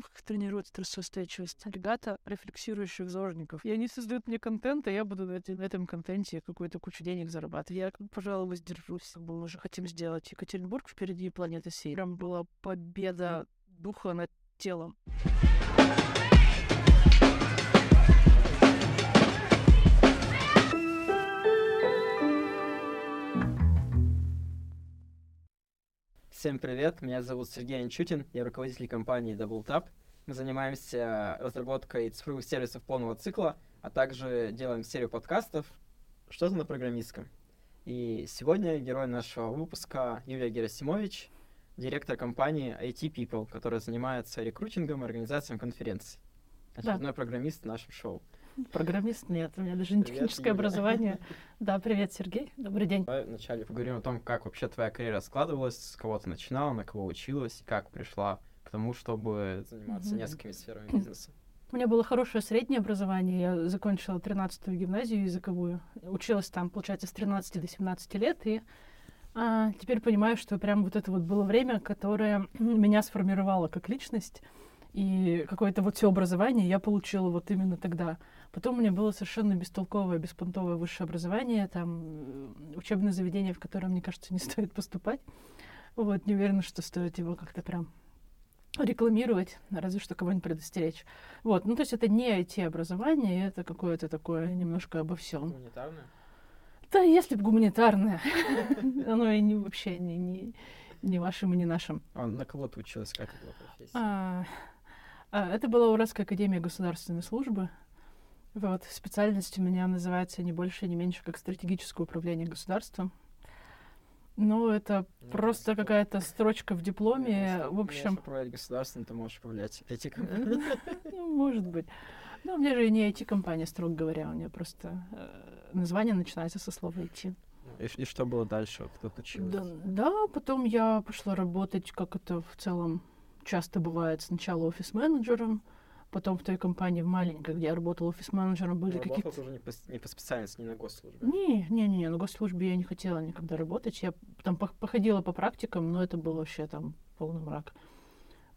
Как тренируют стрессоустойчивость. Ребята, рефлексирующих зожников. И они создают мне контент, а я буду на, этом контенте какую-то кучу денег зарабатывать. Я, пожалуй, воздержусь. Мы уже хотим сделать Екатеринбург впереди планеты Сей. Прям была победа духа над телом. Всем привет, меня зовут Сергей Анчутин, я руководитель компании DoubleTap. Мы занимаемся разработкой цифровых сервисов полного цикла, а также делаем серию подкастов «Что-то на программистском». И сегодня герой нашего выпуска Юлия Герасимович, директор компании IT People, которая занимается рекрутингом и организацией конференций. Очередной программист в нашем шоу. Программист нет, у меня даже не Привет, техническое Юля. образование. Да, привет, Сергей. Добрый день. Давай вначале поговорим о том, как вообще твоя карьера складывалась, с кого ты начинала, на кого училась, как пришла к тому, чтобы заниматься Мгм. несколькими сферами бизнеса. У меня было хорошее среднее образование. Я закончила 13-ю гимназию языковую. Училась там, получается, с 13 до 17 лет. И а, теперь понимаю, что прям вот это вот было время, которое меня сформировало как личность. И какое-то вот все образование я получила вот именно тогда. Потом у меня было совершенно бестолковое, беспонтовое высшее образование, там э, учебное заведение, в которое, мне кажется, не стоит поступать. Вот, не уверена, что стоит его как-то прям рекламировать, разве что кого-нибудь предостеречь. Вот, ну то есть это не IT-образование, это какое-то такое немножко обо всем. Гуманитарная? Да, если бы гуманитарное, оно и не вообще не, не, не вашим и не нашим. А на кого ты училась, как это была профессия? А, а, это была Уральская академия государственной службы. Вот, специальность у меня называется не больше, не меньше, как стратегическое управление государством. Ну, это Ну, просто если- какая-то строчка в Ну, дипломе. если В общем, управлять государством, ты можешь управлять этикой. Ну, может быть. Ну, у меня же и не IT-компания, строго говоря. У меня просто э, название начинается со слова IT. И, ш- и что было дальше? Кто училась? Да, да, потом я пошла работать, как это в целом часто бывает, сначала офис-менеджером, потом в той компании в маленькой, где я работала офис-менеджером, были какие-то... тоже не по, не по специальности, не на госслужбе. Не, не, не, не, на госслужбе я не хотела никогда работать. Я там пох- походила по практикам, но это было вообще там полный мрак.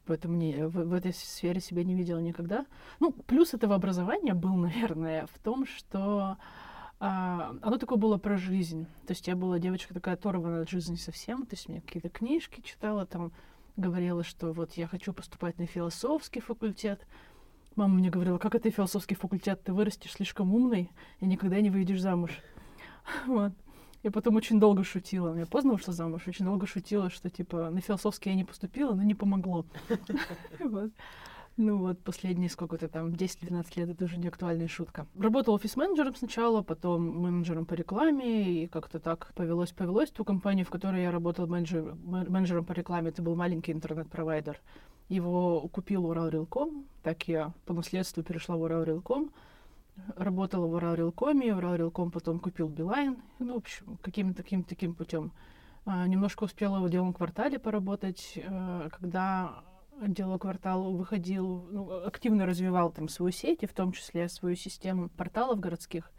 Поэтому не, в, в этой сфере себя не видела никогда. Ну, плюс этого образования был, наверное, в том, что а, оно такое было про жизнь. То есть я была девочка такая оторванная от жизни совсем. То есть мне какие-то книжки читала, там говорила, что вот я хочу поступать на философский факультет. Мама мне говорила, как это философский факультет, ты вырастешь слишком умный и никогда не выйдешь замуж. Вот. Я потом очень долго шутила. Я поздно вышла замуж, очень долго шутила, что типа на философский я не поступила, но не помогло. Ну вот, последние сколько-то там, 10-12 лет, это уже не актуальная шутка. Работала офис-менеджером сначала, потом менеджером по рекламе, и как-то так повелось-повелось. Ту компанию, в которой я работала менеджер, мен- менеджером по рекламе, это был маленький интернет-провайдер. Его купил Уралрилком, так я по наследству перешла в Уралрилком. Работала в Уралрилкоме, Уралрилком потом купил Билайн. Ну, в общем, каким-то таким таким путем. А, немножко успела в отделом квартале поработать, э, когда отдел квартал выходил, ну, активно развивал там свою сеть, и в том числе свою систему порталов городских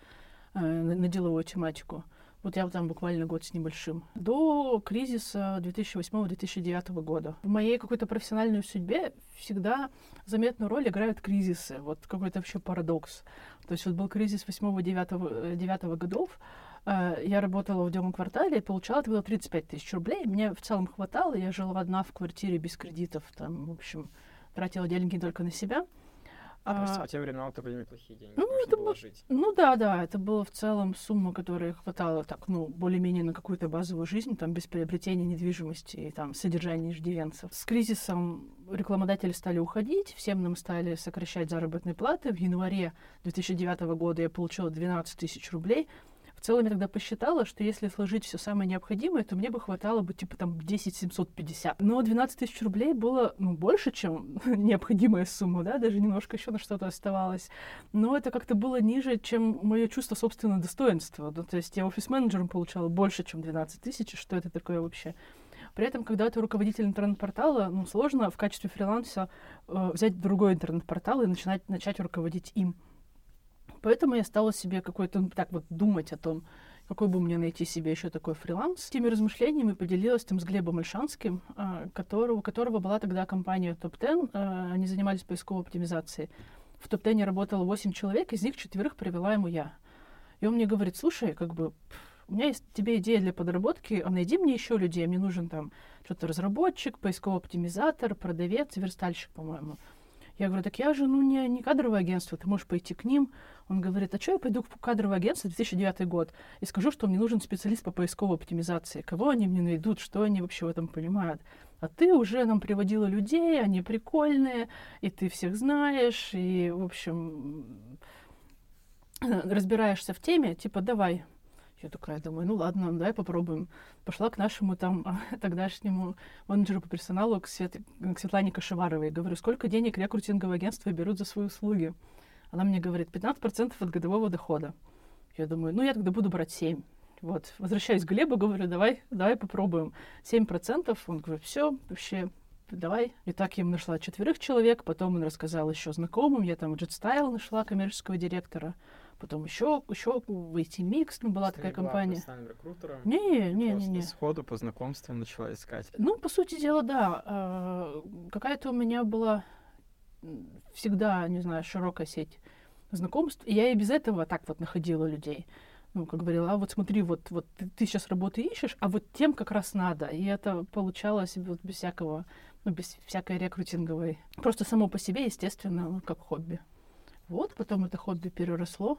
э, на, на деловую тематику. Вот я там буквально год с небольшим. До кризиса 2008-2009 года. В моей какой-то профессиональной судьбе всегда заметную роль играют кризисы. Вот какой-то вообще парадокс. То есть вот был кризис 8-9 годов, э, я работала в дневном квартале получала тогда 35 тысяч рублей. Мне в целом хватало, я жила одна в квартире без кредитов, там, в общем, тратила деньги только на себя. Есть А, в те времена это были неплохие деньги, ну, можно это было было- жить. ну да, да, это была в целом сумма, которая хватала так, ну, более-менее на какую-то базовую жизнь, там, без приобретения недвижимости и там содержания иждивенцев. С кризисом рекламодатели стали уходить, всем нам стали сокращать заработные платы. В январе 2009 года я получила 12 тысяч рублей. В целом я тогда посчитала, что если сложить все самое необходимое, то мне бы хватало бы типа там 10 750. Но 12 тысяч рублей было ну, больше, чем необходимая сумма, да, даже немножко еще на что-то оставалось. Но это как-то было ниже, чем мое чувство собственного достоинства. Ну, то есть я офис-менеджером получала больше, чем 12 тысяч, что это такое вообще? При этом, когда ты руководитель интернет-портала, ну, сложно в качестве фриланса э, взять другой интернет-портал и начинать, начать руководить им. Поэтому я стала себе какой-то, ну, так вот, думать о том, какой бы мне найти себе еще такой фриланс. Теми размышлениями поделилась там с Глебом Альшанским, а, которого, у которого была тогда компания Топ-10. А, они занимались поисковой оптимизацией. В Топ-10 работало 8 человек, из них четверых привела ему я. И он мне говорит, слушай, как бы, у меня есть тебе идея для подработки, а найди мне еще людей, мне нужен там что-то разработчик, поисковый оптимизатор, продавец, верстальщик, по-моему. Я говорю, так я же, ну, не, не кадровое агентство, ты можешь пойти к ним. Он говорит, а что я пойду в кадровое агентство 2009 год и скажу, что мне нужен специалист по поисковой оптимизации. Кого они мне найдут, что они вообще в этом понимают? А ты уже нам приводила людей, они прикольные, и ты всех знаешь, и, в общем, разбираешься в теме, типа, давай, я такая думаю, ну ладно, давай попробуем. Пошла к нашему там тогдашнему менеджеру по персоналу, к, Свет... к Светлане Кашеваровой. Говорю, сколько денег рекрутинговые агентства берут за свои услуги? Она мне говорит, 15% от годового дохода. Я думаю, ну я тогда буду брать 7. Вот, возвращаюсь к Глебу, говорю, давай, давай попробуем. 7%, он говорит, все, вообще, давай. И так я им нашла четверых человек, потом он рассказал еще знакомым, я там в JetStyle нашла коммерческого директора потом еще, еще в IT Mix, ну, была такая компания. Не, не, не, не. Сходу по знакомствам начала искать. Ну, по сути дела, да. А, какая-то у меня была всегда, не знаю, широкая сеть знакомств. И я и без этого так вот находила людей. Ну, как говорила, а вот смотри, вот, вот ты, ты сейчас работу ищешь, а вот тем как раз надо. И это получалось вот без всякого, ну, без всякой рекрутинговой. Просто само по себе, естественно, ну, как хобби. Вот, потом это хобби переросло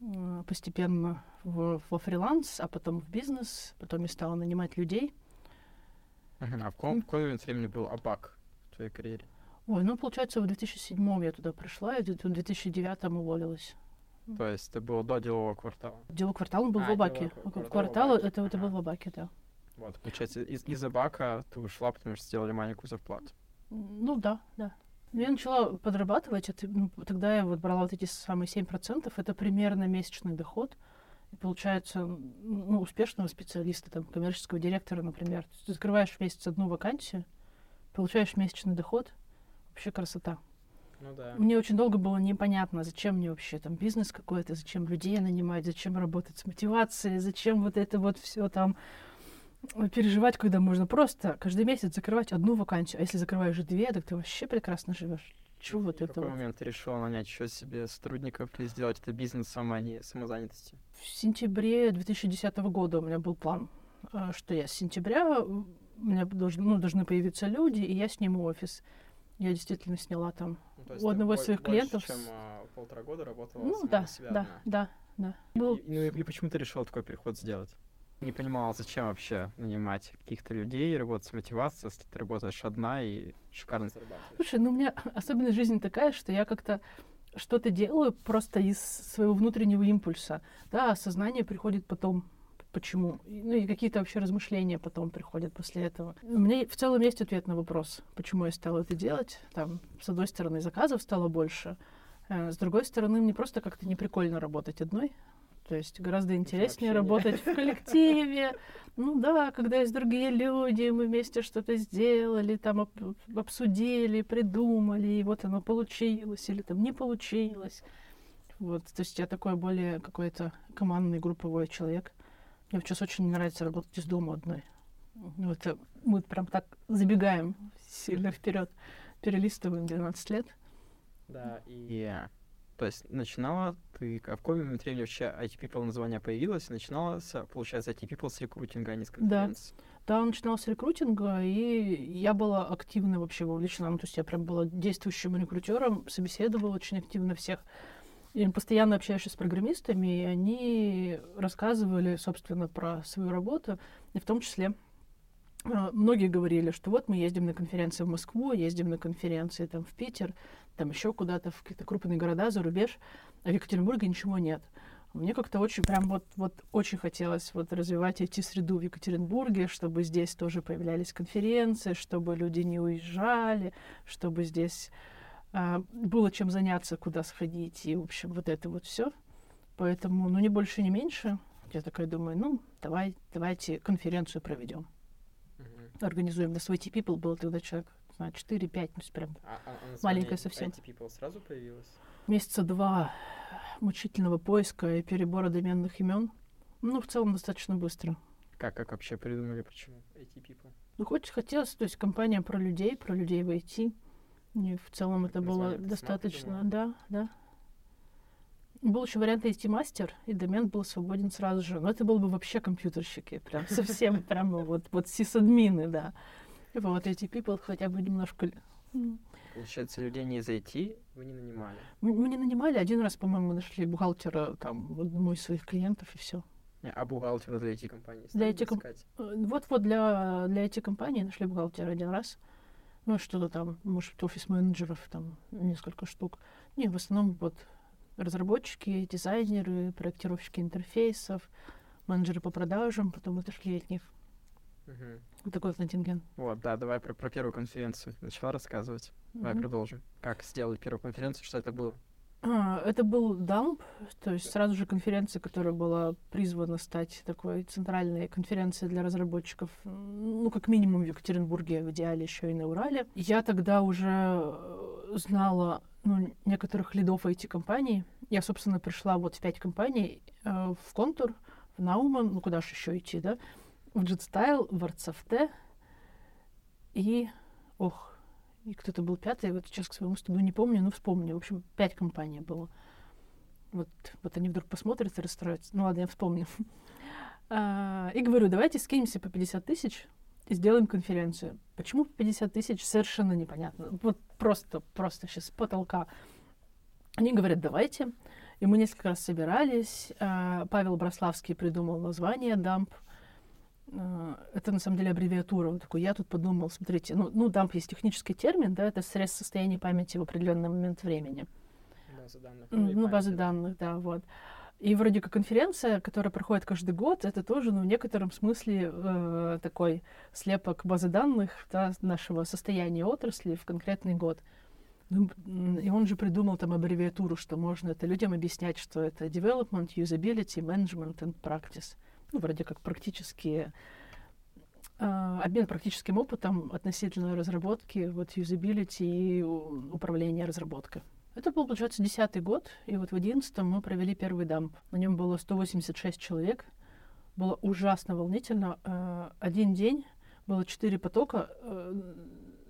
э, постепенно в, во фриланс, а потом в бизнес, потом я стала нанимать людей. А в каком, какой времени был АБАК в твоей карьере? Ой, ну, получается, в 2007 я туда пришла, и в 2009 уволилась. То есть это было до делового квартала? Деловой квартал он был а, в Абаке. Квартал, это, это был в Абаке, да. Вот, получается, из, из Абака ты ушла, потому что сделали маленькую зарплату. Ну да, да. Ну, я начала подрабатывать, это, ну, тогда я вот брала вот эти самые 7%, это примерно месячный доход. И получается, ну, успешного специалиста, там, коммерческого директора, например. Ты закрываешь в месяц одну вакансию, получаешь месячный доход. Вообще красота. Ну, да. Мне очень долго было непонятно, зачем мне вообще там бизнес какой-то, зачем людей нанимать, зачем работать с мотивацией, зачем вот это вот все там переживать, когда можно просто каждый месяц закрывать одну вакансию. А если закрываешь две, так ты вообще прекрасно живешь. Чего вот это? В какой момент ты решила нанять еще себе сотрудников или сделать это бизнесом, а не самозанятостью? В сентябре 2010 года у меня был план, а, что я с сентября у меня должны, ну, должны появиться люди, и я сниму офис. Я действительно сняла там ну, у одного из своих больше, клиентов. чем а, полтора года работала ну, да, себя да, одна. да, да. Был... И, ну и почему ты решила такой переход сделать? Не понимала, зачем вообще нанимать каких-то людей, работать с мотивацией, если ты работаешь одна и шикарно зарабатываешь. Слушай, ну у меня особенность жизни такая, что я как-то что-то делаю просто из своего внутреннего импульса. Да, осознание приходит потом, почему. Ну и какие-то вообще размышления потом приходят после этого. У меня в целом есть ответ на вопрос, почему я стала это делать. Там, с одной стороны, заказов стало больше, э, с другой стороны, мне просто как-то неприкольно работать одной. То есть гораздо интереснее работать в коллективе. Ну да, когда есть другие люди, мы вместе что-то сделали, там об, обсудили, придумали, и вот оно получилось или там не получилось. Вот, то есть я такой более какой-то командный, групповой человек. Мне сейчас очень нравится работать из дома одной. Ну, это мы прям так забегаем сильно вперед, перелистываем 12 лет. Да, и то есть начинала ты, а в какой момент времени вообще IT People название появилось? Начинала, получается, IT People с рекрутинга, а не с конференции? Да. Да, начинала с рекрутинга, и я была активно вообще вовлечена. Ну, то есть я прям была действующим рекрутером, собеседовала очень активно всех. И постоянно общаюсь с программистами, и они рассказывали, собственно, про свою работу, и в том числе а, многие говорили, что вот мы ездим на конференции в Москву, ездим на конференции там в Питер, там еще куда-то в какие-то крупные города, за рубеж, а в Екатеринбурге ничего нет. Мне как-то очень, прям вот, вот очень хотелось вот развивать IT-среду в Екатеринбурге, чтобы здесь тоже появлялись конференции, чтобы люди не уезжали, чтобы здесь а, было чем заняться, куда сходить, и, в общем, вот это вот все. Поэтому, ну, не больше, не меньше. Я такая думаю, ну, давай, давайте конференцию проведем. Организуем. На свой People был тогда человек знаю, 4-5, ну, прям А, а, а Маленькая совсем. IT People сразу появилось? месяца два мучительного поиска и перебора доменных имен. Ну, в целом, достаточно быстро. Как, как вообще придумали, почему IT People? Ну, хоть хотелось, то есть компания про людей, про людей в IT. И в целом это было Название сама достаточно, да, да. Был еще вариант IT-мастер, и домен был свободен сразу же. Но это был бы вообще компьютерщики, прям совсем прямо вот, вот сисадмины, да. Вот эти people хотя бы немножко... Получается, людей не IT вы не нанимали. Мы, мы не нанимали, один раз, по-моему, нашли бухгалтера там одному из своих клиентов, и все. А бухгалтера для IT-компании Для стали IT-ком- искать? Вот-вот для, для IT-компании нашли бухгалтера один раз. Ну, что-то там, может, офис-менеджеров там несколько штук. Не, в основном вот разработчики, дизайнеры, проектировщики интерфейсов, менеджеры по продажам, потом отошли от них. Мгм. Вот такой контингент. Вот, да, давай про, про первую конференцию. Начала рассказывать. Давай Мгм. продолжим. Как сделали первую конференцию, что это было? А, это был дамп, то есть сразу же конференция, которая была призвана стать такой центральной конференцией для разработчиков, ну, как минимум в Екатеринбурге, в идеале еще и на Урале. Я тогда уже э, знала ну, некоторых лидов IT-компаний. Я, собственно, пришла вот в пять компаний, э, в Контур, в Науман, ну, куда же еще идти, да, в JetStyle, в ArtSoft и, ох, и кто-то был пятый, вот сейчас к своему стыду не помню, но вспомню. В общем, пять компаний было. Вот, вот они вдруг посмотрят и расстроятся. Ну ладно, я вспомню. А, И говорю, давайте скинемся по 50 тысяч и сделаем конференцию. Почему по 50 тысяч, совершенно непонятно. Вот просто, просто сейчас потолка. Они говорят, давайте. И мы несколько раз собирались. А, Павел Брославский придумал название «Дамп». А, Это на самом деле аббревиатура. Он такой, я тут подумал, смотрите, ну, ну дамп есть технический термин, да, это срез состояния памяти в определенный момент времени. База данных. Ну, памяти. данных, да, вот. И вроде как конференция, которая проходит каждый год, это тоже, ну, в некотором смысле э, такой слепок базы данных да, нашего состояния отрасли в конкретный год. Ну, и он же придумал там аббревиатуру, что можно это людям объяснять, что это development, usability, management and practice. Ну, вроде как практически а, обмен практическим опытом относительно разработки, вот юзабилити и управления разработкой. Это был, получается, десятый год, и вот в одиннадцатом мы провели первый дамп. На нем было 186 человек. Было ужасно волнительно. Э, Один день было четыре потока, э,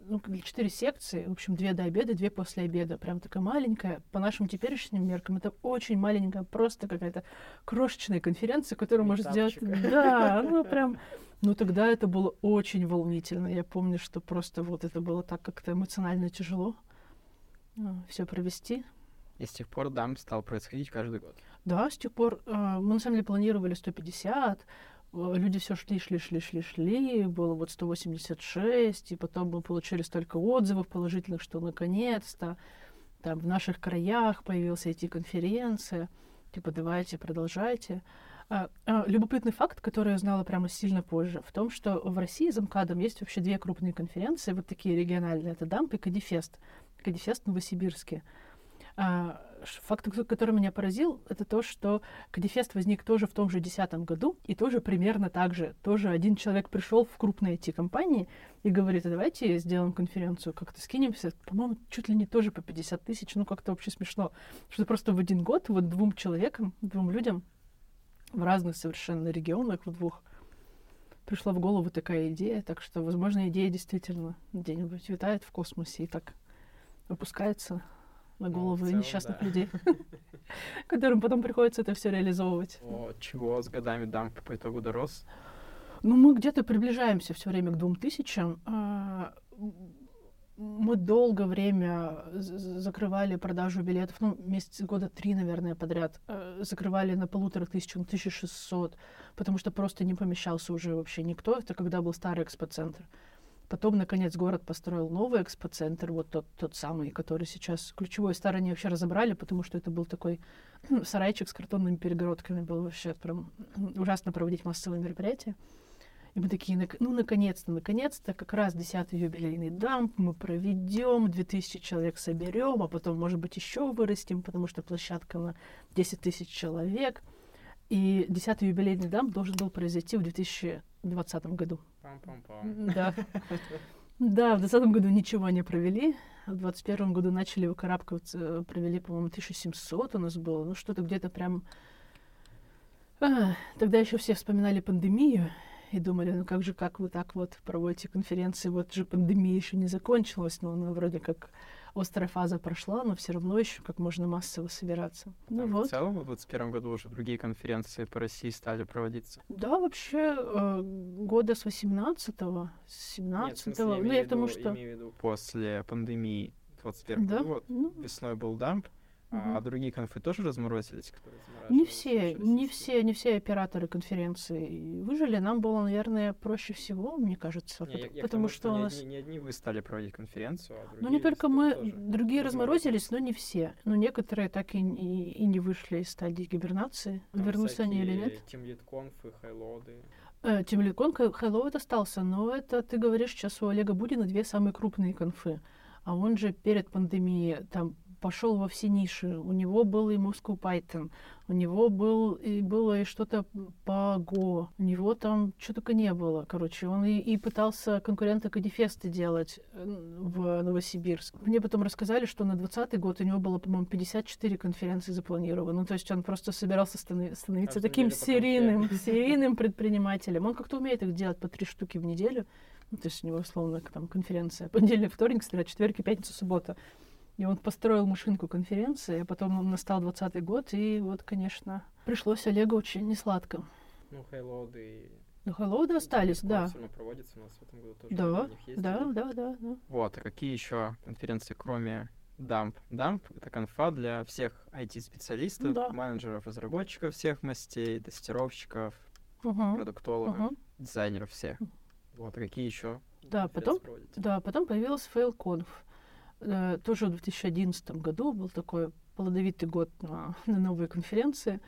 ну, как четыре секции, в общем, две до обеда, две после обеда. Прям такая маленькая. По нашим теперешним меркам это очень маленькая, просто какая-то крошечная конференция, которую может сделать... Да, ну прям... Ну тогда это было очень волнительно. Я помню, что просто вот это было так как-то эмоционально тяжело все провести. И с тех пор дам стал происходить каждый год. Да, с тех пор э, мы на самом деле планировали 150, э, люди все шли, шли, шли, шли, шли, было вот 186, и потом мы получили столько отзывов положительных, что наконец-то там в наших краях появилась эти конференция, типа давайте, продолжайте. А, а, любопытный факт, который я знала прямо сильно позже, в том, что в России за МКАДом есть вообще две крупные конференции, вот такие региональные, это ДАМП и Кадифест. Кадифест в Новосибирске. А, Факт, ко- который меня поразил, это то, что Кадифест возник тоже в том же 2010 году, и тоже примерно так же. Тоже один человек пришел в крупные IT-компании и говорит, а давайте сделаем конференцию, как-то скинемся. По-моему, чуть ли не тоже по 50 тысяч, ну как-то вообще смешно. Что просто в один год вот двум человекам, двум людям в разных совершенно регионах, в двух, пришла в голову такая идея, так что, возможно, идея действительно где-нибудь витает в космосе и так выпускается на Ну, головы целом, несчастных да. людей, которым потом приходится это все реализовывать. О, чего с годами дам по итогу дорос? Ну, мы где-то приближаемся все время к двум тысячам. А, Мы долгое время закрывали продажу билетов, ну, месяц, года три, наверное, подряд. э, Закрывали на полутора тысяч, на 1600, потому что просто не помещался уже вообще никто. Это когда был старый экспоцентр. Потом, наконец, город построил новый экспоцентр, вот тот, тот самый, который сейчас ключевой. Старый они вообще разобрали, потому что это был такой ну, сарайчик с картонными перегородками. Было вообще прям ужасно проводить массовые мероприятия. И мы такие, «Нак- ну, наконец-то, наконец-то, как раз 10-й юбилейный дамп мы проведем, 2000 человек соберем, а потом, может быть, еще вырастим, потому что площадка на 10 тысяч человек. И 10-й юбилейный дамп должен был произойти в 2020 году. Пам-пам-пам. Да. Да, в 2020 году ничего не провели. В 2021 году начали выкарабкиваться, провели, по-моему, 1700 у нас было. Ну, что-то где-то прям... А, тогда еще все вспоминали пандемию и думали, ну как же, как вы так вот проводите конференции, вот же пандемия еще не закончилась, но она вроде как острая фаза прошла, но все равно еще как можно массово собираться. Ну А вот. В целом, в 2021 году уже другие конференции по России стали проводиться. Да, вообще э, года с 18-го, с 17-го. ну, я к тому, что... после пандемии 21 Да? Вот Ну, весной был дамп, а другие конфы тоже разморозились, Не все, не все, не все операторы конференции выжили. Нам было, наверное, проще всего, мне кажется, Не, я- пот- я к потому тому, что у не нас... одни, не одни вы стали проводить конференцию, а другие Ну, не только мы, тоже другие разморозились, но не все. Но некоторые так и, и, и не вышли из стадии гибернации. Там Вернутся они или нет? тимлит-конфы, хайлоды. Э, Тимликон, Хэллоуд остался, но это, ты говоришь, сейчас у Олега Будина две самые крупные конфы. А он же перед пандемией там пошел во все ниши. У него был и Moscow Python, у него был, и было и что-то по Go, у него там что только не было. Короче, он и, и пытался конкурента Кодифеста делать в Новосибирск. Мне потом рассказали, что на 20 год у него было, по-моему, 54 конференции запланировано. Ну, то есть он просто собирался станов- становиться Каждую таким серийным, серийным предпринимателем. Он как-то умеет их делать по три штуки в неделю. Ну, то есть у него, условно, там конференция понедельник, вторник, среда, четверг, и пятница, суббота. И он построил машинку конференции, а потом он настал 20 год, и вот, конечно, пришлось Олегу очень несладко. Ну, хайлоды и... Но Хэллоуды остались, да. Все равно проводится у нас в этом году тоже. Да. Да, да, да, да. Вот, а какие еще конференции, кроме Дамп? Дамп — это конфа для всех IT-специалистов, Да. менеджеров, разработчиков всех мастей, тестировщиков, Мгм, продуктологов, мгм. дизайнеров всех. Вот, а какие еще Да, потом, да, потом появился FailConf. Э, тоже в 2011 году был такой плодовитый год на, на новые конференции.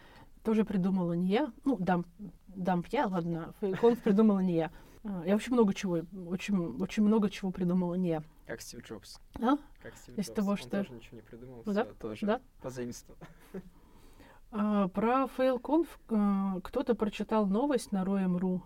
Тоже придумала не я. Ну, дамп, дамп я, ладно. FailConf придумала не я. А, Я очень много чего, очень, очень много чего придумала не я. Как Стив Джобс. А? Как Стив Из Джобс. того, Он что- тоже ничего не придумал, Ну да, тоже да. позаимствовал. А, Про FailConf а, кто-то прочитал новость на Roem.ru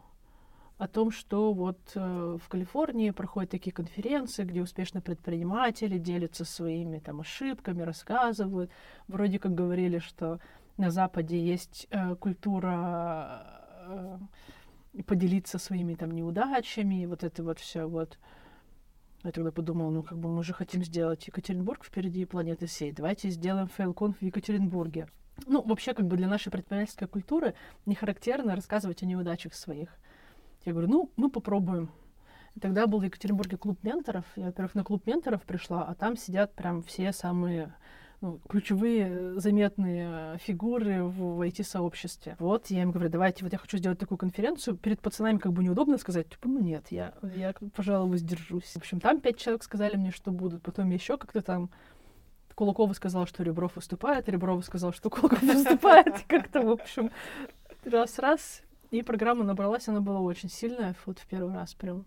о том, что вот э, в Калифорнии проходят такие конференции, где успешные предприниматели делятся своими там ошибками, рассказывают. Вроде как говорили, что на Западе есть э, культура э, поделиться своими там неудачами, и вот это вот все вот. Я тогда подумала, ну как бы мы же хотим сделать Екатеринбург впереди планеты всей. Давайте сделаем FailConf в Екатеринбурге. Ну, вообще, как бы для нашей предпринимательской культуры не характерно рассказывать о неудачах своих. Я говорю, ну, мы попробуем. И тогда был в Екатеринбурге клуб менторов. Я, во-первых, на клуб менторов пришла, а там сидят прям все самые ну, ключевые, э, заметные э, фигуры в, IT-сообществе. Вот, я им говорю, давайте, вот я хочу сделать такую конференцию. Перед пацанами как бы неудобно сказать, типа, ну нет, я, я пожалуй, воздержусь. В общем, там пять человек сказали мне, что будут. Потом еще как-то там Кулакова сказал, что Ребров выступает, Ребров сказал, что Кулаков выступает. Как-то, в общем, раз-раз. И программа набралась, она была очень сильная. Вот в первый раз прям,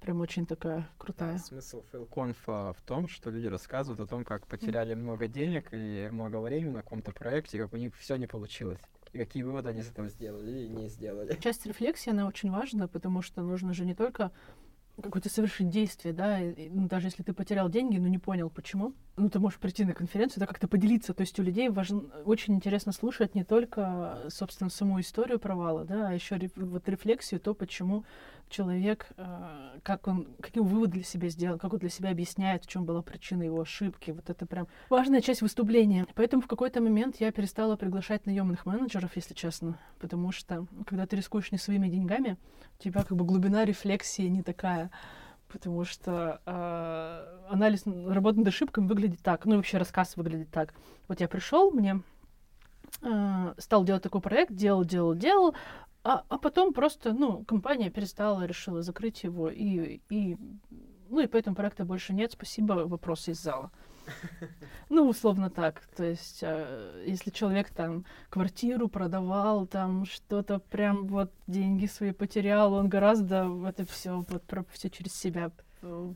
прям очень такая крутая. Смысл фейлконфа в том, что люди рассказывают о том, как потеряли много денег или много времени на каком-то проекте, и как у них все не получилось. И какие выводы они из этого сделали или не сделали. Часть рефлексии, она очень важна, потому что нужно же не только какое-то совершить действие, да, и- и, ну, даже если ты потерял деньги, но не понял, почему, ну, ты можешь прийти на конференцию, да, как-то поделиться, то есть у людей важен, очень интересно слушать не только, собственно, саму историю провала, да, а еще вот рефлексию, то, почему человек, э, как он, какие выводы для себя сделал, как он для себя объясняет, в чем была причина его ошибки, вот это прям важная часть выступления. Поэтому в какой-то момент я перестала приглашать наемных менеджеров, если честно, потому что, когда ты рискуешь не своими деньгами, у тебя как бы глубина рефлексии не такая. Потому что э, анализ работы над ошибками выглядит так, ну и вообще рассказ выглядит так. Вот я пришел, мне э, стал делать такой проект, делал, делал, делал, а, а потом просто, ну, компания перестала, решила закрыть его, и, и, ну, и поэтому проекта больше нет, спасибо, вопросы из зала. Ну, условно так. То есть, э, если человек там квартиру продавал, там что-то прям вот деньги свои потерял, он гораздо это все вот все через себя э, Ну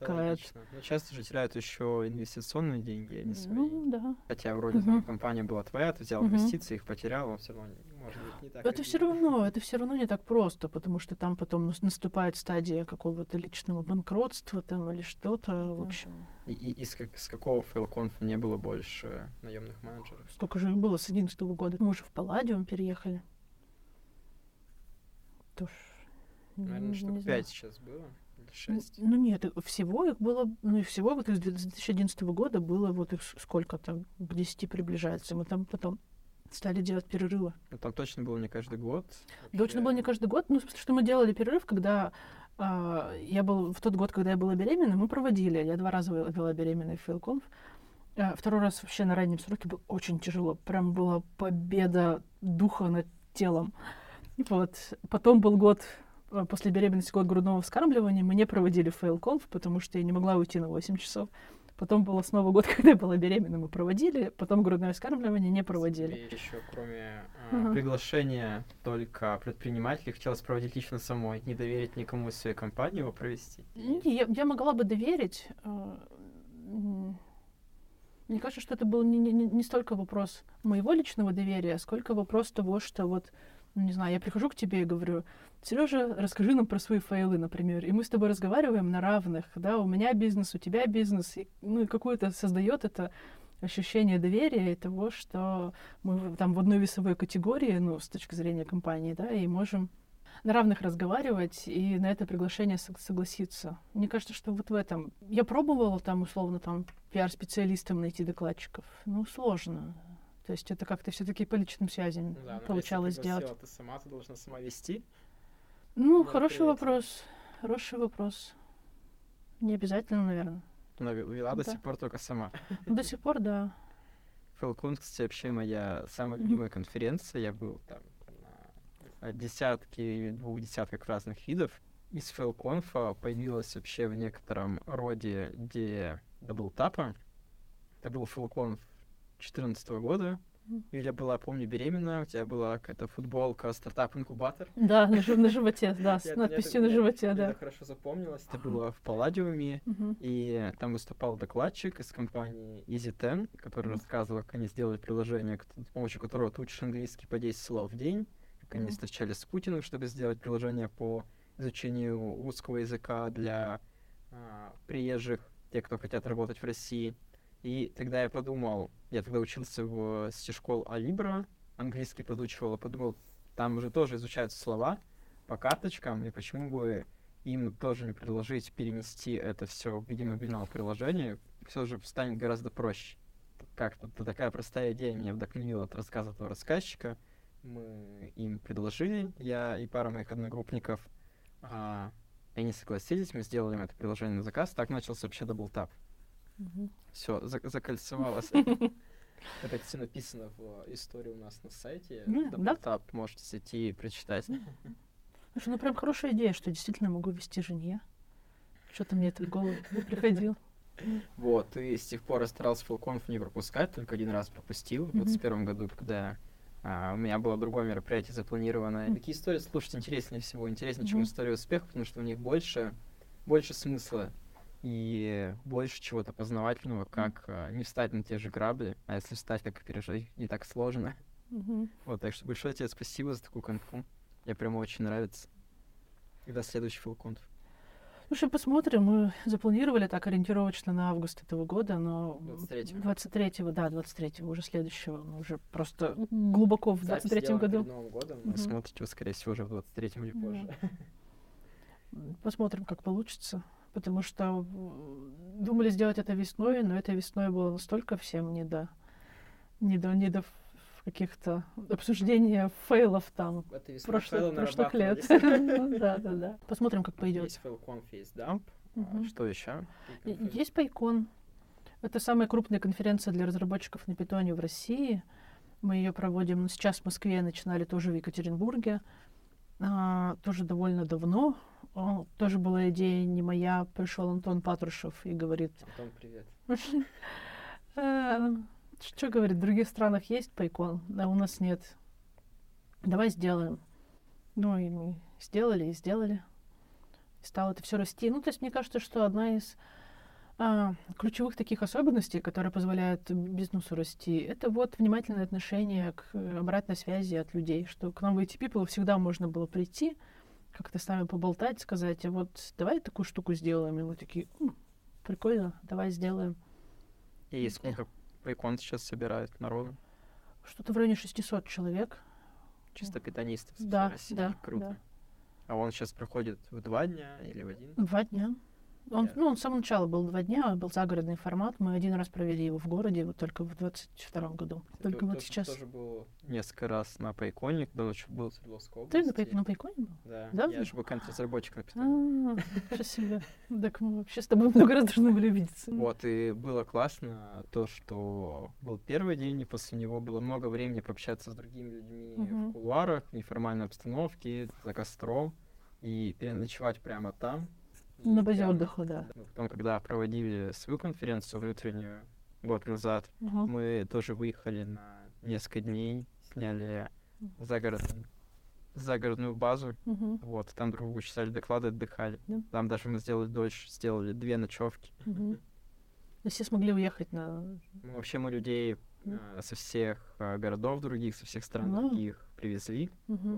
да. Но часто же теряют еще инвестиционные деньги, а не свои. Ну, да. Хотя вроде там Мгм. компания была твоя, ты взял Мгм. инвестиции, их потерял, но все равно может быть не так. Это все равно, это все равно не так просто, потому что там потом нас- наступает стадия какого-то личного банкротства там или что-то. В общем, И, и- и с, как- с какого фейлконфа не было больше наемных менеджеров? сколько же их было с 11 года. Мы уже в Палладиум переехали. То ж, Наверное, штук пять сейчас было. Или Ну, шесть. Ну нет, всего их было, ну и всего вот из 2011 года было вот их с- сколько там, к 10 приближается. Мы там потом стали делать перерывы. Ну, там точно было не каждый год. Точно было не каждый год, ну, смысле, что мы делали перерыв, когда а, я был, в тот год, когда я была беременна, мы проводили, я два раза вела- беременный FailConf. А, второй раз вообще на раннем сроке был очень тяжело, прям была победа духа над телом. Вот. Потом был год после беременности, год грудного вскармливания, мы не проводили фейлконф, потому что я не могла уйти на 8 часов. Потом был снова год, когда я была беременна, мы проводили, потом грудное вскармливание не проводили. Тебе еще кроме а, Ага. приглашения только предпринимателей хотелось проводить лично самой, не доверить никому из своей компании его провести. Не, я, я могла бы доверить. э, Мне кажется, что это был не, не, не не столько вопрос моего личного доверия, сколько вопрос того, что вот, ну, не знаю, я прихожу к тебе и говорю, Сережа, расскажи нам про свои файлы, например, и мы с тобой разговариваем на равных, да, у меня бизнес, у тебя бизнес, и, ну и какое-то создает это ощущение доверия и того, что мы там в одной весовой категории, ну, с точки зрения компании, да, и можем на равных разговаривать и на это приглашение сог- согласиться. Мне кажется, что вот в этом... Я пробовала там, условно, там, пиар-специалистам найти докладчиков. Ну, сложно. То есть это как-то все таки по личным связям Ну да, но получалось если ты сделать. Ты сама ты должна сама вести. Ну, Да, хороший привет. вопрос. Хороший вопрос. Не обязательно, наверное. Она ве- вела до Да. сих пор только сама. До сих пор, да. Фэлкон, кстати, вообще моя самая любимая конференция. Я был там на десятки, двух десятках разных видов. Из FailConf а появилась вообще в некотором роде идея DoubleTapp а. Это был FailConf 2014 года. Юля была, помню, беременна, у тебя была какая-то футболка стартап-инкубатор. Да, на, на животе, да, с надписью на животе, да. это хорошо запомнилось. Это было в Палладиуме. И там выступал докладчик из компании Easy10, который рассказывал, как они сделали приложение, с помощью которого ты учишь английский по 10 слов в день, как они встречались с Путиным, чтобы сделать приложение по изучению русского языка для а, приезжих, те, кто хотят работать в России. И тогда я подумал, я тогда учился в сети школ Алибра, английский подучивал, подумал, там уже тоже изучаются слова по карточкам, и почему бы им тоже не предложить перенести это все в виде мобильного приложения, все же станет гораздо проще. Как-то такая простая идея меня вдохновила от рассказа этого рассказчика. Мы им предложили, я и пара моих одногруппников, а, они согласились, мы сделали это приложение на заказ, так начался вообще DoubleTapp. Мгм. Все, закольцевалось. Это, кстати, написано в истории у нас на сайте. Да. DoubleTapp, можете зайти и прочитать. Слушай, ну прям хорошая идея, что действительно могу вести жене. Что-то мне это в голову не приходило. Вот, и с тех пор я старался фулконф не пропускать, только один раз пропустил в Мгм. 21 году, когда а, у меня было другое мероприятие запланированное. Такие истории слушать интереснее всего, интереснее, чем история успеха, потому что у них больше, больше смысла и больше чего-то познавательного, как а, не встать на те же грабли, а если встать, как и пережить, не так сложно. Мгм. Вот, так что большое тебе спасибо за такую конфу. Мне прямо очень нравится. И до следующий фулконф. Слушай, посмотрим. Мы запланировали так ориентировочно на август этого года, но... 23-го. 23-го, да, 23-го, уже следующего. Мы уже просто глубоко в 23-м году. Новым годом. Мгм. Смотрите вы, скорее всего, уже в 23-м или Да. позже. Посмотрим, как получится. Потому что думали сделать это весной, но это весной было настолько всем не до, не до, не до каких-то обсуждения фейлов там прошлых, прошлых лет. Ну Да, да, да. Посмотрим, как пойдет. Есть FailConf, есть DUMP. Что еще? Есть PyCon. Это самая крупная конференция для разработчиков на Python е в России. Мы ее проводим ну, сейчас в Москве, начинали тоже в Екатеринбурге. А, тоже довольно давно. О, тоже была идея не моя. Пришел Антон Патрушев и говорит, Антон, привет. что говорит, в других странах есть Пайкон, а у нас нет. Давай сделаем. Ну и мы сделали и сделали. И стало это все расти. Ну, то есть мне кажется, что одна из а, ключевых таких особенностей, которые позволяют бизнесу расти, это вот внимательное отношение к э, обратной связи от людей, что к нам в IT People всегда можно было прийти, как-то с нами поболтать, сказать, а вот давай такую штуку сделаем. И мы такие, «М, прикольно, давай сделаем. И сколько прикон сейчас собирает народу? Что-то в районе 600 человек. Чисто питанистов Да, России. да, Круто. да. А он сейчас проходит в два дня или в один? Два дня. Он, ну, он с самого начала был два дня, был загородный формат. Мы один раз провели его в городе, вот только в 22 году. Кстати, Только вот тоже- сейчас. тоже был несколько раз на Пайконе, когда еще был Ты на, области. Пай- на Пайконе был? Да, Да? я же бэкэнд-разработчик на А, Питоне. ничего себе. Так мы вообще с тобой много раз должны были видеться. Вот, и было классно то, что был первый день, и после него было много времени пообщаться с другими людьми в кулуарах, неформальной обстановке, за костром, и переночевать прямо там. На базе отдыха, да. Потом, когда проводили свою конференцию внутреннюю год назад, Мгм. мы тоже выехали на несколько дней, сняли загородную, загородную базу, Мгм. вот, там друг другу читали доклады, отдыхали. Да. Там даже мы сделали дольше, сделали две ночевки. Есть все смогли уехать на... Ну, вообще мы людей э, со всех э, городов других, со всех стран А. других привезли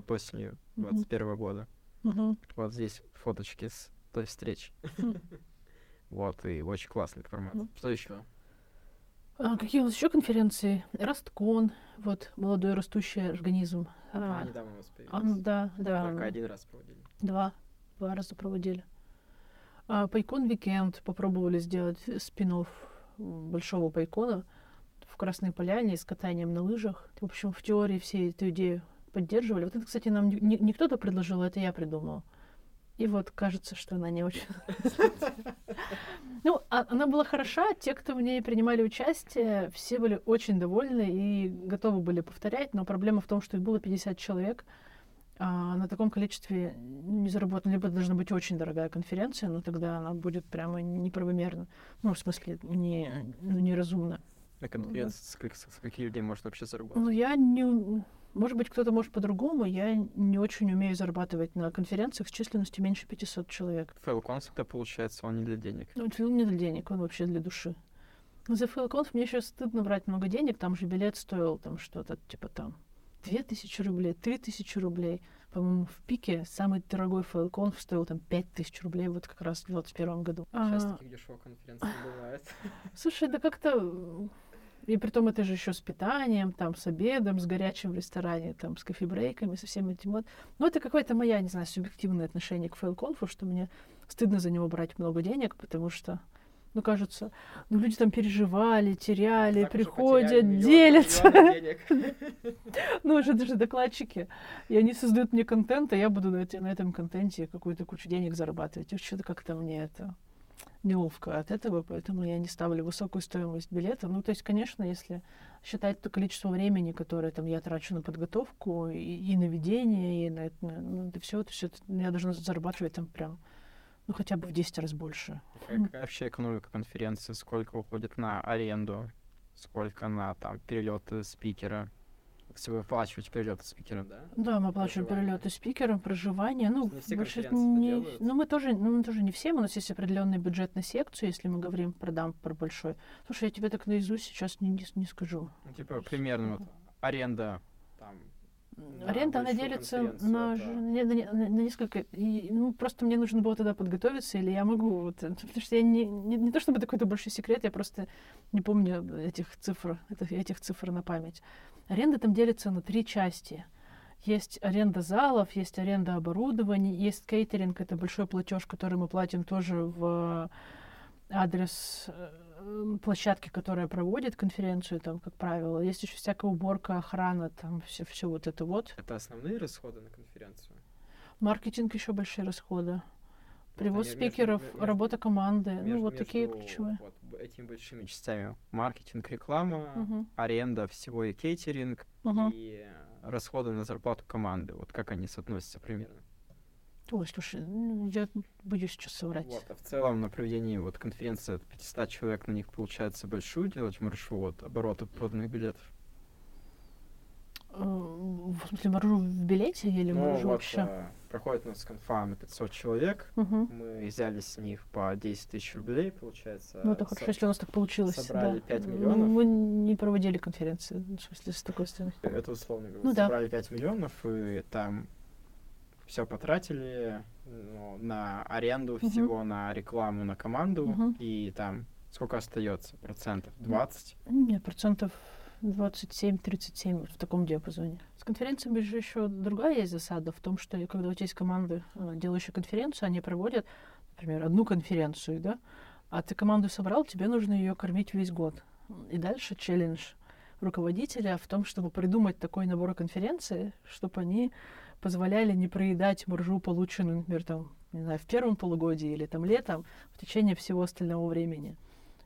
осенью Мгм. 21 года. Мгм. Вот здесь фоточки с той встречи. Вот, и очень классный формат. Ну. Что еще? А какие у нас еще конференции? RustCon, вот, молодой растущий организм. А, А, недавно у нас а, появился. да, да. Только один раз проводили. Два. Два раза проводили. А, PyCon Weekend попробовали сделать спин-офф большого PyCon а в Красной Поляне с катанием на лыжах. В общем, в теории все эту идею поддерживали. Вот это, кстати, нам не, не- не кто-то предложил, это я придумала. И вот кажется, что она не очень... Ну, а- она была хороша. Те, кто в ней принимали участие, все были очень довольны и готовы были повторять. Но проблема в том, что их было 50 человек, а на таком количестве не заработано. Либо должна быть очень дорогая конференция, но тогда она будет прямо неправомерна. Ну, в смысле, не, ну, неразумно. На конференции сколько, сколько людей может вообще заработать? Ну, я не... Может быть, кто-то может по-другому. Я не очень умею зарабатывать на конференциях с численностью меньше 500 человек. FailConf всегда получается, он не для денег. Ну, он не для денег, он вообще для души. Но за FailConf мне еще стыдно брать много денег. Там же билет стоил там что-то типа там 2000 рублей, 3000 рублей. По-моему, в пике самый дорогой FailConf стоил там 5000 рублей вот как раз в 2021 году. Сейчас А, таких дешевых конференций не бывает. Слушай, да как-то... И при том это же еще с питанием, там, с обедом, с горячим в ресторане, там, с кофебрейками, со всем этим вот. Ну, это какое-то моя, не знаю, субъективное отношение к фейлконфу, что мне стыдно за него брать много денег, потому что, ну, кажется, ну, люди там переживали, теряли, Так приходят, делятся. Ну, уже даже докладчики. И они создают мне контент, а я буду на, этом контенте какую-то кучу денег зарабатывать. Что-то как-то мне это неловко от этого, поэтому я не ставлю высокую стоимость билета. Ну, то есть, конечно, если считать то количество времени, которое там я трачу на подготовку и, и на ведение, и на это, ну, это все, это все, я должна зарабатывать там прям, ну, хотя бы в 10 раз больше. Какая вообще экономика конференции? Сколько уходит на аренду? Сколько на там перелеты спикера? Если вы оплачиваете перелеты спикера, да? Да, мы оплачиваем перелеты спикерам, проживание. Ну, Не все больше не... Ну, мы тоже, ну, мы тоже не все. У нас есть определенный бюджет на секцию, если мы говорим про дампер большой. Слушай, я тебе так наизусть сейчас не, не, не скажу. Ну, типа, примерно вот аренда Аренда, она делится на, это- на, на- на несколько... и, ну, просто мне нужно было тогда подготовиться, или я могу... Вот, э, потому что я не, не, не то чтобы это какой-то большой секрет, я просто не помню этих цифр, это- этих цифр на память. Аренда там делится на три части. Есть аренда залов, есть аренда оборудования, есть кейтеринг, это большой платеж, который мы платим тоже в адрес э, площадки, которая проводит конференцию, там, как правило. Есть еще всякая уборка, охрана, там, все, все вот это вот. Это основные расходы на конференцию. Маркетинг еще большие расходы. Привоз Вот они между- спикеров, между- работа команды. ну, между- вот такие между ключевые. Вот этими большими частями. Маркетинг, реклама, Мгм, аренда всего и кейтеринг, мгм. и расходы на зарплату команды. Вот как они соотносятся примерно. Ой, слушай, ну, я боюсь сейчас соврать. Вот, а в целом на проведении вот конференции от 500 человек на них получается большую делать маршрут, обороты проданных билетов. Э, В смысле, моржу в билете или Ну, моржу вот вообще? э, проходит у нас конфа на 500 человек. Мгм. Мы взяли с них по 10 тысяч рублей, получается. Ну, это Со- хорошо, если у нас так получилось. собрали да. 5 Ну, миллионов. Мы не проводили конференции, в смысле, с такой стороны. Это условно говоря. Ну да. Собрали 5 миллионов, и там все потратили ну, на аренду Мгм. всего, на рекламу, на команду, Мгм. и там сколько остается? Процентов? 20? Нет, процентов 27-37 вот в таком диапазоне. С конференциями же еще другая есть засада в том, что когда у тебя есть команды, э, делающие конференцию, они проводят, например, одну конференцию, да, а ты команду собрал, тебе нужно ее кормить весь год. И дальше челлендж руководителя в том, чтобы придумать такой набор конференций, чтобы они позволяли не проедать маржу, полученную, например, там, не знаю, в первом полугодии или там летом, в течение всего остального времени.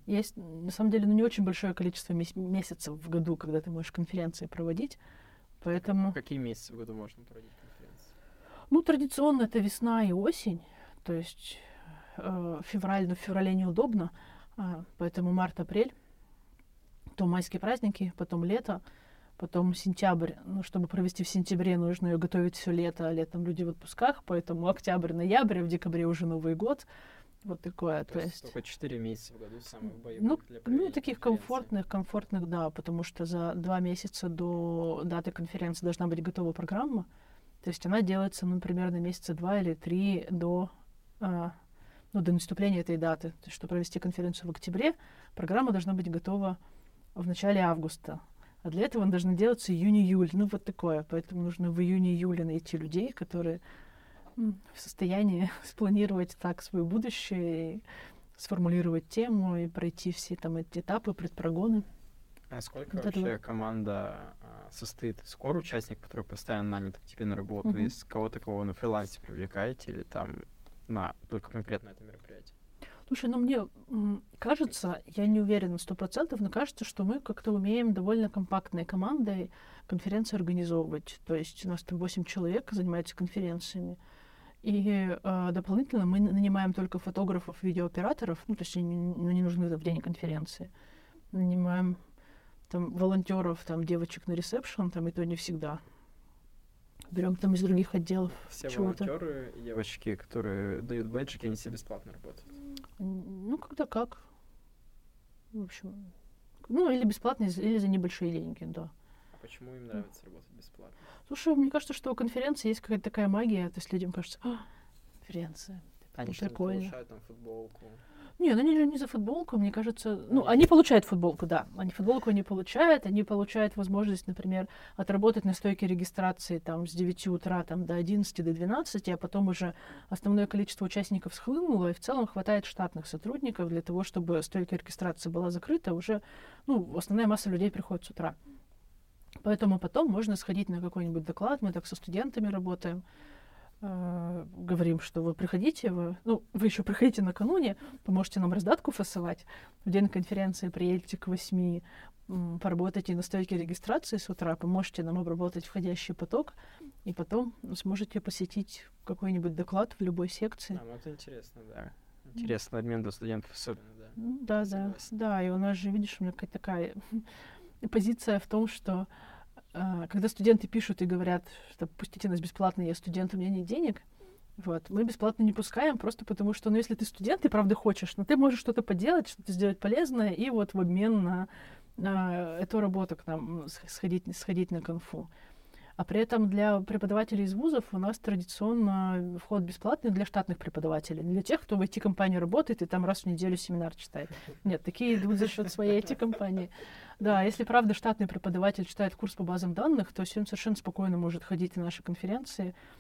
Есть, на самом деле, ну, не очень большое количество мес- месяцев в году, когда ты можешь конференции проводить. Поэтому, Какие месяцы в году можно проводить конференции? ну, традиционно это весна и осень. То есть э, февраль, но в феврале неудобно. а, поэтому март-апрель, то майские праздники, потом лето, потом сентябрь. Ну, чтобы провести в сентябре, нужно ее готовить все лето, а летом люди в отпусках, поэтому октябрь, ноябрь, а в декабре уже Новый год. Вот такое. То, То есть есть... только 4 месяца в году самых боевых Ну, для Ну, таких комфортных, комфортных, да, потому что за два месяца до даты конференции должна быть готова программа. То есть она делается, ну, примерно месяца два или три до, а, ну, до наступления этой даты. То есть, чтобы провести конференцию в октябре, программа должна быть готова в начале августа. А для этого она должна делаться июнь-июль. Ну, вот такое. Поэтому нужно в июне-июле найти людей, которые в состоянии спланировать так свое будущее и сформулировать тему и пройти все там эти этапы, предпрогоны. А сколько Вот вообще вот. команда а, состоит из кор участников, которые постоянно наняты к тебе на работу, Мгм. из кого-то, кого на фрилансе привлекаете, или там на только конкретно это мероприятие? Слушай, ну мне кажется, я не уверена на сто процентов, но кажется, что мы как-то умеем довольно компактной командой конференции организовывать. То есть у нас там 8 человек занимаются конференциями. И э, дополнительно мы нанимаем только фотографов, видеооператоров, ну, то есть они не- ну, не нужны в день конференции. Нанимаем там волонтеров, там девочек на ресепшн, там и то не всегда. Берем там из других отделов Все волонтеры девочки, которые дают бэджики, они все бесплатно работают. Ну, когда как. В общем, ну, или бесплатно, или за небольшие деньги, да. А почему им нравится работать бесплатно? Слушай, мне кажется, что у конференции есть какая-то такая магия, то есть людям кажется, «А, конференция. Они что прикольно. получают там футболку. Не, ну они же не за футболку, мне кажется. Ну, они получают футболку, да. Они футболку не получают, они получают возможность, например, отработать на стойке регистрации там с 9 утра там, до 11, до 12, а потом уже основное количество участников схлынуло, и в целом хватает штатных сотрудников для того, чтобы стойка регистрации была закрыта, уже, ну, основная масса людей приходит с утра. Поэтому потом можно сходить на какой-нибудь доклад, мы так со студентами работаем, говорим, что вы приходите, вы, ну, вы еще приходите накануне, поможете нам раздатку фасовать. В день конференции приедете к 8, м, поработайте на стойке регистрации с утра, поможете нам обработать входящий поток, и потом сможете посетить какой-нибудь доклад в любой секции. А, ну это интересно, да. Интересный обмен для студентов особенно, да. Да, да, да. И у нас же, видишь, у меня какая-то такая позиция в том, что когда студенты пишут и говорят, что пустите нас бесплатно, я студент, у меня нет денег, вот, мы бесплатно не пускаем, просто потому что, ну, если ты студент, ты правда хочешь, но ты можешь что-то поделать, что-то сделать полезное, и вот в обмен на, на эту работу к нам сходить, сходить на конфу. А при этом для преподавателей из вузов у нас традиционно вход бесплатный для штатных преподавателей, для тех, кто в IT-компании работает и там раз в неделю семинар читает. Нет, такие идут за счет своей IT-компании. Да, если правда штатный преподаватель читает курс по базам данных, то он совершенно спокойно может ходить на наши конференции, э,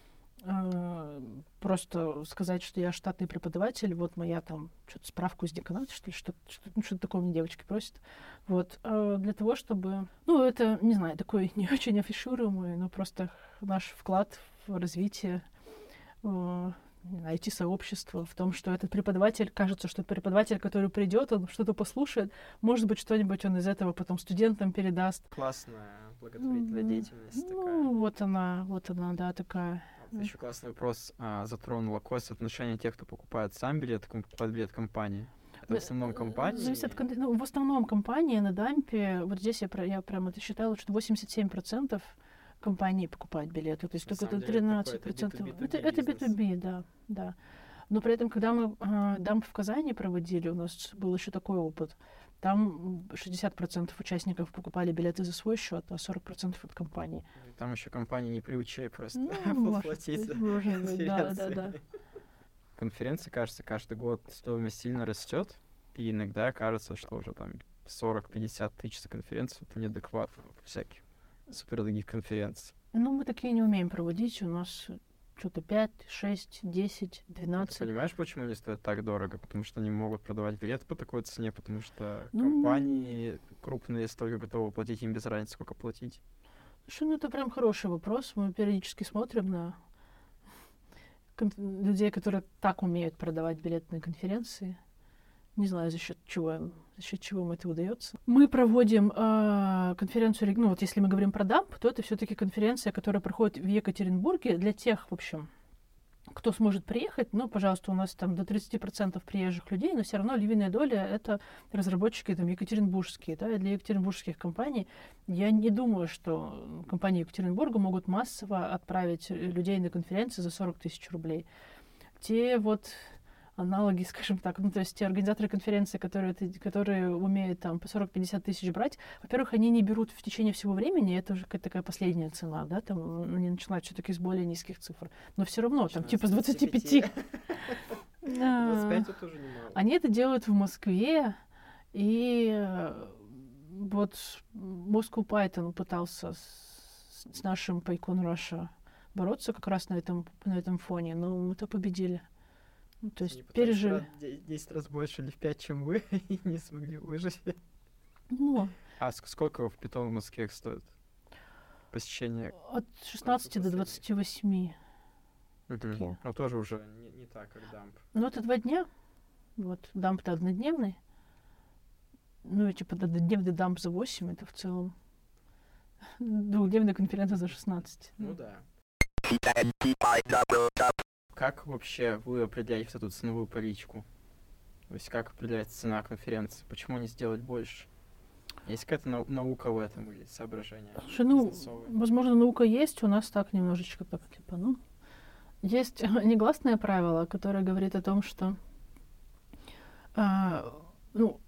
просто сказать, что я штатный преподаватель, вот моя там что-то справку из деканата, что ли, что-то, что ну, что-то такое мне девочки просят. Вот, э, для того, чтобы... Ну, это, не знаю, такой не очень афишируемый, но просто наш вклад в развитие э, IT-сообщества, в том, что этот преподаватель, кажется, что преподаватель, который придет, он что-то послушает, может быть, что-нибудь он из этого потом студентам передаст. Классная благотворительная Мгм. деятельность такая. Ну, вот она, вот она, да, такая. Вот Еще классный вопрос а, затронула Кость отношение тех, кто покупает сам билет, покупает билет компании. Это в основном Э, компании. Зависит от ну, в основном компании на дампе. Вот здесь я, я прям это считала, что 87% компании покупают билеты. То есть На только самом это деле 13 такой, это процентов. B2B Это, это бизнес. B2B, да, да. Но при этом, когда мы а, дамп в Казани проводили, у нас был еще такой опыт. Там м, 60% участников покупали билеты за свой счет, а 40% от компании. Там еще компании не приучили просто Ну, платить за может быть, да, да, да. конференции. Конференция, кажется, каждый год стоимость сильно растет, и иногда кажется, что уже там 40-50 тысяч за конференцию это неадекватно у всяких супер дорогих конференций. Ну, мы такие не умеем проводить. У нас что-то 5, 6, 10, Ты 12. понимаешь, почему они стоят так дорого? Потому что они могут продавать билеты по такой цене, потому что Ну, компании крупные столько готовы платить, им без разницы, сколько платить. Слушай, ну это прям хороший вопрос. Мы периодически смотрим на людей, которые так умеют продавать билетные конференции. Не знаю, за счет чего, за счет чего им это удается. Мы проводим а, конференцию, ну вот если мы говорим про дамп, то это все-таки конференция, которая проходит в Екатеринбурге для тех, в общем, кто сможет приехать. Ну, пожалуйста, у нас там до 30% приезжих людей, но все равно львиная доля — это разработчики там екатеринбургские. Да? Для екатеринбургских компаний я не думаю, что компании Екатеринбурга могут массово отправить э, людей на конференции за 40 тысяч рублей. Те вот аналоги, скажем так, ну, то есть те организаторы конференции, которые, которые умеют там по 40-50 тысяч брать, во-первых, они не берут в течение всего времени, это уже какая-то такая последняя цена, да, там они начинают все-таки с более низких цифр. Но все равно, там, типа с 25. А, 25 это тоже немало. Они это делают в Москве, и э, вот Moscow Python пытался с, с нашим PyCon Russia бороться как раз на этом, на этом фоне, но мы-то победили. Ну, то есть пережили. раз в де- 10 раз больше или в 5, чем вы, и не смогли выжить. Ну, А ск- сколько в питон в Москве стоит? Посещение? от 16 до последний? 28. Мгм. Такие. Ну, тоже уже не, не так, как дамп. Ну, это два дня. Вот, дамп-то однодневный. Ну, и типа однодневный дамп за 8, это в целом двухдневная конференция за 16. Ну да. Как вообще вы определяете эту ценовую политику? То есть как определяется цена конференции? Почему не сделать больше? Есть какая-то нау- наука в этом или соображение? Слушай, ну, возможно, наука есть, у нас так немножечко так, типа, ну... Есть негласное правило, которое говорит о том, что... а, ну,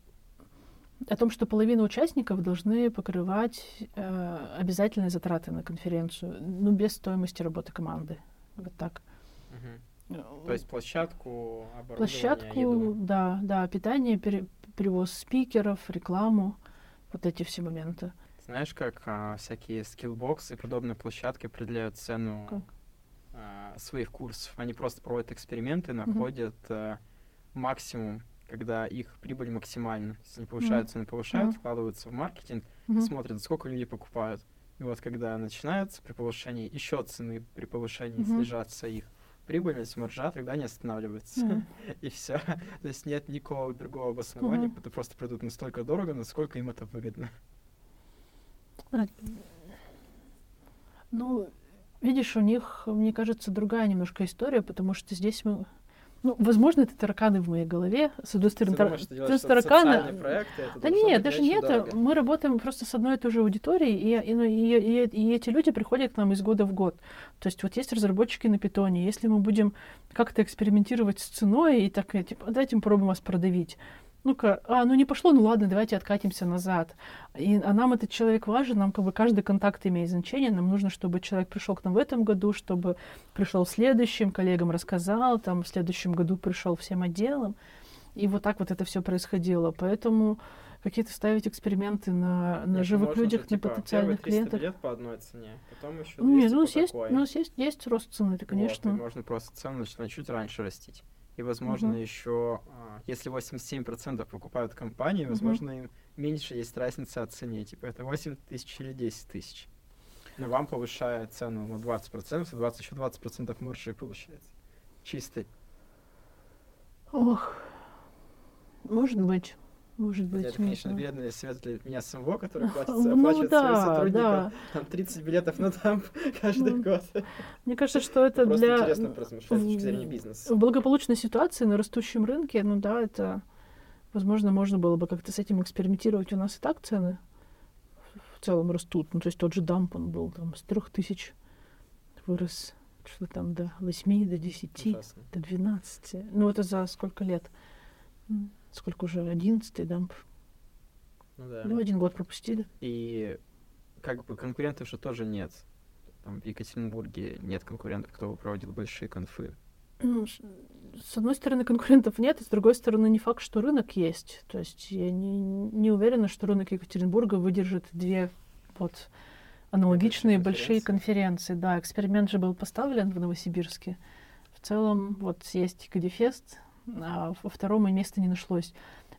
о том, что половина участников должны покрывать э, обязательные затраты на конференцию, ну, без стоимости работы команды. Вот так. То есть площадку, оборудование, Площадку, еду. да, да, питание, пере- перевоз спикеров, рекламу, вот эти все моменты. Знаешь, как а, всякие скиллбоксы и подобные площадки определяют цену Как? а, своих курсов? Они просто проводят эксперименты, находят а, максимум, когда их прибыль максимальна. Если они повышают цены, повышают, Мгм. вкладываются в маркетинг, Мгм. смотрят, сколько люди покупают. И вот когда начинается при повышении еще цены, при повышении Мгм. снижаться их прибыльность, маржа, тогда не останавливается. Мгм. И все. То есть нет никакого другого обоснования, Мгм. это просто продают настолько дорого, насколько им это выгодно. Ну, видишь, у них, мне кажется, другая немножко история, потому что здесь мы... Ну, возможно, это тараканы в моей голове. С одной стороны, тар- с одной стороны, тараканы... Да нет, даже не это. Мы работаем просто с одной и той же аудиторией, и, и, ну, и, и- и эти люди приходят к нам из года в год. То есть вот есть разработчики на питоне. Если мы будем как-то экспериментировать с ценой и так, э, типа, давайте мы попробуем вас продавить. Ну-ка, а, ну не пошло, ну ладно, давайте откатимся назад. И, а нам этот человек важен, нам как бы каждый контакт имеет значение. Нам нужно, чтобы человек пришел к нам в этом году, чтобы пришел в следующем, коллегам рассказал, там в следующем году пришел всем отделам. И вот так вот это все происходило. Поэтому какие-то ставить эксперименты на, на живых людях, на потенциальных клиентах. лет по одной цене, потом еще Ну, нет, ну, у нас есть, у нас есть, есть рост цены, это, конечно. можно просто цену начинать чуть раньше растить. И, возможно, Мгм. еще, а, если 87% покупают компании, возможно, им меньше есть разница от цене. Типа, это 8 тысяч или 10 тысяч. Но вам повышает цену на 20%, и 20, еще 20% маржи получается. Чистый. Ох, может быть, может быть. это, не конечно, знаю. бедный свет для меня самого, который платит, Ну оплачивает своим да, сотрудникам. да. Там 30 билетов на дамп каждый Ну, год. Мне кажется, что это Просто для интересно поразмышлять с точки зрения бизнеса. в благополучной ситуации на растущем рынке, ну да, это, возможно, можно было бы как-то с этим экспериментировать. У нас и так цены в целом растут. Ну, то есть тот же дамп, он был там с трех тысяч вырос что там до 8, до 10, Ужасно. до 12. Ну, это за сколько лет? Сколько уже? 11 дамп. Ну да. Ну, один год пропустили. И как бы конкурентов же тоже нет. Там в Екатеринбурге нет конкурентов, кто бы проводил большие конфы. Ну, с одной стороны, конкурентов нет, а с другой стороны, не факт, что рынок есть. То есть я не, не уверена, что рынок Екатеринбурга выдержит две вот аналогичные большие конференции. Да, эксперимент же был поставлен в Новосибирске. В целом, вот есть Кадифест, а во втором места не нашлось.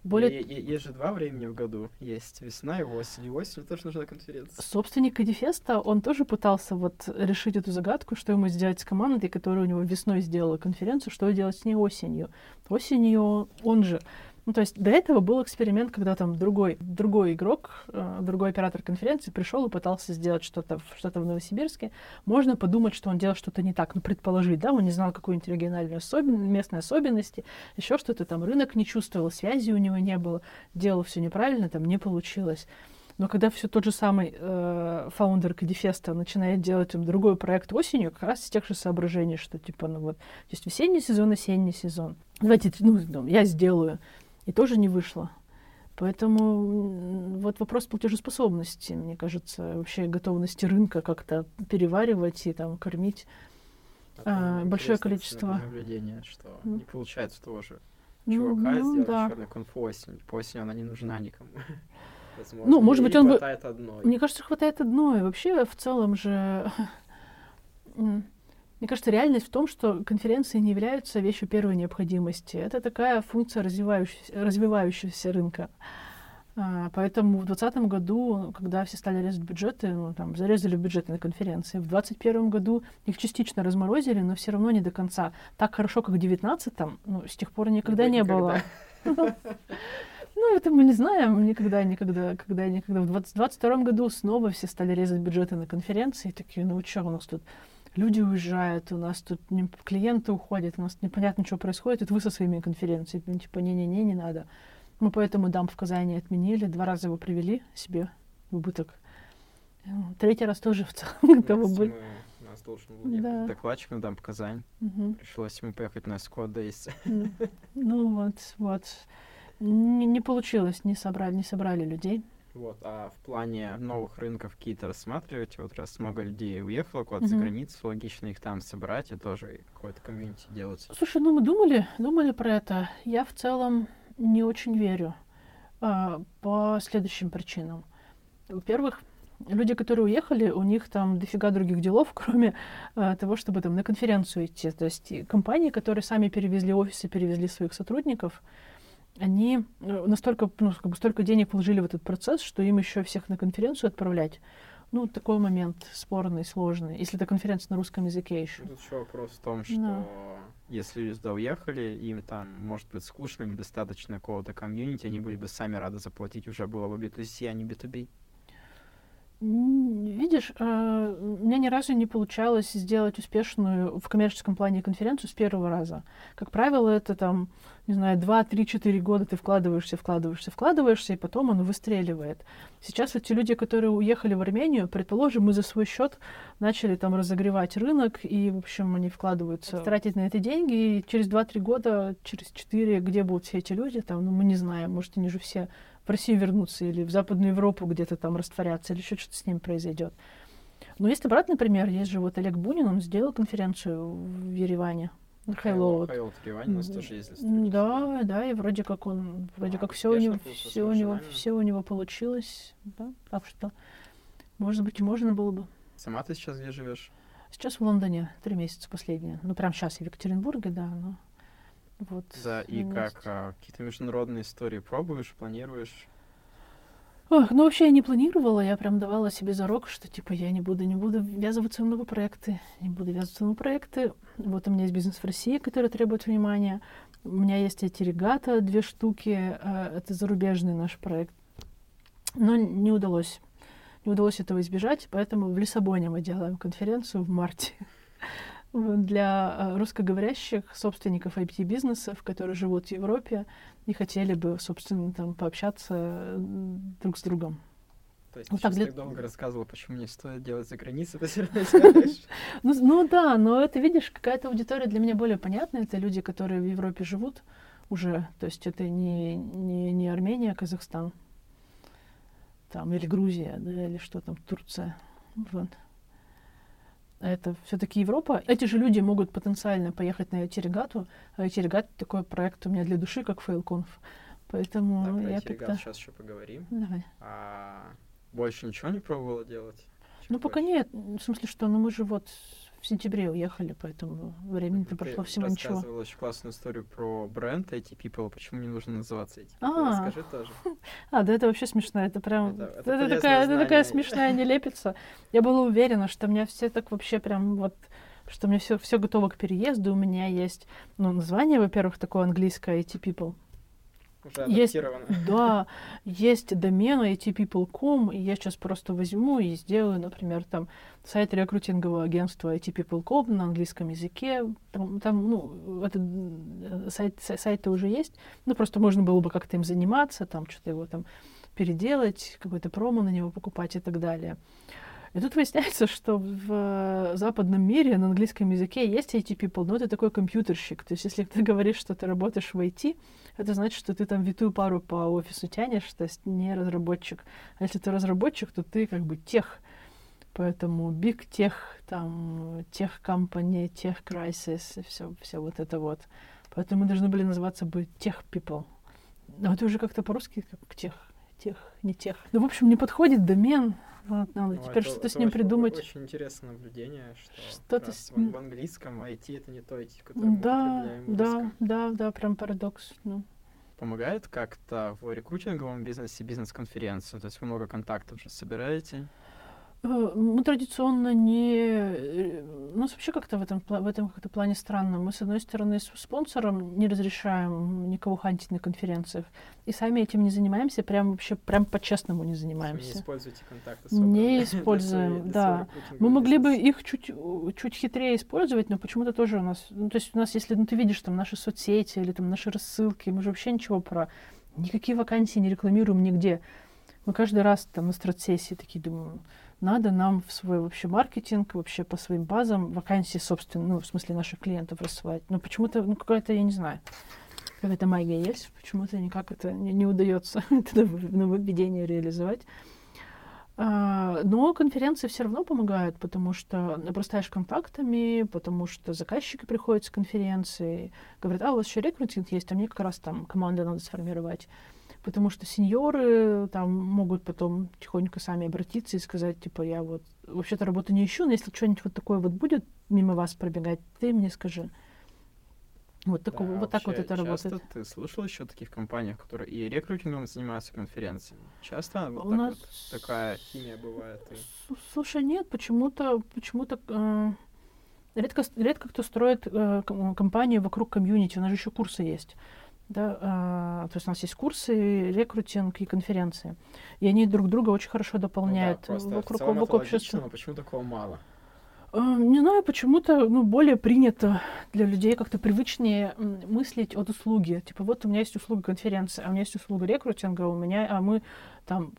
Более есть же два времени в году. Есть весна и осень. И осенью тоже нужна конференция. Собственник Кадифеста, он тоже пытался вот решить эту загадку, что ему сделать с командой, которая у него весной сделала конференцию, что делать с ней осенью. Осенью он же... Ну, то есть до этого был эксперимент, когда там другой, другой игрок, э, другой оператор конференции пришел и пытался сделать что-то что в Новосибирске. Можно подумать, что он делал что-то не так, ну, предположить, да, он не знал какую-нибудь региональную особенность, местные особенности, еще что-то там, рынок не чувствовал, связи у него не было, делал все неправильно, там не получилось. Но когда все тот же самый э, фаундер Кадифеста начинает делать там, другой проект осенью, как раз из тех же соображений, что типа, ну вот, есть весенний сезон, осенний сезон. Давайте, ну, я сделаю. И тоже не вышло. Поэтому вот вопрос платежеспособности, мне кажется, вообще готовности рынка как-то переваривать и там кормить. А, большое количество. наблюдение, что М. не получается тоже. Ну, Чувака ну, сделать да. конфу осенью. По осени она не нужна никому. Возможно. Ну, может быть, он бы- одной. Мне кажется, хватает одной. Вообще, в целом же... Мне кажется, реальность в том, что конференции не являются вещью первой необходимости. Это такая функция развивающегося, развивающегося рынка. А, Поэтому в 2020 году, когда все стали резать бюджеты, ну, там, зарезали бюджеты на конференции, в 2021 году их частично разморозили, но все равно не до конца. Так хорошо, как в 2019, ну, с тех пор никогда не было. Ну, это мы не знаем. Никогда, никогда, когда, никогда. В 2022 году снова все стали резать бюджеты на конференции. Такие, ну что, у нас тут люди уезжают, у нас тут не- клиенты уходят, у нас непонятно, что происходит. Это вы со своими конференциями. Ну, Типа, не-не-не, не надо. Мы поэтому дамп в Казани отменили. Два раза его привели себе в убыток. Ну, Третий раз тоже в целом готовы были. мы- У нас должен был Да. докладчик на Дамп Казань. Мгм. Пришлось ему поехать на Скотт Дейс. М. Ну вот, вот. Не, не получилось, не собрали, не собрали людей. Вот, а в плане новых рынков какие-то рассматриваете? Вот раз много людей уехало куда-то за Мгм. границу, логично их там собрать и тоже какое-то комьюнити делать. Слушай, ну мы думали, думали про это. Я в целом не очень верю а, по следующим причинам. Во-первых, люди, которые уехали, у них там дофига других делов, кроме а, того, чтобы там на конференцию идти. То есть компании, которые сами перевезли офисы, перевезли своих сотрудников, они э, настолько, ну, как бы столько денег вложили в этот процесс, что им еще всех на конференцию отправлять. Ну, такой момент спорный, сложный. Если это конференция на русском языке еще. Тут еще вопрос в том, что Да. если сюда уехали, им там, может быть, скучно, им достаточно какого-то комьюнити, они были бы сами рады заплатить, уже было бы B2C, а не B2B. Видишь, а, у меня ни разу не получалось сделать успешную в коммерческом плане конференцию с первого раза. Как правило, это там, не знаю, 2, 3, 4 года ты вкладываешься, вкладываешься, вкладываешься, и потом оно выстреливает. Сейчас вот те люди, которые уехали в Армению, предположим, мы за свой счет начали там разогревать рынок, и, в общем, они вкладываются, тратить на это деньги, и через 2-3 года, через 4, где будут все эти люди, там, ну, мы не знаем, может, они же все в Россию вернуться или в Западную Европу где-то там растворяться, или еще что-то с ними произойдет. Но есть обратный пример. Есть же вот Олег Бунин, он сделал конференцию в Ереване. Highload. Highload в Ереване у нас тоже ездили. Да, да, и вроде как он, вроде А, как все у него, все у него, все у него получилось, да, так что, может быть, и можно было бы. Сама ты сейчас где живешь? Сейчас в Лондоне три месяца последние, ну прям сейчас в Екатеринбурге, да, но вот. Да, и месяц. как а, какие-то международные истории пробуешь, планируешь? Ох, ну вообще я не планировала, я прям давала себе зарок, что типа я не буду, не буду ввязываться в новые проекты, не буду ввязываться в новые проекты. Вот у меня есть бизнес в России, который требует внимания. У меня есть эти регата, две штуки, э, это зарубежный наш проект. Но не удалось, не удалось этого избежать, поэтому в Лиссабоне мы делаем конференцию в марте для э, русскоговорящих собственников IT-бизнесов, которые живут в Европе и хотели бы, собственно, там пообщаться друг с другом. То есть Вот ты так для- так долго рассказывала, почему не стоит делать за границей, ты всё равно скажешь. Ну, ну да, но это, видишь, какая-то аудитория для меня более понятная. Это люди, которые в Европе живут уже. То есть это не, не, не Армения, а Казахстан. Там, или Грузия, да, или что там, Турция. Вот. Это все-таки Европа. Эти же люди могут потенциально поехать на IT-регату. А IT-регат такой проект у меня для души, как FailConf. Поэтому Да, про я как-то... сейчас еще поговорим. Давай. А больше ничего не пробовала делать? Ну, пока нет. В смысле, что ну, мы же вот в сентябре уехали, поэтому времени-то Ты прошло всего ничего. рассказывала очень классную историю про бренд IT People, почему не нужно называться IT People. А. Расскажи тоже. А, да это вообще смешно. Это прям... Это- Это, это такая, это такая смешная нелепица. Я была уверена, что у меня все так вообще прям вот что у меня все, все готово к переезду. У меня есть, ну, название, во-первых, такое английское IT People. Уже Есть- адаптировано. Да, есть домен itpeople.com, и я сейчас просто возьму и сделаю, например, там сайт рекрутингового агентства itpeople.com на английском языке. Там, там, ну, этот э, сайт, сай- сайт-то уже есть, ну, просто можно было бы как-то им заниматься, там, что-то его там переделать, какой-то промо на него покупать и так далее. И тут выясняется, что в э, западном мире на английском языке есть IT-people, но это такой компьютерщик. То есть если ты говоришь, что ты работаешь в IT, это значит, что ты там витую пару по офису тянешь, то есть не разработчик. А если ты разработчик, то ты как бы тех. Поэтому big tech, там, тех company, тех crisis, все, все вот это вот. Поэтому мы должны были называться бы тех people. Но это уже как-то по-русски как тех, тех, не тех. Ну, в общем, не подходит домен. Вот, надо Ну, теперь что-то с ним очень- придумать. Очень интересное наблюдение, что раз с в, английском IT это не то IT, которое мы Да, в да, да, да, прям парадокс. Ну. Помогает как-то в рекрутинговом бизнесе бизнес-конференции? То есть вы много контактов уже собираете? Э, Мы традиционно не... э, У нас вообще как-то в этом, в этом как-то плане странно. Мы, с одной стороны, с спонсором не разрешаем никого хантить на конференциях. И сами этим не занимаемся, прям вообще прям по-честному не Вы не занимаемся. используете контакты Не используем, да. Мы могли бы их чуть, чуть хитрее использовать, но почему-то тоже у нас... Ну, то есть у нас, если ну, ты видишь там наши соцсети или там наши рассылки, мы же вообще ничего про... Никакие вакансии не рекламируем нигде. Мы каждый раз там на стратсессии такие думаем, надо нам в свой вообще маркетинг, вообще по своим базам вакансии, собственно, ну, в смысле наших клиентов рассылать. Но почему-то, ну, какая-то, я не знаю, какая-то магия есть, почему-то никак это не, не удается, это ново- нововведение реализовать. А, Но конференции все равно помогают, потому что обрастаешь контактами, потому что заказчики приходят с конференции, говорят, а у вас еще рекрутинг есть, а мне как раз там команду надо сформировать. Потому что сеньоры там могут потом тихонько сами обратиться и сказать, типа, я вот вообще-то работу не ищу, но если что-нибудь вот такое вот будет мимо вас пробегать, ты мне скажи. Вот, Да, такого, а вот так вот это работает. Ты слышал еще о таких компаниях, которые и рекрутингом занимаются конференциями? Часто вот У нас вот такая химия бывает? и- Слушай, нет, почему-то, почему-то э, редко, редко кто строит э, ком- компанию вокруг комьюнити. У нас же еще курсы есть. Да, э, то есть у нас есть курсы, рекрутинг и конференции. И они друг друга очень хорошо Ну да, дополняют просто в вокруг, целом это вокруг логично, общества. но почему такого мало? Э, Не знаю, почему-то ну, более принято для людей как-то привычнее мыслить от услуги. Типа, вот у меня есть услуга конференции, а у меня есть услуга рекрутинга, у меня, а мы там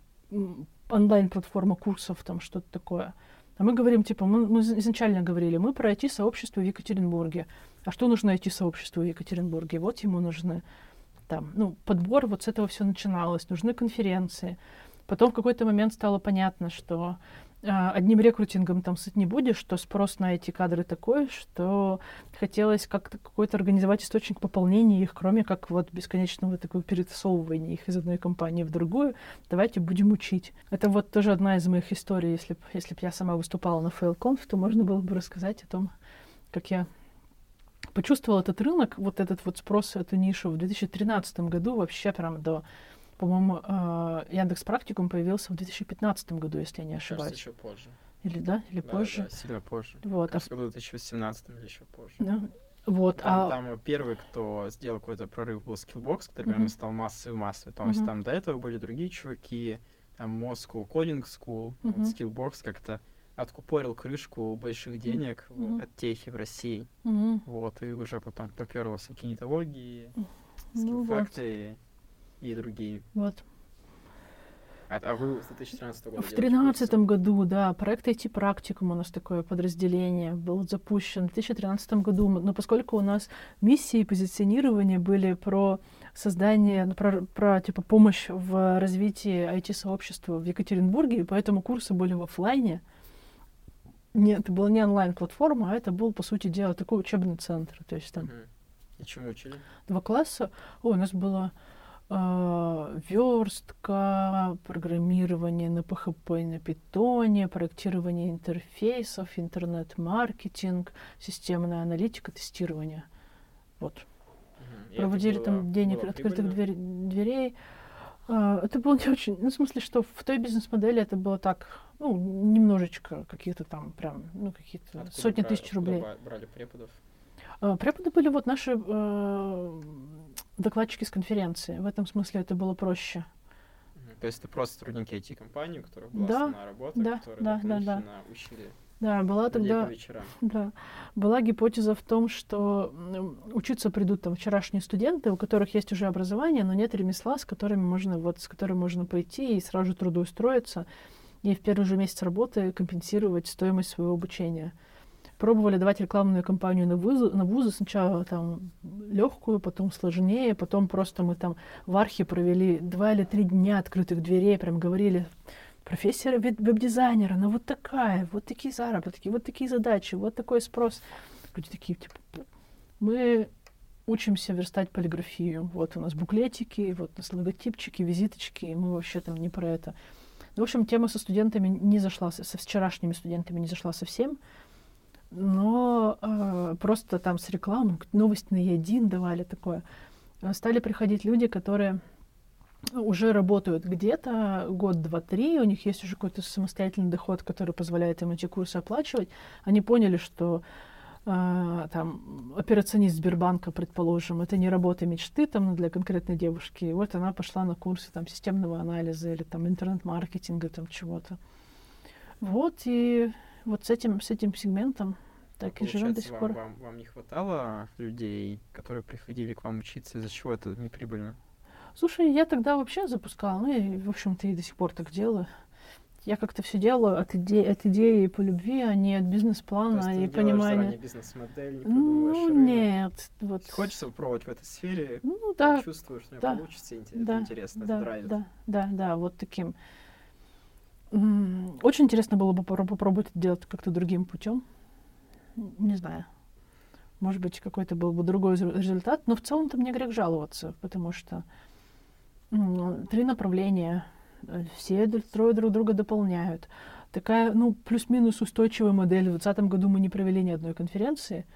онлайн-платформа курсов, там что-то такое. А мы говорим, типа, мы, мы из- изначально говорили, мы про IT-сообщество в Екатеринбурге. А что нужно IT-сообществу в Екатеринбурге? Вот ему нужны там, ну, подбор, вот с этого все начиналось, нужны конференции. Потом в какой-то момент стало понятно, что одним рекрутингом там сыт не будешь, что спрос на эти кадры такой, что хотелось как-то какой-то организовать источник пополнения их, кроме как вот бесконечного такого перетасовывания их из одной компании в другую. Давайте будем учить. Это вот тоже одна из моих историй. Если б если я сама выступала на FailConf, то можно было бы рассказать о том, как я почувствовала этот рынок, вот этот вот спрос, эту нишу в 2013 году вообще прям до по-моему, э, Яндекс Практикум появился в 2015 году, если я не Кажется, ошибаюсь. еще позже. Или да, или Да, позже. да, сильно позже. Вот, а, Кажется, в 2018 или еще позже. да, вот, Там, а там первый, кто сделал какой-то прорыв, был Skillbox, который Мгм. прямо стал массовый массовый. То есть Мгм. там до этого были другие чуваки, там Moscow Coding School, вот Мгм. Skillbox как-то откупорил крышку больших денег Мгм. от техи в России. мгм, Вот, и уже потом поперлся кинетологии, ну Skill вот, Factory и другие. вот. А, а вы с 2013 года В 2013 году, да, проект IT-практикум у нас такое подразделение был запущен. В 2013 году, но поскольку у нас миссии и позиционирование были про создание, ну, про, про типа помощь в развитии IT-сообщества в Екатеринбурге, поэтому курсы были в офлайне. Нет, это была не онлайн-платформа, а это был, по сути дела, такой учебный центр. То есть там... И чему учили? Два класса. О, у нас было верстка, программирование на PHP и на питоне, проектирование интерфейсов, интернет-маркетинг, системная аналитика, тестирование. Вот. Угу. Проводили было, там было открытых дверь, дверей. А, это было не очень... Ну, в смысле, что в той бизнес-модели это было так, ну, немножечко какие-то там прям, ну, какие-то сотни бра- тысяч рублей. бра- брали преподов? А, Преподы были вот наши э, докладчики с конференции. В этом смысле это было проще. То есть это просто сотрудники IT-компании, у которых была Да, основная работа, да, которые да, да, да. учили Да, была тогда... Да. Была гипотеза в том, что учиться придут там вчерашние студенты, у которых есть уже образование, но нет ремесла, с которыми можно, вот, с которым можно пойти и сразу трудоустроиться, и в первый же месяц работы компенсировать стоимость своего обучения. Пробовали давать рекламную кампанию на вузы, на вузы сначала там легкую, потом сложнее, потом просто мы там в Архе провели два или три дня открытых дверей, прям говорили, профессия веб- веб-дизайнера, она вот такая, вот такие заработки, вот такие задачи, вот такой спрос. Люди такие, типа, мы учимся верстать полиграфию. Вот у нас буклетики, вот у нас логотипчики, визиточки, и мы вообще там не про это. Ну, в общем, тема со студентами не зашла, со вчерашними студентами не зашла совсем, но э, просто там с рекламой, новость на Е1 давали такое. Э, Стали приходить люди, которые уже работают где-то год, два, три, у них есть уже какой-то самостоятельный доход, который позволяет им эти курсы оплачивать. Они поняли, что э, там операционист Сбербанка, предположим, это не работа мечты там для конкретной девушки. И вот она пошла на курсы там системного анализа или там интернет-маркетинга там чего-то. Вот и вот с этим с этим сегментом так и живем до сих пор. Вам, вам не хватало людей, которые приходили к вам учиться, из-за чего это неприбыльно? Слушай, я тогда вообще запускала, ну и, в общем-то, и до сих пор так делаю. Я как-то все делаю от, иде- от идеи по любви, а не от бизнес-плана и понимания. бизнес-модель, не Ну, рынок. нет, вот. Хочется попробовать в этой сфере, Ну, да, чувствуешь, что да, получится, да, это интересно, да, это драйвит. да, да, да, вот таким. Очень интересно было бы попро- попробовать это делать как-то другим путем. Не знаю. Может быть, какой-то был бы другой резу- результат, но в целом-то мне грех жаловаться, потому что три направления, э, все трое друг друга дополняют. Такая, ну, плюс-минус устойчивая модель. В 2020 году мы не провели ни одной конференции,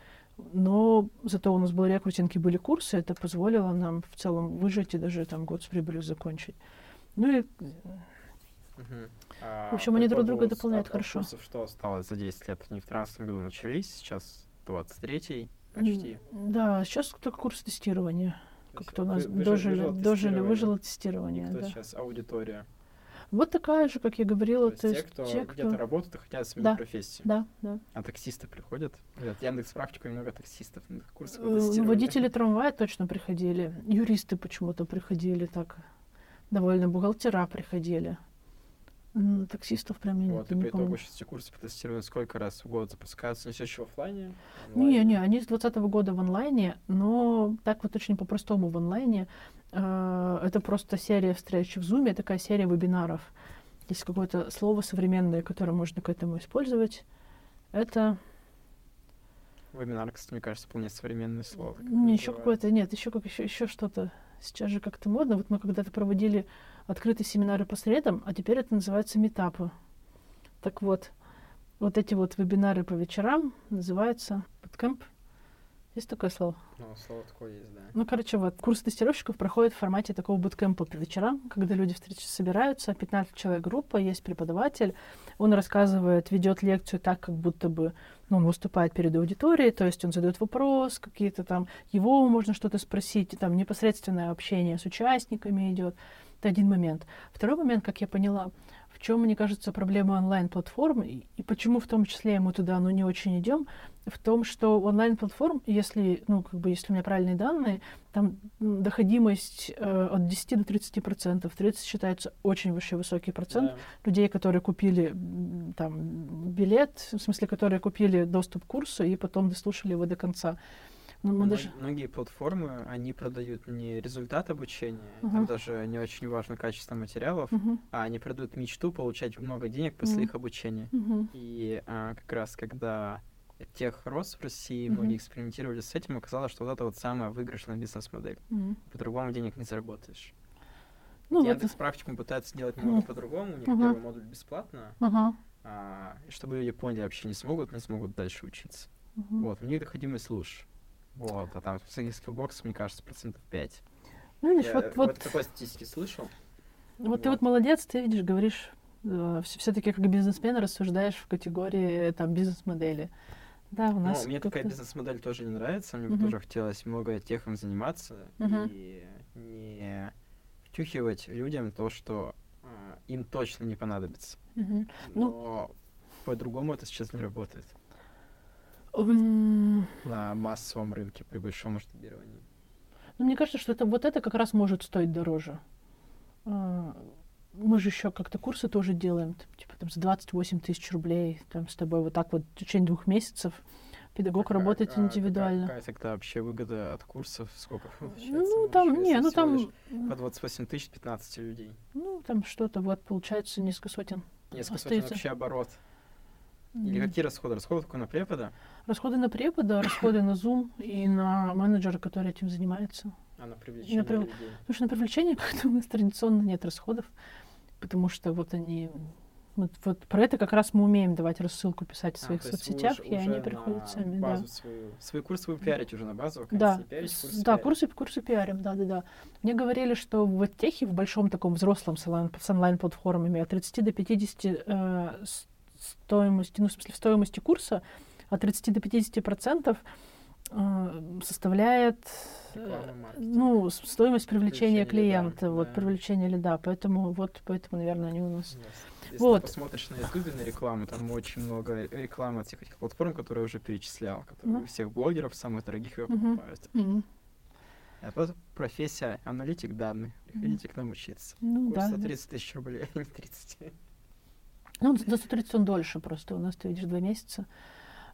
но зато у нас был рекрутинг и были курсы, это позволило нам в целом выжить и даже там год с прибылью закончить. Ну и Мгм. А В общем, по они друг друга дополняют хорошо. курсов что осталось за 10 лет? Они в 13 году начались, сейчас 23-й почти. да, сейчас только курс тестирования. То Как-то у нас вы- выжи- дожили, выжило дожили, тестирование. выжило И тестирование. кто да. сейчас аудитория? Вот такая же, как я говорила, То есть те, кто те, где-то работают и хотят сменить Да. профессию. Да, да. А таксисты приходят? Говорят, Яндекс практику много таксистов на курсы Э. Водители трамвая точно приходили. Юристы почему-то приходили так. Довольно бухгалтера приходили. М, Таксистов прям я Вот, и не итогу сейчас эти курсы по тестированию сколько раз в год запускаются? Все еще в оффлайне? Не, не, они с 2020 года в онлайне, но так вот очень по-простому в онлайне. Э, Это просто серия встреч в Zoom, такая серия вебинаров. Есть какое-то слово современное, которое можно к этому использовать. Это Вебинар, кстати, мне кажется, вполне современное слово. как не еще какое-то, нет, еще как еще, еще что-то. Сейчас же как-то модно. Вот мы когда-то проводили открытые семинары по средам, а теперь это называется метапы. Так вот, вот эти вот вебинары по вечерам называются подкэмп. Есть такое слово? Ну, слово такое есть, да. Ну, короче, вот курс тестировщиков проходит в формате такого буткемпа по вечерам, когда люди встреч собираются, 15 человек группа, есть преподаватель, он рассказывает, ведет лекцию так, как будто бы ну, он выступает перед аудиторией, то есть он задает вопрос, какие-то там, его можно что-то спросить, там непосредственное общение с участниками идет. Это один момент. Второй момент, как я поняла, в чем, мне кажется, проблема онлайн-платформ и, и почему в том числе мы туда ну, не очень идем, в том, что онлайн-платформ, если, ну, как бы, если у меня правильные данные, там доходимость э, от 10 до 30 процентов. 30 считается очень вообще высокий процент Да. людей, которые купили там билет, в смысле, которые купили доступ к курсу и потом дослушали его до конца. Ну, мы даже... Многие платформы, они продают не результат обучения, Мгм. там даже не очень важно качество материалов, Мгм, а они продают мечту получать много денег после Мгм. их обучения. мгм, И а, как раз когда тех рос в России, многие экспериментировали с этим, оказалось, что вот это вот самая выигрышная бизнес-модель. мгм. По-другому денег не заработаешь. Ну, вот Яндекс Практикум пытается делать немного Мгм. по-другому, у них Мгм. первый модуль бесплатно, Ага. а, чтобы люди поняли, вообще не смогут, не смогут дальше учиться. мгм. Вот, у них доходимость лучше. Вот, а там среди Skillbox, мне кажется, процентов 5. Ну, видишь, Я вот, вот вот, такой статистики слышал. вот ты вот. вот молодец, ты видишь, говоришь, все-таки как бизнесмен рассуждаешь в категории там бизнес-модели. Да, у Ну, нас мне такая бизнес-модель тоже не нравится, мне бы Мгм. тоже хотелось много техом заниматься Мгм. и не втюхивать людям то, что а, им точно не понадобится. Ну- Но по-другому это сейчас не работает на массовом рынке при большом масштабировании. Ну, мне кажется, что это вот это как раз может стоить дороже. А, Мы же еще как-то курсы тоже делаем, типа там за 28 тысяч рублей, там с тобой вот так вот в течение двух месяцев педагог Какая- работает а, какая- индивидуально. Какая тогда вообще выгода от курсов? Сколько? Ну, там, не, ну там, По 28 тысяч 15 людей. ну, там что-то вот получается несколько сотен. Несколько сотен Остается. вообще оборот. Или М. какие расходы? Расходы только на препода, Расходы на препода, расходы на Zoom и на менеджера, который этим занимается. а на привлечение прив- людей. Потому что на привлечение как-то у нас традиционно нет расходов, потому что вот они... Вот, вот про это как раз мы умеем давать рассылку, писать в А, своих вы соцсетях, и они приходят на сами. Да. Базу свою, свои курсы вы пиарите уже на базу, Да, пиарите, курсы да, пиарите. курсы, курсы пиарим, да, да, да. Мне говорили, что в техе, в большом таком взрослом с онлайн- с онлайн-платформами от 30 до 50 э, стоимости, ну, в смысле, в стоимости курса от 30 до 50 процентов э, составляет э, ну, стоимость привлечения Привлечение лида, клиента, вот, да. привлечение лида. Поэтому, вот, поэтому, наверное, они у нас... Yes. Если Вот. ты посмотришь на ютубе на рекламу, там очень много рекламы от всех этих платформ, которые я уже перечислял, которые у всех блогеров, самых дорогих ее покупают. Мгм. А вот профессия аналитик данных. Приходите к нам учиться. Ну, Курс да. за да. 30 тысяч рублей, а не 30. Ну, за 130 он дольше просто. У нас, ты видишь, два месяца.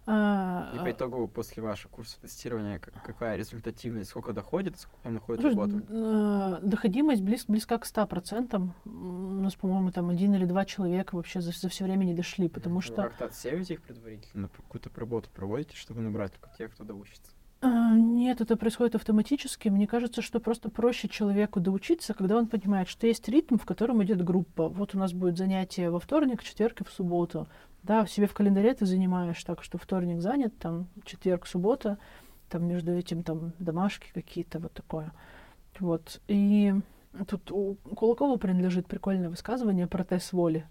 А, И по итогу, после вашего курса тестирования, какая результативность, сколько доходит, сколько там находит Слушай, работу? э, доходимость близ, близка к 100%. М, У нас, по-моему, там один или два человека вообще за, за все время не дошли, потому Вы что... как-то отсеиваете их предварительно, пр- какую-то работу проводите, чтобы набрать только тех, кто доучится? А, Нет, это происходит автоматически. Мне кажется, что просто проще человеку доучиться, когда он понимает, что есть ритм, в котором идет группа. Вот у нас будет занятие во вторник, в четверг и в субботу. Да, себе в календаре ты занимаешь так, что вторник занят, там четверг, суббота, там между этим там домашки какие-то, вот такое. Вот. И тут у Кулакова принадлежит прикольное высказывание про тест воли.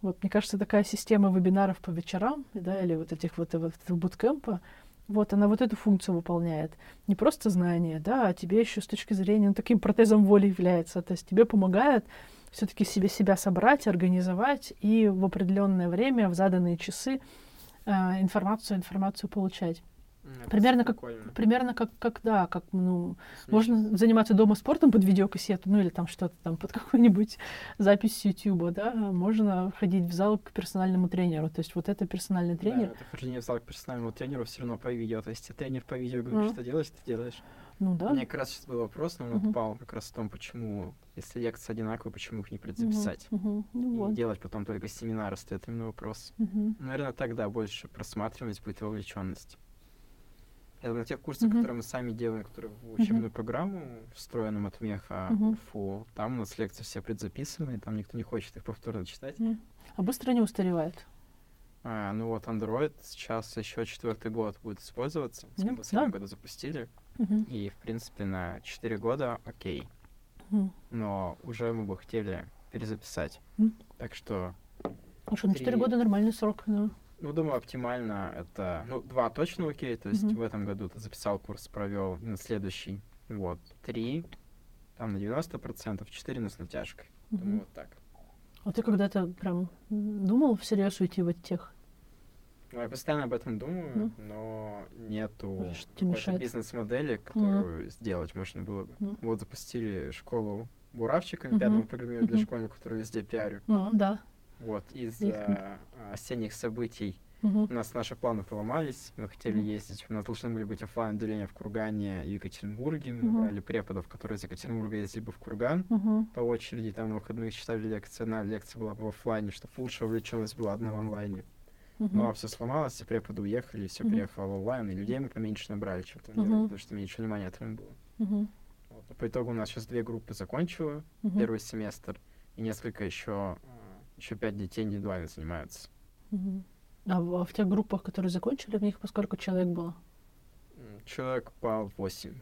Вот, мне кажется, такая система вебинаров по вечерам, да, или вот этих вот, вот этого буткемпа, вот она вот эту функцию выполняет. Не просто знание, да, а тебе еще с точки зрения, ну, таким протезом воли является. То есть тебе помогает все-таки себе себя собрать, организовать и в определенное время, в заданные часы а, информацию, информацию получать. М, это Примерно как-. Примерно как, как да, как, ну, Смешно. можно заниматься дома спортом под видеокассету, ну или там что-то там под какую-нибудь запись с Ютуба, да, а можно ходить в зал к персональному тренеру. То есть вот это персональный Да, тренер, но это хождение в зал к персональному тренеру все равно по видео. То есть тренер по видео говорит, Мгм. что делаешь, ты делаешь. Ну да. У меня как раз сейчас был вопрос, но он Мгм. отпал как раз в том, почему, если лекции одинаковые, почему их не предзаписать. мгм, Ну И вот. делать потом только семинары, стоит именно вопрос. Мгм. Наверное, тогда больше просматривать будет вовлеченность. Думаю, на тех курсах, Мгм. которые мы сами делаем, которые в учебную программу встроенном от Меха, Мгм. УФУ, там у нас лекции все предзаписаны, там никто не хочет их повторно читать. Мгм. А быстро не устаревает. А, ну вот Android сейчас еще четвертый год будет использоваться. Ну, Мы в последнем да. году запустили. Мгм. И, в принципе, на 4 года окей. Мгм. Но уже мы бы хотели перезаписать. Мгм. Так что, Ну что, на 4 Три. года нормальный срок, да. ну, думаю, оптимально это... Ну, два точно окей. То есть Мгм. в этом году ты записал курс, провел на следующий. Вот. Три, там на 90%, четыре на с натяжкой. Думаю, Мгм. вот так. А ты когда-то прям думал всерьез уйти в тех? Ну, я постоянно об этом думаю, Ну. но нету какой-то бизнес-модели, которую сделать можно было бы. Ну. Вот запустили школу Буравчика, Мгм. пятому программированию для Мгм. школьников, которую везде пиарю. Ну, да. Вот, из Их- а, осенних событий Мгм. у нас наши планы поломались, мы хотели Мгм. ездить, у нас должны были быть оффлайн отделения в Кургане и Екатеринбурге, мы Мгм. брали преподов, которые из Екатеринбурга ездили бы в Курган Мгм. по очереди, там на выходных читали лекции, одна лекция была бы в оффлайне, чтобы лучше увлеченность была одна в онлайне. Мгм. Но все сломалось, все преподы уехали, все Мгм. переехало в онлайн, и людей мы поменьше набрали, чем планировали, потому что меньше внимания этому было. Вот. а По итогу у нас сейчас две группы закончила первый семестр, и несколько еще, еще пять детей индивидуально занимаются. А в, а в тех группах, которые закончили, в них по сколько человек было? Человек по 8.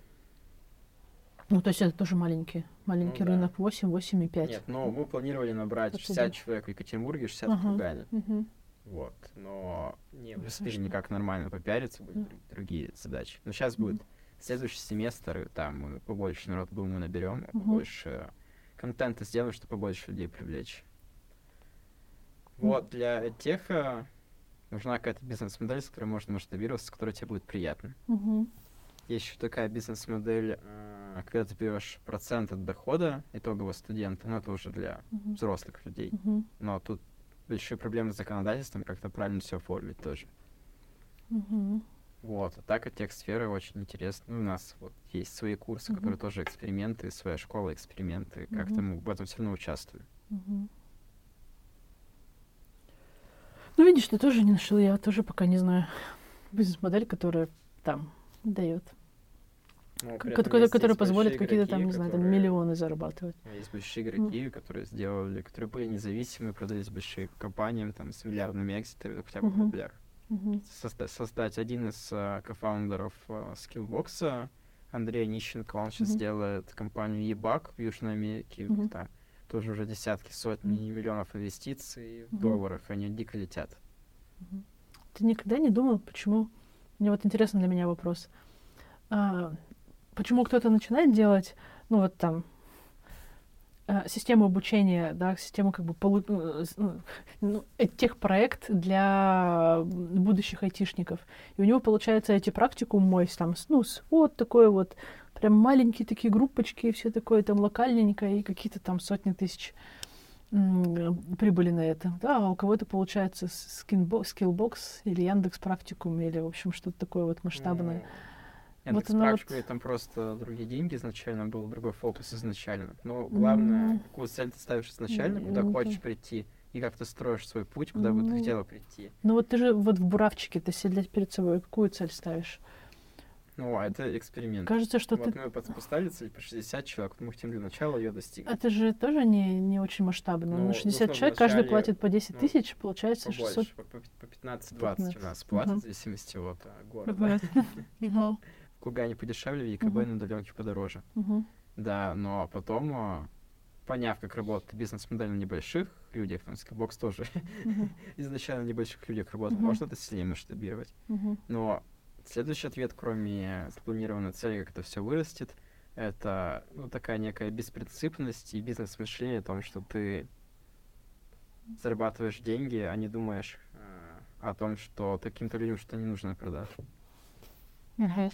Ну, то есть это тоже маленький, маленький Ну да. рынок. 8, 8 и 5. Нет, но мы планировали набрать Почти 60 да. человек в Екатеринбурге, 60 в Ага. Кургане. Мгм. Вот. Но не успели никак нормально попиариться, были другие задачи. Но сейчас будет следующий семестр, там мы побольше народ, думаю, наберем, Мгм. побольше контента сделаем, чтобы побольше людей привлечь. Вот, для теха нужна какая-то бизнес-модель, с которой можно масштабироваться, с которой тебе будет приятно. Мгм. Есть еще такая бизнес-модель, э, когда ты берешь процент от дохода итогового студента, но это уже для Мгм. взрослых людей. Мгм. Но тут большие проблемы с законодательством, как-то правильно все оформить тоже. Мгм. Вот, а так от тех сферы очень интересно. Ну, у нас вот есть свои курсы, Мгм. которые тоже эксперименты, своя школа эксперименты. Как-то Мгм. мы в этом все равно участвуем. Мгм. Ну, видишь, ты тоже не нашел, я тоже пока не знаю бизнес-модель, которая там дает, Но ко- при ко- этом есть- которая есть позволит какие-то там, игроки, не знаю, там которые- миллионы зарабатывать. Есть большие игроки, которые сделали, которые были независимы, продались большие компаниям там с миллиардными экзитами, ну, хотя бы в Мгм. рублях. Мгм. Созда- создать один из а, кофаундеров а, Skillbox, Андрей Нищенко, он сейчас Мгм. делает компанию eBug в Южной Америке, Мгм. там тоже уже десятки, сотни миллионов инвестиций в Мгм. долларах, они дико летят. Мгм. Ты никогда не думал, почему... Мне вот интересно для меня вопрос. А, почему кто-то начинает делать, ну вот там, а, систему обучения, да, систему как бы полу... ну, с- ну, ну, э, техпроект для будущих айтишников. И у него получается эти практикум мой, там, ну, вот такой вот, прям маленькие такие группочки, все такое там локальненько, и какие-то там сотни тысяч прибыли на это. Да, а у кого-то получается скиллбокс или Яндекс практикум, или, в общем, что-то такое вот масштабное. Ну, Вот она вот- там просто другие деньги изначально, был другой фокус изначально. Но главное, М. какую цель ты ставишь изначально, куда М, хочешь прийти, и как ты строишь свой путь, куда бы ты Ну, хотела прийти. Ну вот ты же вот в Буравчике, ты себе перед собой какую цель ставишь? Ну, а это эксперимент. Кажется, что вот ты... мы пос- поставили цель по 60 человек, мы хотим для начала ее достигнуть. Это же тоже не, не очень масштабно. Ну, На 60 ну, человек каждый платит по 10 ну, тысяч, получается 600. Побольше, по, по- по 15-20 у нас платят, в зависимости от а, города. Кургане подешевле, ЕКБ Мгм. на удаленке подороже. Мгм. Да, но потом, а, поняв, как работает бизнес-модель на небольших людях, там, Skillbox тоже изначально на небольших людях работает, Мгм. можно это сильнее масштабировать. Мгм. Но следующий ответ, кроме запланированной цели, как это все вырастет, это ну, такая некая беспринципность и бизнес-мышление о том, что ты зарабатываешь деньги, а не думаешь э, о том, что ты каким-то людям что не нужно продашь. Мгм.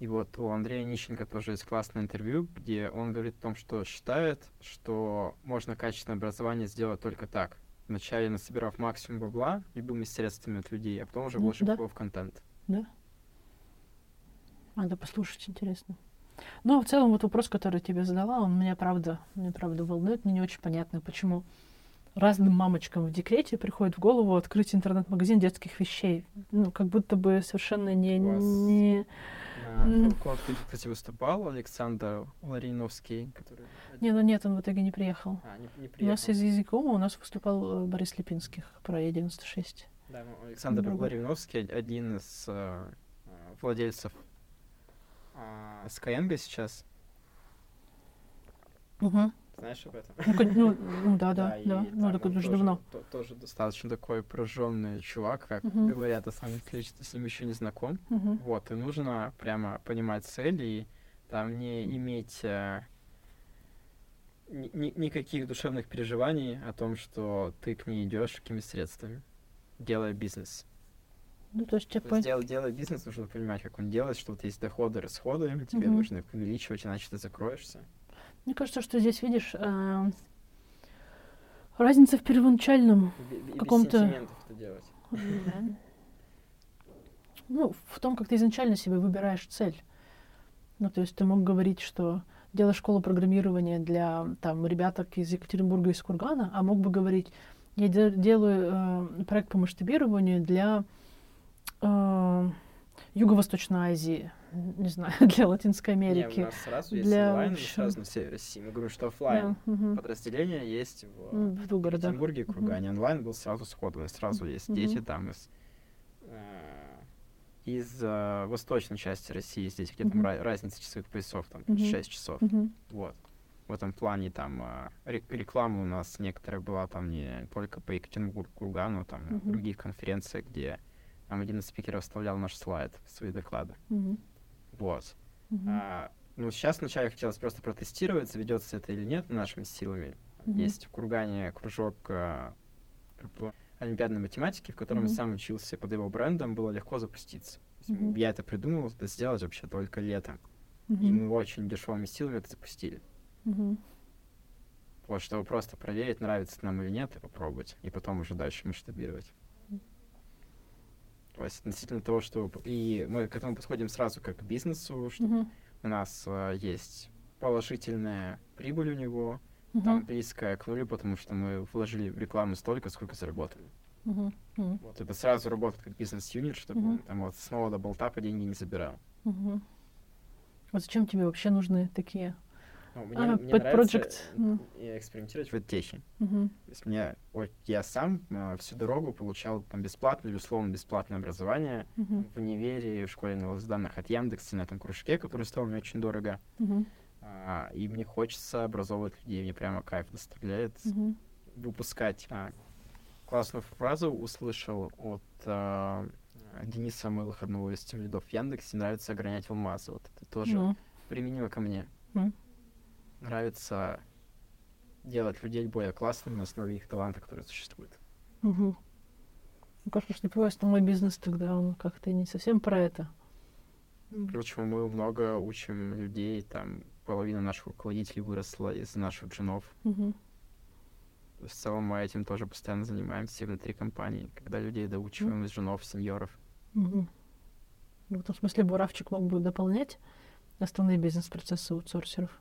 И вот у Андрея Нищенко тоже есть классное интервью, где он говорит о том, что считает, что можно качественное образование сделать только так. Вначале насобирав максимум бабла любыми средствами от людей, а потом уже Ну, вложив да. его в контент. Надо послушать, интересно. Ну, в целом, вот вопрос, который я тебе задала, он меня правда, меня правда волнует. Мне не очень понятно, почему разным мамочкам в декрете приходит в голову открыть интернет-магазин детских вещей. Ну, как будто бы совершенно не... Не... М. конкурсе, кстати, выступал Александр Лариновский, который... Не, ну нет, он в итоге не приехал. А, не, не У нас приехал. из языкома у нас выступал э, Борис Липинских про Е96. Да, ну, Александр Другой. Лариновский один из э, э, владельцев э, Skyeng сейчас. Угу. Знаешь об этом? Ну, ну, ну, да, да, да. Ну, так уже давно. то- тоже достаточно такой прожженный чувак, как говорят, самом деле, что с ним еще не знаком. Вот, и нужно прямо понимать цели и там не иметь э, ни- ни- никаких душевных переживаний о том, что ты к ней идешь какими средствами, делая бизнес. Ну, то есть, То типа, есть, дел- делая бизнес, нужно понимать, как он делает, что вот есть доходы, расходы, тебе Мгм. нужно их увеличивать, иначе ты закроешься. Мне кажется, что здесь, видишь, э, разница в первоначальном каком-то-. Ну, в том, как ты изначально себе выбираешь цель. Ну, то есть ты мог говорить, что делаешь школу программирования для там ребяток из Екатеринбурга, из Кургана, а мог бы говорить, я де- делаю э, проект по масштабированию для э, Юго-Восточной Азии, не знаю, для Латинской Не, у Америки. нас сразу есть для онлайн, и общего- сразу на севере России. Мы говорим, что офлайн Да, мгм. подразделение есть в В городах. Екатеринбурге Мгм. Кургане. Онлайн был сразу сходу, и сразу есть Мгм. дети там из э, из э, восточной части России, здесь где там Мгм. ра- разница часовых поясов, там Мгм. 6 часов. Мгм. Вот. В этом плане там э, рек- реклама у нас некоторая была там не только по Екатеринбургу, Кургану, там Мгм. других конференциях, где там один из спикеров вставлял наш слайд в свои доклады. Мгм. Вот. Мгм. А, ну, сейчас вначале хотелось просто протестировать, заведется это или нет нашими силами. Мгм. Есть в Кургане кружок э, по олимпиадной математике, в котором я Мгм. сам учился под его брендом, было легко запуститься. Мгм. Я это придумал, это сделать вообще только летом. И Мгм. мы очень дешевыми силами это запустили. Мгм. Вот, чтобы просто проверить, нравится нам или нет, и попробовать. И потом уже дальше масштабировать. Есть относительно того, что... И мы к этому подходим сразу как к бизнесу, что Мгм. у нас э, есть положительная прибыль у него, Мгм. там близкая к нулю, потому что мы вложили в рекламу столько, сколько заработали. Мгм. Мгм. Вот это сразу работает как бизнес-юнит, чтобы Мгм. он там вот снова до болтапа деньги не забирал. Мгм. Вот зачем тебе вообще нужны такие? Ну, мне, А, мне pet нравится project, ну. и экспериментировать в технике. Мгм. То есть мне, вот я сам э, всю дорогу получал там бесплатное или условно бесплатное образование Мгм. в универе, в школе анализ данных от Яндекса на этом кружке, который стоил мне очень дорого. Мгм. А, и мне хочется образовывать людей, мне прямо кайф доставляет Мгм. выпускать. А, классную фразу услышал от а, Дениса Самойлых, одного из тем лидов в Яндексе, нравится огранять алмазы. Вот это тоже Ну, применимо ко мне. М. Нравится делать людей более классными на основе их таланта, которые существуют. мгм. Мне кажется, что твой основной бизнес тогда, он как-то не совсем про это. Почему мы много учим людей, там половина наших руководителей выросла из наших джинов. Мгм. В целом мы этим тоже постоянно занимаемся внутри компании, когда людей доучиваем из джинов, сеньоров. Мгм. В этом смысле Буравчик мог бы дополнять основные бизнес-процессы аутсорсеров.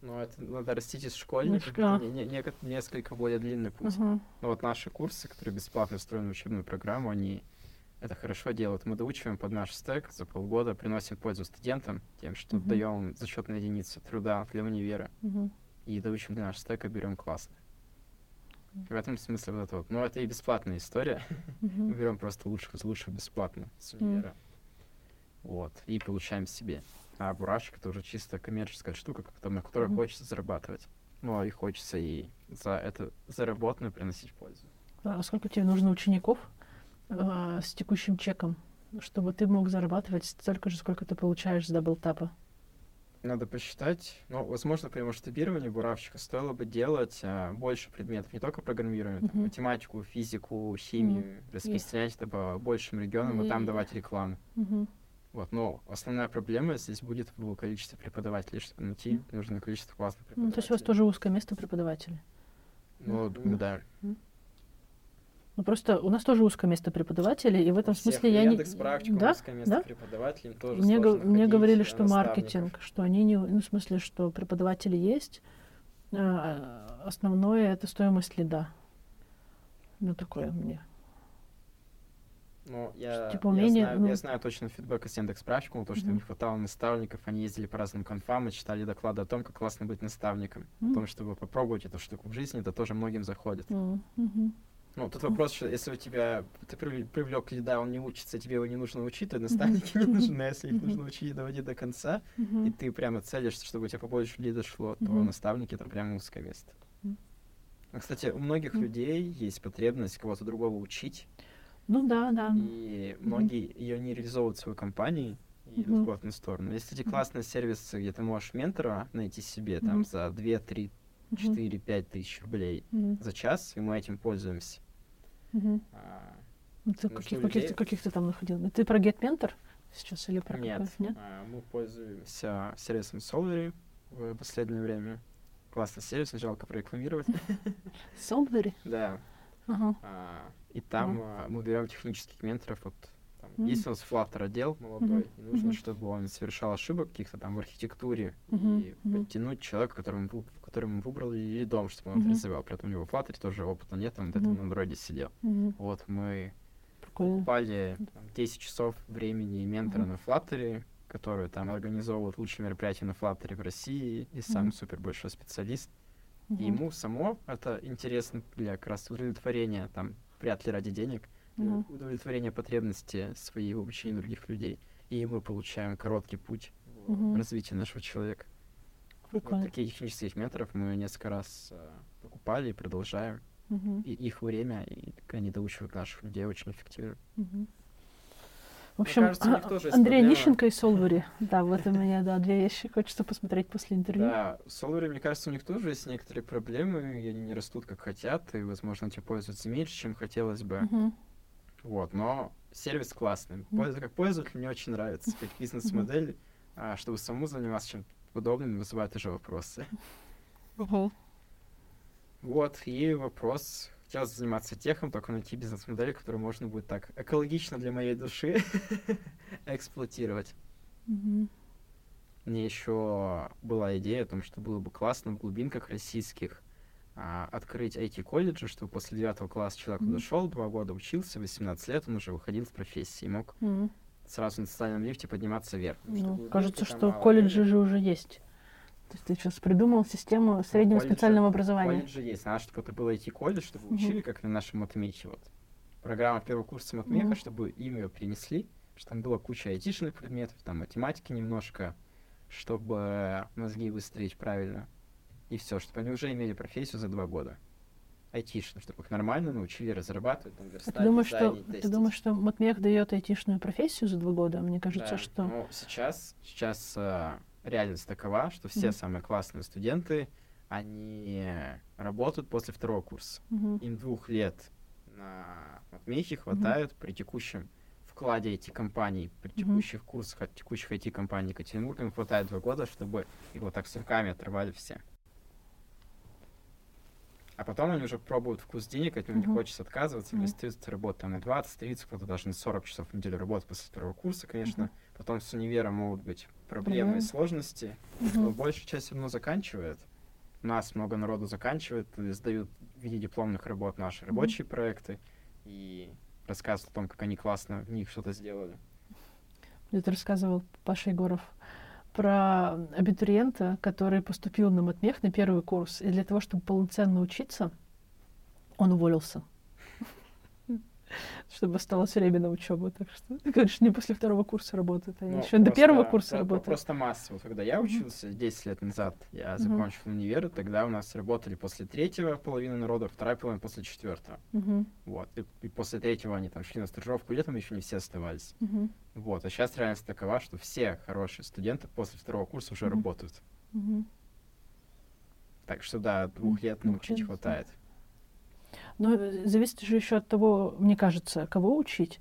Но это надо растить из школьников, не- не- неко- несколько более длинный путь. Ага. Но вот наши курсы, которые бесплатно встроены в учебную программу, они это хорошо делают. Мы доучиваем под наш стек за полгода, приносим пользу студентам тем, что Мгм. даем зачетные единицы труда для универа. Мгм. И доучим для нашего стека, берем классно. В этом смысле вот это вот. Ну, это и бесплатная история. Мы берем просто лучших из лучших бесплатно с универа. Вот. И получаем себе. А бурашек это уже чисто коммерческая штука, на которой Мгм. хочется зарабатывать. Ну, и хочется и за это заработанную приносить пользу. А сколько тебе нужно учеников а, с текущим чеком, чтобы ты мог зарабатывать столько же, сколько ты получаешь с даблтапа? Надо посчитать. Ну, возможно, при масштабировании буравчика стоило бы делать а, больше предметов, не только программирование, там, Мгм. математику, физику, химию, распространять это по большим регионам и там давать рекламу. Мгм. Вот, но основная проблема здесь будет в количестве преподавателей, чтобы найти Мгм. нужное количество классных Ну, преподавателей. то есть у вас тоже узкое место преподавателей. Ну, думаю, да. Ну, просто у нас тоже узкое место преподавателей, и в этом смысле я не... Яндекс практикум, Да? узкое место Да? преподавателей, тоже Мне, го- сложно мне говорили, э, что маркетинг, что они не... Ну, в смысле, что преподаватели есть, а, основное — это стоимость лида. Ну, такое мне. Ну, я, типа я умение, знаю, ну- я знаю точно фидбэк из Яндекс практикума, то, что им Мгм. не хватало наставников, они ездили по разным конфам и читали доклады о том, как классно быть наставником. М. О том, чтобы попробовать эту штуку в жизни, это тоже многим заходит. Мгм. Ну, тут вопрос, что если у тебя, ты привлек лида, он не учится, тебе его не нужно учить, то наставники не Мгм. нужны, а если их нужно учить и доводить до конца, и Мгм. ты прямо целишься, чтобы у тебя побольше лида шло, то Мгм. наставники это прямо узкое место. А, кстати, у многих людей есть потребность кого-то другого учить, Ну, да, да. и многие ее не реализовывают в своей компании и идут в обратную сторону. Есть эти классные сервисы, где ты можешь ментора найти себе там за 2-3 Мгм. 4-5 тысяч рублей за час, и мы этим пользуемся. А, Ну, Ты каких, каких, каких ты там находил? Ты про GetMentor сейчас или про Нет, какой? Нет? а, мы пользуемся сервисом Solvery в последнее время. Классный сервис, жалко прорекламировать. Solvery? Да, Ага. А, и там а, мы берем технических менторов. Вот, там, Мгм. Есть у нас Flutter отдел молодой, Мгм. и нужно, Мгм. чтобы он совершал ошибок каких-то там в архитектуре Мгм. и Мгм. подтянуть человека, которого мы, выбрали лидом, чтобы он это развивал. При этом у него в Flutter тоже опыта нет, он Мгм. на андроиде сидел. Мгм. Вот мы Прикольно. покупали там, 10 часов времени ментора Мгм. на Flutter, который там организовывает лучшие мероприятия на Flutter в России, и сам Мгм. супер большой специалист. Мгм. И ему само это интересно для как раз удовлетворения, там, вряд ли ради денег, для Мгм. удовлетворения потребности своей в обучении других людей. И мы получаем короткий путь в Мгм. развитии нашего человека. Вот таких технических менторов мы несколько раз э, покупали и продолжаем. Мгм. И их время, и они доучивают наших людей очень эффективно. Мгм. В общем, кажется, у них а- тоже есть Андрей проблема. Онищенко и Солвери. Да, вот у меня, да, две вещи. Хочется посмотреть после интервью. Да, Solvery, мне кажется, у них тоже есть некоторые проблемы, и они не растут как хотят, и, возможно, этим пользуются меньше, чем хотелось бы. Мгм. Вот, но сервис классный. Пользу- как пользователь мне очень нравится. Как бизнес-модель, а, чтобы самому заниматься чем-то подобным, вызывает уже вопросы. Мгм. Вот, и вопрос. Хотелось заниматься техом, только найти бизнес-модель, которую можно будет так экологично для моей души эксплуатировать. Мгм. Мне еще была идея о том, что было бы классно в глубинках российских а, открыть IT-колледжи, чтобы после девятого класса человек Мгм. дошел, два года учился, 18 лет, он уже выходил в профессии, и мог Мгм. сразу на социальном лифте подниматься вверх. Ну, кажется, что колледжи же уже есть. То есть ты сейчас придумал систему среднего колледжи- специального образования. Колледжи есть, надо, чтобы это был IT-колледж, чтобы Мгм. учили, как на нашем матмехе. Вот. Программа первого курса матмеха, Мгм. чтобы им ее принесли, что там была куча айтишных предметов, там математики немножко, чтобы мозги выстроить правильно. И все, чтобы они уже имели профессию за два года. Айтишную, чтобы их нормально научили разрабатывать, там, А верстать, ты думаешь, что ты думаешь, что Матмех дает айтишную профессию за два года? Мне кажется, Да, что Ну, сейчас, сейчас э, реальность такова, что все Мгм. самые классные студенты, они работают после второго курса. Мгм. Им двух лет на матмехе хватает при текущем вкладе IT-компаний, при Мгм. текущих курсах от текущих IT-компаний Екатеринбурга, им хватает два года, чтобы их вот так с руками отрывали все. А потом они уже пробуют вкус денег, от него не хочется отказываться, Мгм. или остаются работать там на 20-30, кто-то даже на 40 часов в неделю работать после второго курса, конечно. Потом с универом могут быть проблемы и Проблемы. сложности, но большая часть все равно заканчивает. У нас много народу заканчивает, и сдают в виде дипломных работ наши Мгм. рабочие проекты и рассказывают о том, как они классно в них что-то сделали. Ты рассказывал Паша Егоров про абитуриента, который поступил на Матмех на первый курс, и для того, чтобы полноценно учиться, он уволился. Чтобы осталось время на учебу. Так что, ты говоришь, не после второго курса работают, они Ну, еще до просто- первого курса да, работают. Просто массово. Когда я учился 10 лет назад, я закончил универ, тогда у нас работали после третьего половины народа, вторая половина после четвертого. Мгм, Вот. И, и после третьего они там шли на стажировку, летом еще не все оставались. мгм, Вот. А сейчас реальность такова, что все хорошие студенты после второго курса уже Мгм. работают. мгм. Так что да, двух лет научить понятно. хватает. Но зависит же еще от того, мне кажется, кого учить.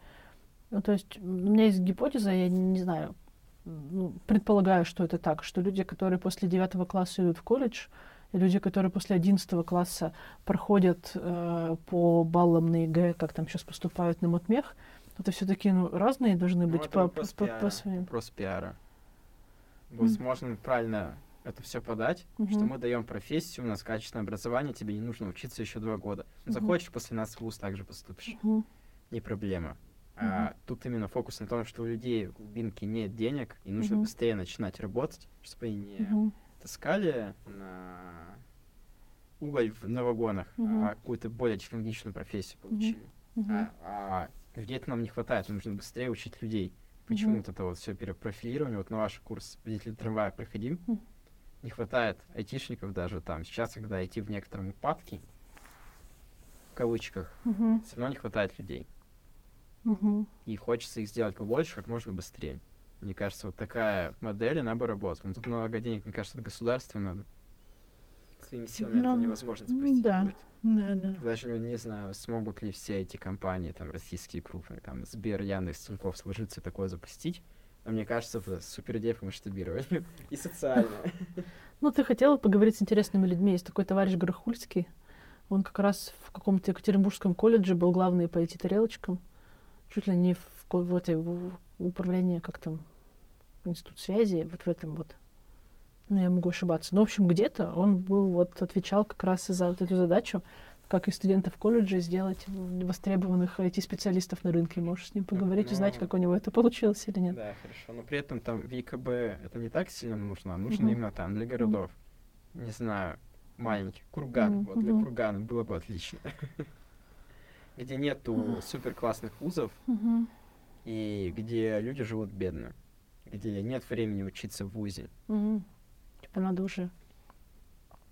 Ну, то есть у меня есть гипотеза, я не, не знаю, ну, предполагаю, что это так, что люди, которые после девятого класса идут в колледж, и люди, которые после одиннадцатого класса проходят э, по баллам на ЕГЭ, как там сейчас поступают на Матмех, это все-таки ну, разные должны Ну, быть это по, вопрос по- по своим. Вопрос пиара. Возможно, правильно это все подать, что Мгм. мы даем профессию, у нас качественное образование, тебе не нужно учиться еще два года. Мгм. Захочешь, после нас в ВУЗ также поступишь. Мгм. Не проблема. А тут именно фокус на том, что у людей в глубинке нет денег, и нужно Мгм. быстрее начинать работать, чтобы они не Мгм. таскали на уголь в, на вагонах, Мгм. а какую-то более технологичную профессию получили. Мгм. А, а людей-то нам не хватает, нужно быстрее учить людей. Почему Мгм. вот это вот все перепрофилирование? Вот на ваш курс водитель трамвая проходим, Мгм. Не хватает айтишников даже там. Сейчас, когда IT в некотором упадке, в кавычках, Мгм. все равно не хватает людей. Мгм. И хочется их сделать побольше, как можно быстрее. Мне кажется, вот такая модель, она бы работала. Но тут много денег, мне кажется, от государства надо. Своими силами Ну, это невозможно м, спасти. да. Да, да. Даже не знаю, смогут ли все эти компании, там, российские крупные, там, Сбер, Яндекс, Тинькофф сложиться такое запустить. Но мне кажется, супер идея по масштабированию. И социально. Ну, ты хотела поговорить с интересными людьми. Есть такой товарищ Горохульский. Он как раз в каком-то Екатеринбургском колледже был главный по IT-тарелочкам. Чуть ли не в, в в управлении, как там, институт связи, вот в этом вот. Ну, я могу ошибаться. Но, в общем, где-то он был, вот, отвечал как раз за вот эту задачу, как и студентов колледжа сделать востребованных IT-специалистов на рынке. Можешь с ним поговорить, узнать, Ну. как у него это получилось или нет. Да, хорошо. Но при этом там в ЕКБ это не так сильно нужно, а нужно Мгм. именно там для городов. Не знаю, маленький. Курган. Мгм, Вот для. Кургана было бы отлично. Где нету Мгм. супер классных вузов Мгм. и где люди живут бедно. Где нет времени учиться в вузе. Мгм. Типа надо уже...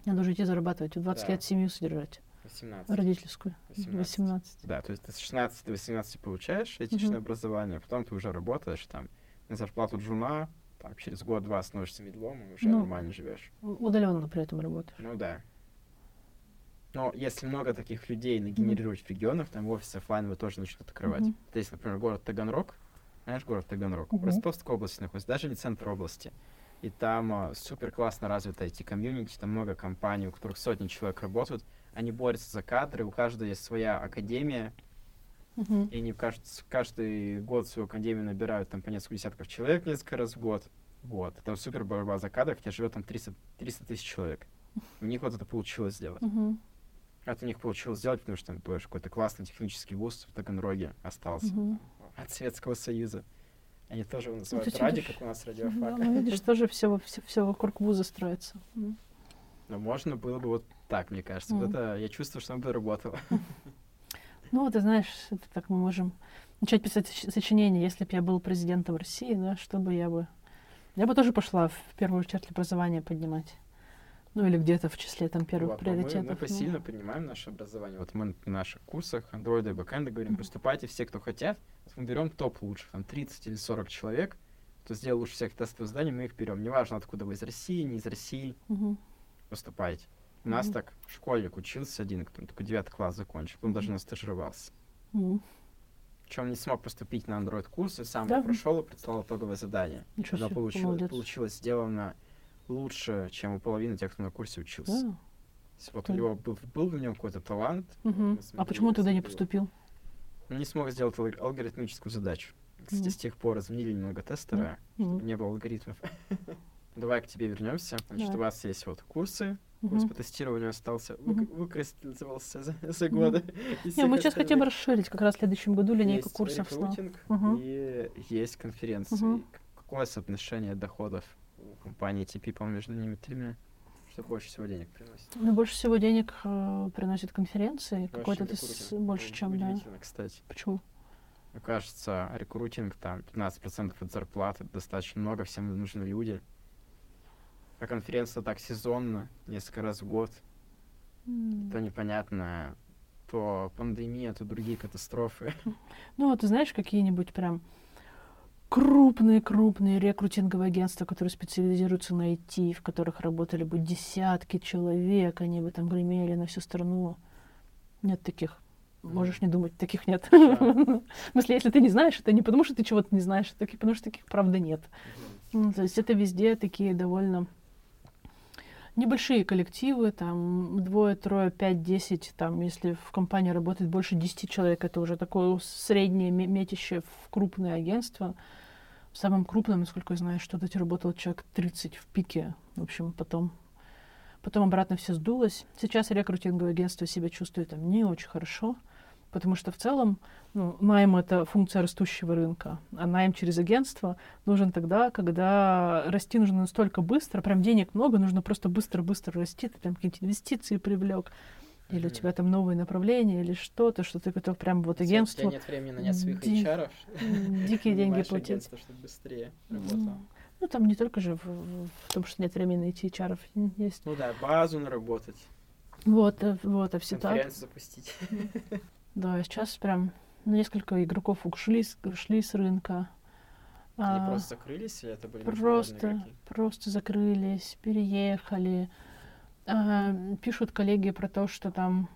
Надо уже идти зарабатывать. В 20 Да. лет семью содержать. 18. Родительскую. 18. 18. Да, то есть ты с 16 до 18 получаешь этичное Мгм. образование, потом ты уже работаешь там на зарплату джуна, там через год-два становишься медлом и уже Ну. нормально живешь. Удаленно при этом работаешь. Ну да. Но если много таких людей нагенерировать в регионах, там офисы оффлайновые тоже начнут открывать. Мгм. То есть, например, город Таганрог, знаешь, город Таганрог, Мгм. в Ростовской области находится, даже не центр области. И там а, супер классно развито эти комьюнити, там много компаний, у которых сотни человек работают. Они борются за кадры, у каждого есть своя академия, Мгм. и они кажется, каждый год свою академию набирают там по несколько десятков человек несколько раз в год. Вот. Там супер борьба за кадры, где живет там 300, 300 тысяч человек. У них вот это получилось сделать. Мгм. Это у них получилось сделать, потому что там тоже какой-то классный технический вуз в Таганроге остался Мгм. от Советского Союза. Они тоже его называют есть ради, видишь, как у нас Да, радиофак. ну, видишь, тоже все, все, все вокруг вуза строится. М. Но можно было бы вот так, мне кажется. Вот Мгм. это я чувствую, что оно бы работало. Ну, вот, ты знаешь, это так мы можем начать писать соч- сочинение, если бы я был президентом России, да, что бы я бы... Я бы тоже пошла в первую очередь образование поднимать. Ну, или где-то в числе там первых Вот, но мы, приоритетов. мы ну. посильно поднимаем наше образование. Вот мы на наших курсах андроида и бэкэнда говорим, Мгм. поступайте все, кто хотят. Вот мы берем топ лучших, там 30 или 40 человек, кто сделал лучше всех тестовых зданий, мы их берем. Неважно, откуда вы, из России, не из России, Мгм. Поступайте. У нас Мгм. так школьник учился один, который только девятый класс закончил, он даже Мгм. не стажировался. М. Причем не смог поступить на Android курсы, сам Да. прошел и прислал итоговое задание. Ничего себе, получилось, получилось сделано лучше, чем у половины тех, кто на курсе учился. Да. Вот у него был, был в нем какой-то талант. Мы А почему он тогда не поступил? Он не смог сделать алг- алгоритмическую задачу. Кстати, Мгм. с тех пор изменили немного тестера, Мгм. не было алгоритмов. Давай к тебе вернемся. Значит, Давай. у вас есть вот курсы. Курс Мгм. по тестированию остался, Мгм. выкристаллизовался за, за годы. из Не, мы сейчас хотим расширить как раз в следующем году линейку Есть курсов. рекрутинг Мгм. и есть конференции. К- Какое соотношение доходов у компании TP, по между ними тремя? Что больше всего денег приносит? Ну, больше всего денег э, приносят конференции. Какой-то Больше ты с- больше, чем, да. Кстати. Почему? Мне кажется, рекрутинг там 15% от зарплаты достаточно много, всем нужны люди. А конференция так сезонно, несколько раз в год. М. То непонятно, то пандемия, то другие катастрофы. Ну, вот ты знаешь, какие-нибудь прям крупные-крупные рекрутинговые агентства, которые специализируются на IT, в которых работали бы десятки человек, они бы там гремели на всю страну. Нет таких. Можешь не думать, таких нет. В смысле, если ты не знаешь, это не потому, что ты чего-то не знаешь, таки- потому что таких правда нет. Ну, то есть это везде такие довольно небольшие коллективы, там двое, трое, пять, десять, там, если в компании работает больше десяти человек, это уже такое среднее ме- метище в крупное агентство. В самом крупном, насколько я знаю, что-то работал человек 30 в пике. В общем, потом, потом обратно все сдулось. Сейчас рекрутинговое агентство себя чувствует там не очень хорошо, потому что в целом ну, найм — это функция растущего рынка, а найм через агентство нужен тогда, когда расти нужно настолько быстро, прям денег много, нужно просто быстро-быстро расти, ты там какие-то инвестиции привлек, или у Мгм. тебя там новые направления, или что-то, что ты готов прям вот У агентству тебя нет времени нанять своих Ди- HR. дикие деньги платить. агентство, чтобы быстрее работало. Ну, там не только же в, в- том, что нет времени найти HR есть. Ну да, базу наработать, Вот, э, вот, а все так. запустить. Да, сейчас прям несколько игроков ушли, ушли с рынка. Они А, просто закрылись, или это были просто, игроки? просто закрылись, переехали. А, пишут коллеги про то, что там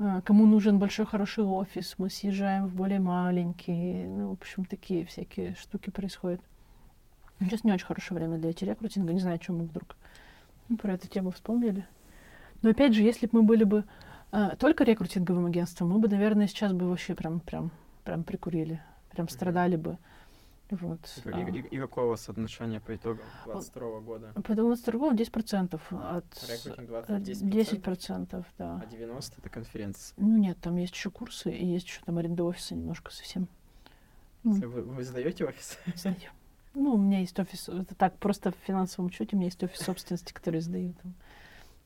а, кому нужен большой хороший офис, мы съезжаем в более маленький. Ну, в общем, такие всякие штуки происходят. Сейчас не очень хорошее время для IT-рекрутинга. Не знаю, чем мы вдруг ну, про эту тему вспомнили. Но опять же, если бы мы были бы только рекрутинговым агентством, мы бы, наверное, сейчас бы вообще прям, прям, прям прикурили, прям страдали бы. Вот. И, и, и какое у вас отношение по итогам 22 года? По 22 10% от... Рекрутинг 20, 10%? 10%, да. А 90 это конференция? Ну нет, там есть еще курсы, и есть еще там аренда офиса немножко совсем. Вы, вы сдаете офис? Сдаю. Ну, у меня есть офис, это так, просто в финансовом учете у меня есть офис собственности, который сдаю. Там.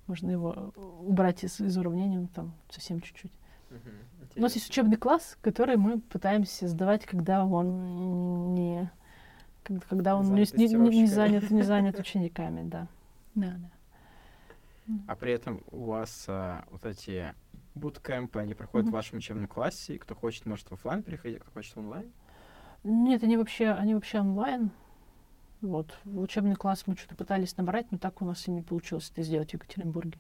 Можно его убрать из, из уравнения, ну, там совсем чуть-чуть. Угу, у нас есть учебный класс, который мы пытаемся сдавать, когда он не когда он не, не, не, занят, не занят учениками, да. Да, да. А при этом у вас а, вот эти буткемпы, они проходят mm-hmm. в вашем учебном классе, и кто хочет, может в офлайн переходить, кто хочет в онлайн? Нет, они вообще, они вообще онлайн. Вот. В учебный класс мы что-то пытались набрать, но так у нас и не получилось это сделать в Екатеринбурге.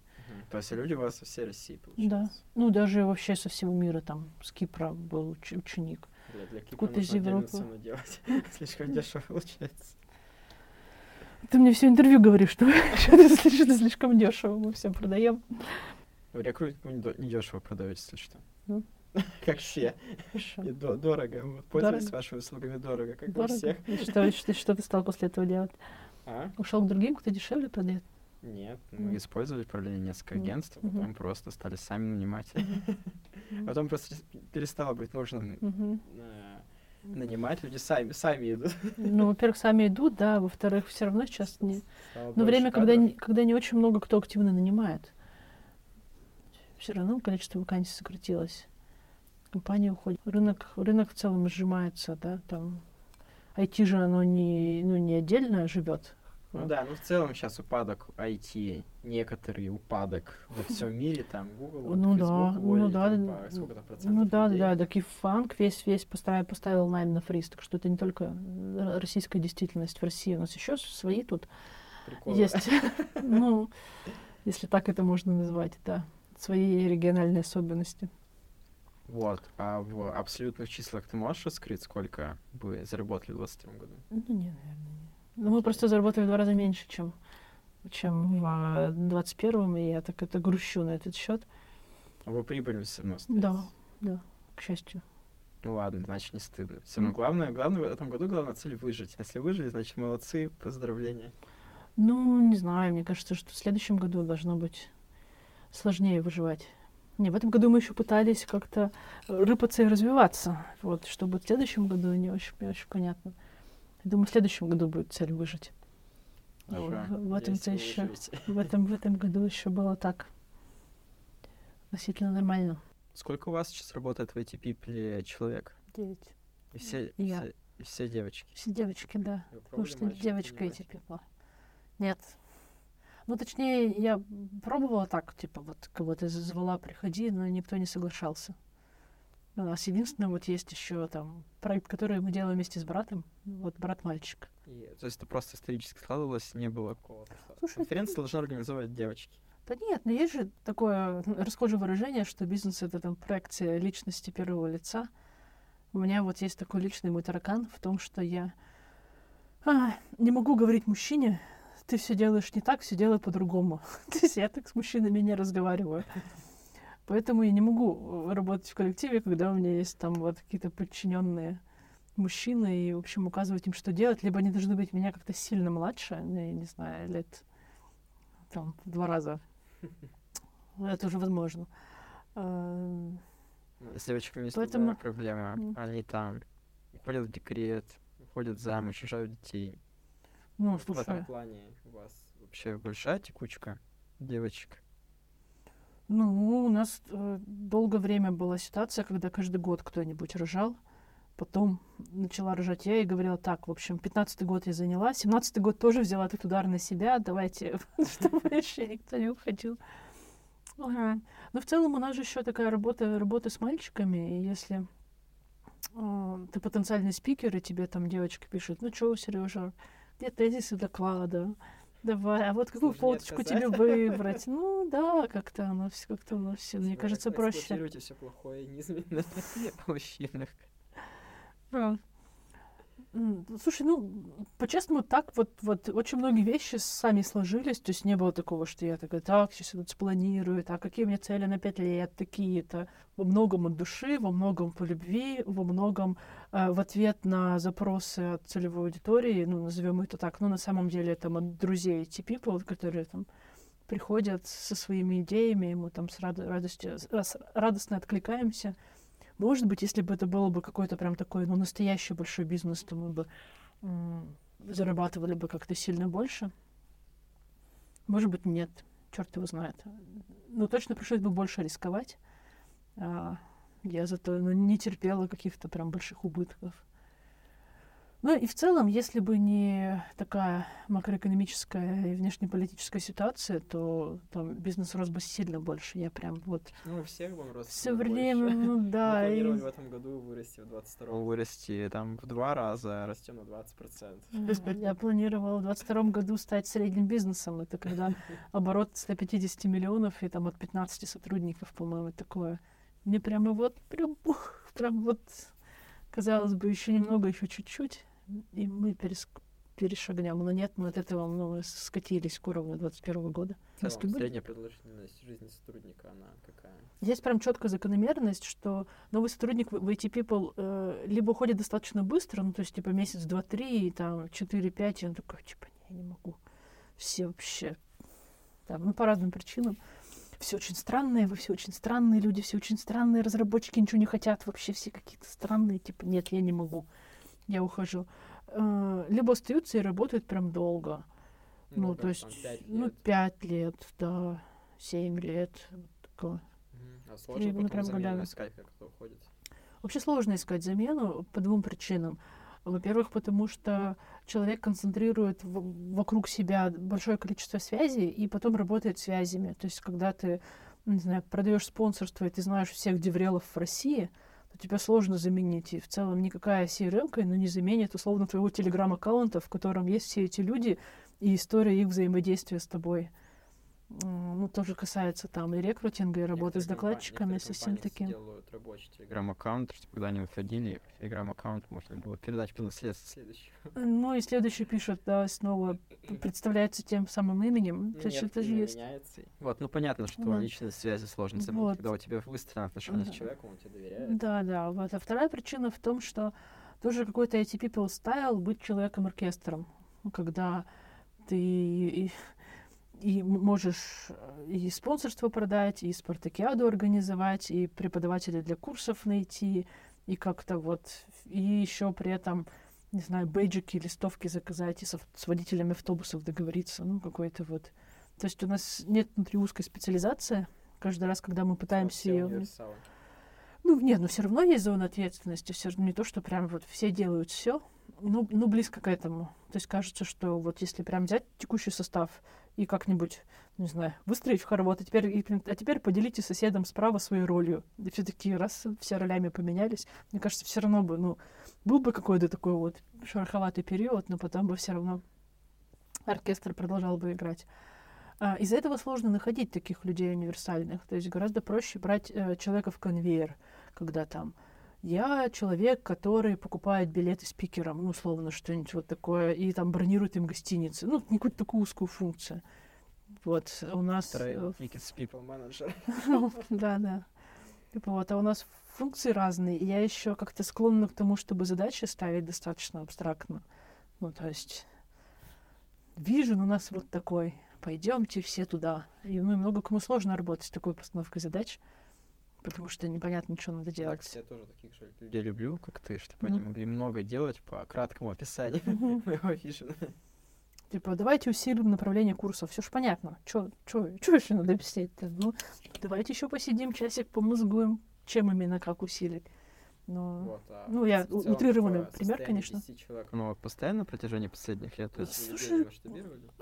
То есть люди у вас со всей России, получается? Да. Ну, даже вообще со всего мира, там, с Кипра был уч- ученик. Для, для Кипра нужно из Европы. делать. Слишком дешево получается. Ты мне все интервью говоришь, что это слишком дешево, мы все продаем. Рекрутинг не дешево продаете, если что. Как все. И дорого. Вот, пользуйтесь вашими услугами дорого, как дорого. у всех. И что, что, что ты стал после этого делать? А? Ушел к другим, кто дешевле продает? Нет, мы mm. использовали, правда, несколько агентств, а потом mm-hmm. просто стали сами нанимать. Mm-hmm. Потом просто перестало быть нужно mm-hmm. нанимать, люди сами, сами идут. Ну, во-первых, сами идут, да, во-вторых, все равно сейчас не... Но время, когда, когда не очень много кто активно нанимает. Все равно количество вакансий сократилось компания уходит. Рынок, рынок в целом сжимается, да, там IT же оно не, ну, не отдельно живет. Ну да, ну в целом сейчас упадок IT, некоторый упадок во всем мире, там Google, ну, Facebook да, ну да, там, по сколько-то процентов Ну да, людей. да, так и фанк весь, весь поставил, поставил найм на фриз, так что это не только российская действительность в России, у нас еще свои тут Приколы. есть, ну, если так это можно назвать, да, свои региональные особенности. Вот. А в абсолютных числах ты можешь раскрыть, сколько вы заработали в 2022 году? Ну, нет, наверное, нет. Ну, мы просто заработали в два раза меньше, чем, чем в 21 и я так это грущу на этот счет. А вы прибыль все равно Да, да, к счастью. Ну ладно, значит, не стыдно. Все равно главное, главное в этом году, главная цель выжить. Если выжили, значит, молодцы, поздравления. Ну, не знаю, мне кажется, что в следующем году должно быть сложнее выживать. Не, в этом году мы еще пытались как-то рыпаться и развиваться. Вот, чтобы в следующем году не очень, не очень понятно. Я думаю, в следующем году будет цель выжить. Ага, в, в этом-то еще, в этом, в этом году еще было так относительно нормально. Сколько у вас сейчас работает в ATP человек? Девять. И все, Я. все, и все девочки? Все девочки, да. Потому что девочка ATP. Нет, ну, точнее, я пробовала так, типа, вот кого-то звала, приходи, но никто не соглашался. У нас единственное, вот есть еще там проект, который мы делаем вместе с братом, вот брат-мальчик. И, то есть это просто исторически складывалось, не было какого-то... Слушай, Конференция это... должна организовать девочки. Да нет, но есть же такое расхожее выражение, что бизнес — это там проекция личности первого лица. У меня вот есть такой личный мой таракан в том, что я а, не могу говорить мужчине, ты все делаешь не так, все делай по-другому. То есть я так с мужчинами не разговариваю. Поэтому я не могу работать в коллективе, когда у меня есть там вот какие-то подчиненные мужчины, и, в общем, указывать им, что делать. Либо они должны быть меня как-то сильно младше, ну, я не знаю, лет там в два раза. Это уже возможно. А, с девочками есть Поэтому... проблема. Они там ходят в декрет, ходят замуж, рожают детей. Ну, слушай. В этом плане у вас вообще большая текучка девочек? Ну, у нас э, долгое время была ситуация, когда каждый год кто-нибудь рожал. Потом начала рожать я и говорила, так, в общем, 15-й год я заняла, 17-й год тоже взяла этот удар на себя, давайте, чтобы вообще никто не уходил. Но в целом у нас же еще такая работа, работа с мальчиками, и если э, ты потенциальный спикер, и тебе там девочка пишет, ну что, Сережа, где тезисы доклада, Давай, а вот какую фоточку тебе выбрать? Ну да, как-то оно все, как-то оно все, мне кажется, проще. все плохое в мужчинах. Да. Слушай, ну, по-честному, так вот, вот очень многие вещи сами сложились, то есть не было такого, что я такая, так, сейчас я тут спланирую, так, какие у меня цели на пять лет, такие-то. Во многом от души, во многом по любви, во многом э, в ответ на запросы от целевой аудитории, ну, назовем это так, но на самом деле там от друзей people, которые там приходят со своими идеями, мы там с рад- радостью, радостно откликаемся. Может быть, если бы это было бы какой-то прям такой, ну, настоящий большой бизнес, то мы бы зарабатывали бы как-то сильно больше. Может быть, нет. Черт его знает. Но точно пришлось бы больше рисковать. А, я зато ну, не терпела каких-то прям больших убытков. Ну и в целом, если бы не такая макроэкономическая и внешнеполитическая ситуация, то там бизнес рос бы сильно больше. Я прям вот Ну, у всех вам рост все время, больше. ну Мы да, и- планировали в этом году вырасти в 22 вырасти там в два раза, растем на 20%. Мгм. Я планировала в 22 году стать средним бизнесом. Это когда оборот 150 миллионов и там от 15 сотрудников, по-моему, такое. Мне прямо вот, прям, прям вот, казалось бы, еще немного, еще чуть-чуть, и мы переск- перешагнем. Но нет, мы от этого ну, скатились к уровню 21 года. В целом, средняя продолжительность жизни сотрудника, она какая? Есть прям четкая закономерность, что новый сотрудник в в IT People э, либо уходит достаточно быстро, ну, то есть, типа, месяц, два, три, и там, четыре, пять, и он такой, типа, не, я не могу. Все вообще, там, ну, по разным причинам. Все очень странные, вы все очень странные люди, все очень странные, разработчики ничего не хотят, вообще все какие-то странные, типа, нет, я не могу, я ухожу. Э, либо остаются и работают прям долго. Ну, то как есть, там, пять ну, лет. пять лет, да, семь лет, вот такое. А сложно ну, потом прям замену искать, как кто уходит? Вообще сложно искать замену по двум причинам. Во-первых, потому что человек концентрирует в- вокруг себя большое количество связей и потом работает связями. То есть, когда ты, ну, не знаю, продаешь спонсорство, и ты знаешь всех деврелов в России, то тебя сложно заменить. И в целом никакая CRM ну, не заменит условно твоего телеграм-аккаунта, в котором есть все эти люди и история их взаимодействия с тобой. Ну, тоже касается там и рекрутинга, и работы Некоторые с докладчиками, со всем таким. делают рабочий телеграм-аккаунт, чтобы когда они выходили, телеграм-аккаунт можно было передать по наследству следующему. Ну и следующий пишет, да, снова представляется тем самым именем. То есть это же есть. меняется. Вот, ну понятно, что Вот. личные связи сложно заменить, Вот. когда у тебя выстроены отношения Да. с человеком, он тебе доверяет. Да, да. Вот. А вторая причина в том, что тоже какой-то IT people style быть человеком-оркестром. Когда ты и, можешь э, и спонсорство продать, и спартакиаду организовать, и преподавателей для курсов найти, и как-то вот, и еще при этом, не знаю, бейджики, листовки заказать, и со- с водителями автобусов договориться, ну, какой-то вот. То есть у нас нет внутри узкой специализации. Каждый раз, когда мы пытаемся ее... Ну, нет, но все равно есть зона ответственности. Все равно не то, что прям вот все делают все. Ну, ну, близко к этому. То есть кажется, что вот если прям взять текущий состав и как-нибудь, не знаю, выстроить в хоровод, а теперь, а теперь поделите соседом справа своей ролью. И все таки раз все ролями поменялись, мне кажется, все равно бы, ну, был бы какой-то такой вот шероховатый период, но потом бы все равно оркестр продолжал бы играть. А, из-за этого сложно находить таких людей универсальных. То есть гораздо проще брать э, человека в конвейер, когда там я человек, который покупает билеты спикерам, ну, условно, что-нибудь вот такое, и там бронирует им гостиницы. Ну, не какую-то такую узкую функцию. Вот, у нас... Trail, People Manager. ну, Да, да. Вот, а у нас функции разные, и я еще как-то склонна к тому, чтобы задачи ставить достаточно абстрактно. Ну, то есть, вижен у нас вот такой, пойдемте все туда. И ну, и много кому сложно работать с такой постановкой задач, потому что непонятно, что надо делать. я тоже таких же людей люблю, как ты, чтобы они Мгм. могли много делать по краткому описанию моего вижена. Типа, давайте усилим направление курсов. Все ж понятно. Чё, чё, чё еще надо объяснять-то? Ну, давайте еще посидим, часик помозгуем, чем именно, как усилить. Ну, Вот, а ну, я целом утрированный пример, конечно. 10 человек, ну, вот постоянно на протяжении последних лет, то есть Слушай?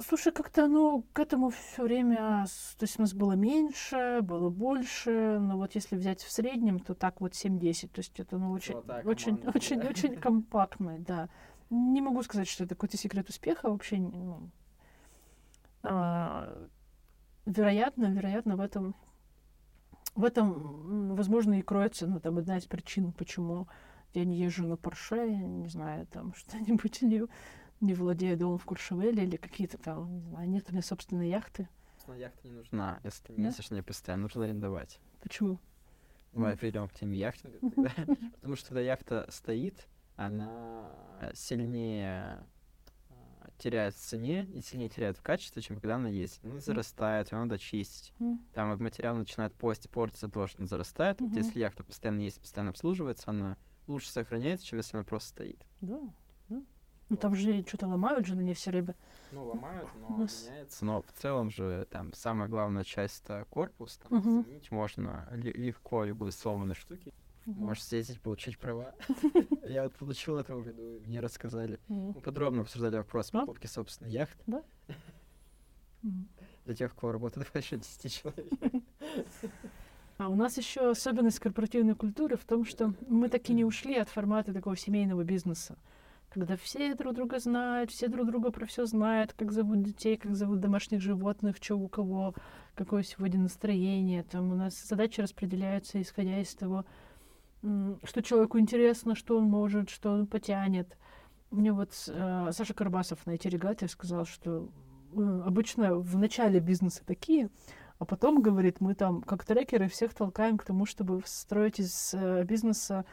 Слушай, как-то, ну, к этому все время, то есть у нас было меньше, было больше, но вот если взять в среднем, то так вот 7-10, то есть это, ну, очень, Золотая очень, команда, очень, да. очень компактно, да. Не могу сказать, что это какой-то секрет успеха вообще, ну, А, вероятно, вероятно, в этом, в этом, возможно, и кроется, ну, там, одна из причин, почему я не езжу на Порше, я не знаю, там, что-нибудь не, не владею домом в Куршевеле или какие-то там, не знаю, нет у меня собственной яхты. Собственно, яхта не нужна, если Да? ней постоянно, нужно арендовать. Почему? Давай перейдем к теме яхтинга. Потому что когда яхта стоит, она сильнее теряет в цене и сильнее теряет в качестве, чем когда она есть. Она зарастает, ее надо чистить. М, Там вот материал начинает портить, портиться, то, что она зарастает. Вот Мгм. если яхта постоянно есть, постоянно обслуживается, она лучше сохраняется, чем если она просто стоит. Да, да. Ну, там же что-то ломают же на ней все время. Ну, ломают, У нас- меняется. Но в целом же там самая главная часть это корпус. Там Мгм. заменить можно легко любые сломанные штуки. Мгм. Можешь съездить, получить права. Я вот получил в этом году, мне рассказали. Мы подробно обсуждали вопрос Да? покупки собственной яхты м. для тех, кто работает больше 10 человек. А у нас еще особенность корпоративной культуры в том, что мы таки не ушли от формата такого семейного бизнеса, когда все друг друга знают, все друг друга про все знают, как зовут детей, как зовут домашних животных, что у кого, какое сегодня настроение. Там у нас задачи распределяются, исходя из того, что человеку интересно, что он может, что он потянет. Мне вот э, Саша Карбасов на эти регаты сказал, что э, обычно в начале бизнеса такие, а потом, говорит, мы там, как трекеры, всех толкаем к тому, чтобы строить из э, бизнеса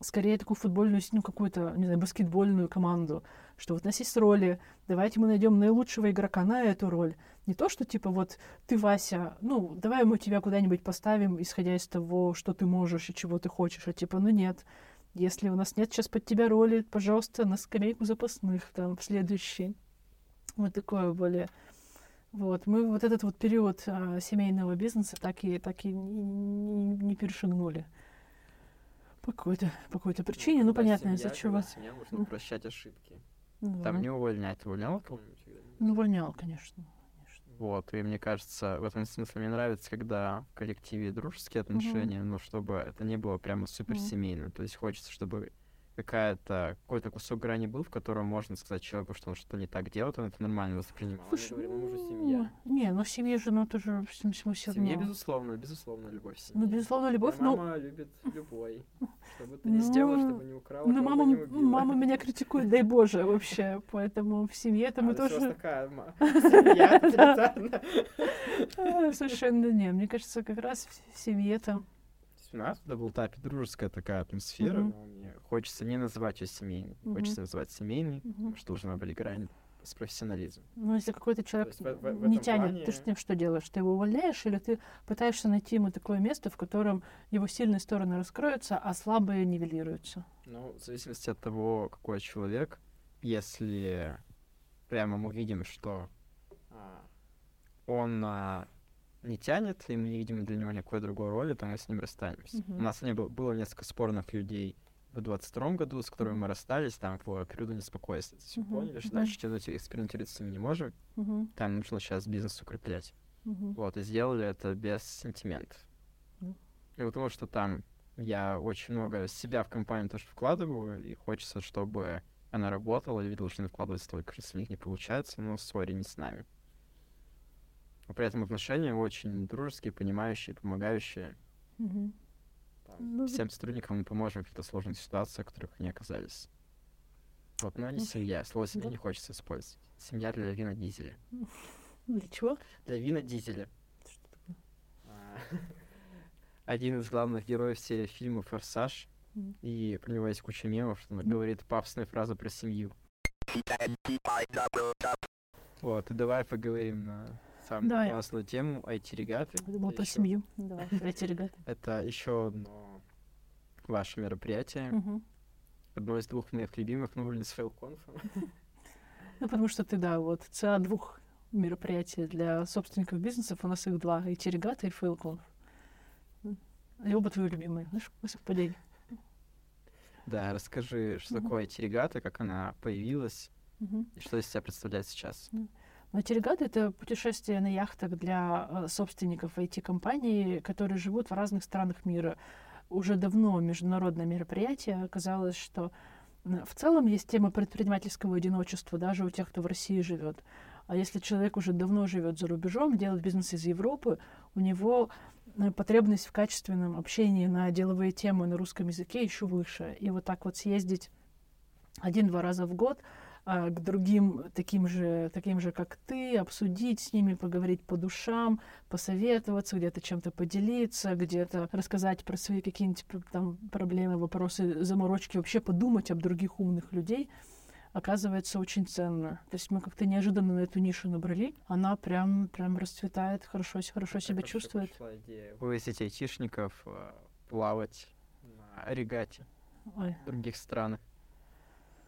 скорее такую футбольную, ну, какую-то, не знаю, баскетбольную команду, что вот у нас есть роли, давайте мы найдем наилучшего игрока на эту роль. Не то, что типа вот ты, Вася, ну, давай мы тебя куда-нибудь поставим, исходя из того, что ты можешь и чего ты хочешь, а типа, ну нет, если у нас нет сейчас под тебя роли, пожалуйста, на скамейку запасных там в следующий. Вот такое более вот, мы вот этот вот период а, семейного бизнеса так и, так и не, не- не перешагнули. По какой-то, по какой-то причине, ну, понятно, из-за чего. семья, нужно М. прощать ошибки. Ну, Там да. не увольнять. Ты увольнял кого-нибудь? Ну, увольнял, конечно. конечно. Вот, и мне кажется, в этом смысле мне нравится, когда в коллективе дружеские отношения, но чтобы это не было прямо супер семейно. То есть хочется, чтобы какая-то какой-то кусок грани был, в котором можно сказать человеку, что он что-то не так делает, он это нормально воспринимал. Не Слушай, говорим, мы же ну, семья. Не, ну в семье же, ну, тоже всем всему все В семье, безусловно, безусловно, любовь в семье. Ну, безусловно, любовь, Моя ну, мама любит любой. Что бы ты ни сделал, Ну, чтобы не украл, ну, мама, не мама меня критикует, дай боже, вообще. Поэтому в семье-то А, мы тоже... такая семья. А, Совершенно не. Мне кажется, как раз в в семье-то... У нас в даблтапе дружеская такая атмосфера, но хочется не называть ее семейной. Мгм. Хочется называть семейной, Мгм. потому что должна быть грань с профессионализмом. Ну, если какой-то человек есть в- в- в не тянет, плане- ты с ним что делаешь? Ты его увольняешь или ты пытаешься найти ему такое место, в котором его сильные стороны раскроются, а слабые нивелируются? Ну, в зависимости от того, какой человек, если прямо мы видим, что он а, не тянет, и мы не видим для него никакой другой роли, то мы с ним расстанемся. Мгм. У нас не было, было несколько спорных людей в 22 году, с Мгм. мы расстались, там по периоду неспокойствия. Мы Мгм, поняли, что дальше тянуть и экспериментировать с ними не можем, Мгм, там нужно сейчас бизнес укреплять. мгм. Вот, и сделали это без сантиментов. Ну. И потому что там я очень много себя в компанию тоже вкладываю, и хочется, чтобы она работала, и должны вкладывать столько же, если у них не получается, но сори, не с нами. Но при этом отношения очень дружеские, понимающие, помогающие. Мгм. Ну, всем сотрудникам мы поможем в каких-то сложных ситуациях, в которых они оказались. Вот, но не Ну, семья. Слово семья да. не хочется использовать. Семья для Вина Дизеля. Для чего? Для Вина Дизеля. Что такое? А, Один из главных героев серии фильма «Форсаж». И про него есть куча мемов, что он говорит пафосную фразу про семью. Вот, и давай поговорим на самую Давай. классную тему IT-регаты. Я думала про семью. Давай, про эти ребята. Это еще одно ваше мероприятие. Одно из двух моих любимых, ну, блин, с FailConf ом. Ну, потому что ты, да, вот ЦА двух мероприятий для собственников бизнесов, у нас их два, и Терегата, и Фейлконф. И оба твои любимые. Знаешь, какое совпадение? Да, расскажи, что такое IT-регата, как она появилась, и что из себя представляет сейчас. Но Терегата — это путешествие на яхтах для э, собственников IT-компаний, которые живут в разных странах мира. Уже давно международное мероприятие. Оказалось, что в целом есть тема предпринимательского одиночества даже у тех, кто в России живет. А если человек уже давно живет за рубежом, делает бизнес из Европы, у него э, потребность в качественном общении на деловые темы на русском языке еще выше. И вот так вот съездить один-два раза в год к другим таким же, таким же, как ты, обсудить с ними, поговорить по душам, посоветоваться, где-то чем-то поделиться, где-то рассказать про свои какие-нибудь там проблемы, вопросы, заморочки, вообще подумать об других умных людей — оказывается очень ценно. То есть мы как-то неожиданно на эту нишу набрали. Она прям, прям расцветает, хорошо, хорошо как себя чувствует. идея вывозить айтишников э, плавать на регате Ой. в других странах.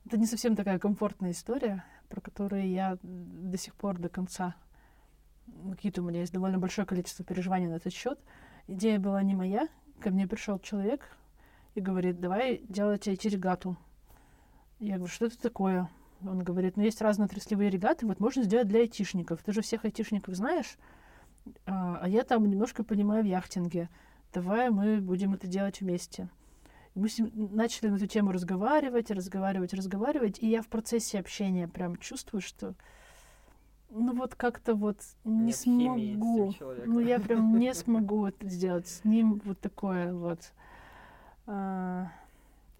Это не совсем такая комфортная история, про которую я до сих пор до конца какие-то у меня есть довольно большое количество переживаний на этот счет. Идея была не моя. Ко мне пришел человек и говорит, давай делать IT-регату. Я говорю, что это такое? Он говорит, ну есть разные отраслевые регаты, вот можно сделать для айтишников. Ты же всех айтишников знаешь, а, а я там немножко понимаю в яхтинге. Давай мы будем это делать вместе. Мы с ним начали на эту тему разговаривать, разговаривать, разговаривать, и я в процессе общения прям чувствую, что ну вот как-то вот не Нет смогу. Ну я прям не смогу это сделать. С ним вот такое вот. А,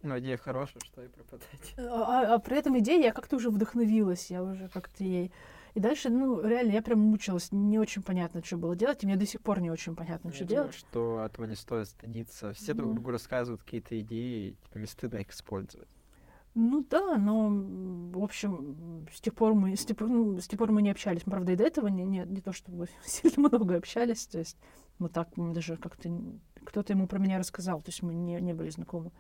ну, идея хорошая, что и пропадать. А, а, а при этом идея, я как-то уже вдохновилась, я уже как-то ей... И дальше, ну, реально, я прям мучилась, не очень понятно, что было делать, и мне до сих пор не очень понятно, я что думаю, делать. что этого не стоит стыдиться. Все друг другу рассказывают какие-то идеи, типа не стыдно их использовать. Ну да, но, в общем, с тех пор мы, с тех, ну, с тех пор мы не общались. Мы, правда, и до этого не, не, не то чтобы сильно много общались. То есть мы так мы даже как-то... Кто-то ему про меня рассказал, то есть мы не, не были знакомы.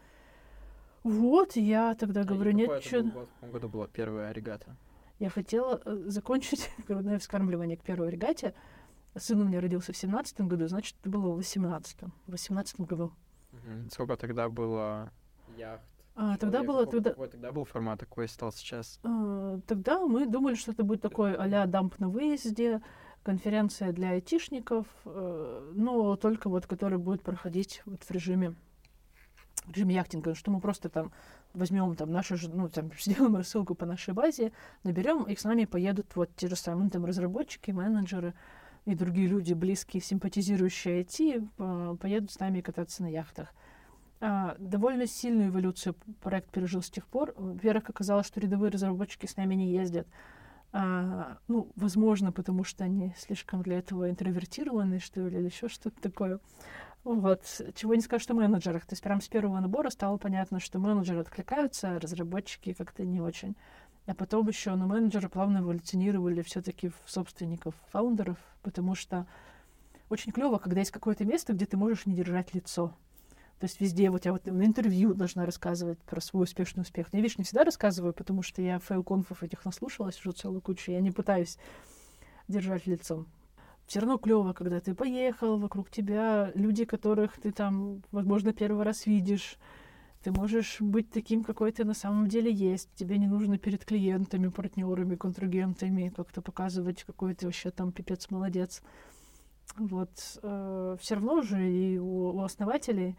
Вот, я тогда а говорю, нет, что... В году была первая регата? Я хотела э, закончить грудное вскармливание к первой регате. Сын у меня родился в семнадцатом году, значит, это было в восемнадцатом. В восемнадцатом году. Угу. Сколько тогда было яхт? А, тогда было... Тогда... Какой тогда был формат, какой стал сейчас? А, тогда мы думали, что это будет такой а-ля дамп на выезде, конференция для айтишников, э, но только вот, который будет проходить вот в режиме режим яхтинга, что мы просто там возьмем там нашу, ну, там, сделаем рассылку по нашей базе, наберем, и с нами поедут вот те же самые там разработчики, менеджеры и другие люди, близкие, симпатизирующие IT, поедут с нами кататься на яхтах. А, довольно сильную эволюцию проект пережил с тех пор. Во-первых, оказалось, что рядовые разработчики с нами не ездят. А, ну, возможно, потому что они слишком для этого интровертированы, что ли, или еще что-то такое. Вот. Чего не скажешь о менеджерах. То есть прям с первого набора стало понятно, что менеджеры откликаются, а разработчики как-то не очень. А потом еще ну, менеджеры плавно эволюционировали все-таки в собственников, фаундеров, потому что очень клево, когда есть какое-то место, где ты можешь не держать лицо. То есть везде, вот я вот на интервью должна рассказывать про свой успешный успех. Я, видишь, не всегда рассказываю, потому что я FailConf ов этих наслушалась уже целую кучу. Я не пытаюсь держать лицо все равно клево, когда ты поехал, вокруг тебя люди, которых ты там, возможно, первый раз видишь. Ты можешь быть таким, какой ты на самом деле есть. Тебе не нужно перед клиентами, партнерами, контрагентами как-то показывать, какой ты вообще там пипец молодец. Вот. Э, все равно же и у, у основателей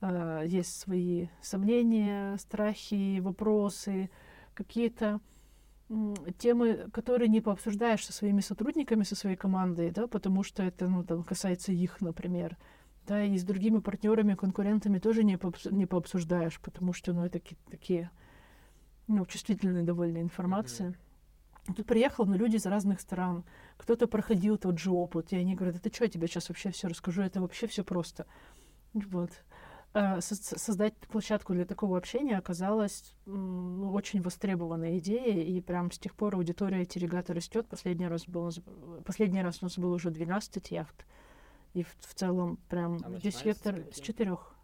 э, есть свои сомнения, страхи, вопросы, какие-то темы, которые не пообсуждаешь со своими сотрудниками, со своей командой, да, потому что это, ну, там, касается их, например, да, и с другими партнерами, конкурентами тоже не, пообс не пообсуждаешь, потому что, ну, это такие, ну, чувствительные довольно информации. Mm-hmm. Тут приехал, ну, люди из разных стран. Кто-то проходил тот же опыт, и они говорят, это что, я тебе сейчас вообще все расскажу, это вообще все просто. Вот. Э, создать площадку для такого общения оказалось ну, очень востребованной идеей, и прям с тех пор аудитория Терегата растет. Последний раз, был, последний раз у нас было уже 12 яхт, и в, в целом прям а здесь вектор с четырех.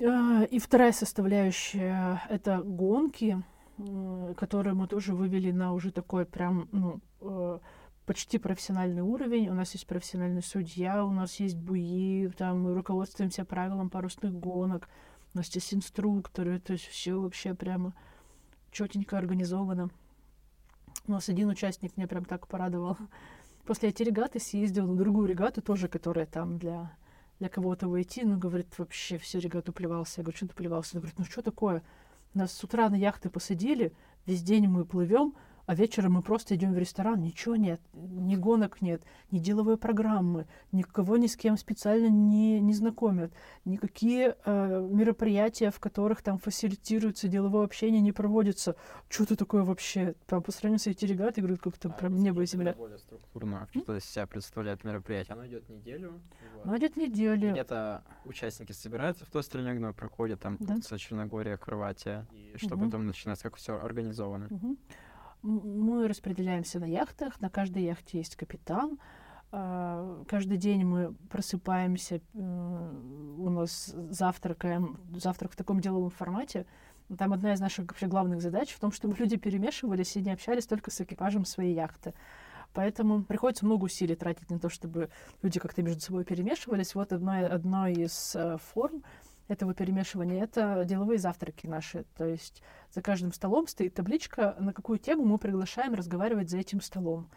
Угу. И вторая составляющая — это гонки, которые мы тоже вывели на уже такой прям, ну, э, почти профессиональный уровень. У нас есть профессиональный судья, у нас есть буи, там мы руководствуемся правилам парусных гонок, у нас есть инструкторы, то есть все вообще прямо четенько организовано. У нас один участник меня прям так порадовал. После этой регаты съездил на другую регату, тоже которая там для, для кого-то войти, ну, говорит, вообще всю регату плевался. Я говорю, что ты плевался? Он говорит, ну, что такое? Нас с утра на яхты посадили, весь день мы плывем, А вечером мы просто идем в ресторан, ничего нет, ни гонок нет, ни деловой программы, никого ни с кем специально не, не знакомят, никакие э, мероприятия, в которых там фасилитируется деловое общение, не проводятся. Что это такое вообще? Прям по сравнению с эти ребята, говорю, как-то А, прям небо и земля. Более структурно, что из себя представляет мероприятие. Оно идет неделю. вот. Ну, идет недели. Где-то участники собираются в той стране, где проходит там Да. Черногория, Хорватия, и что Мгм. потом начинается, как все организовано. Мгм. Мы распределяемся на яхтах. На каждой яхте есть капитан. А, Каждый день мы просыпаемся, э, у нас завтракаем, завтрак в таком деловом формате. Там одна из наших вообще главных задач в том, чтобы люди перемешивались и не общались только с экипажем своей яхты. Поэтому приходится много усилий тратить на то, чтобы люди как-то между собой перемешивались. Вот одной, одной из э, форм этого перемешивания — это деловые завтраки наши. То есть за каждым столом стоит табличка, на какую тему мы приглашаем разговаривать за этим столом.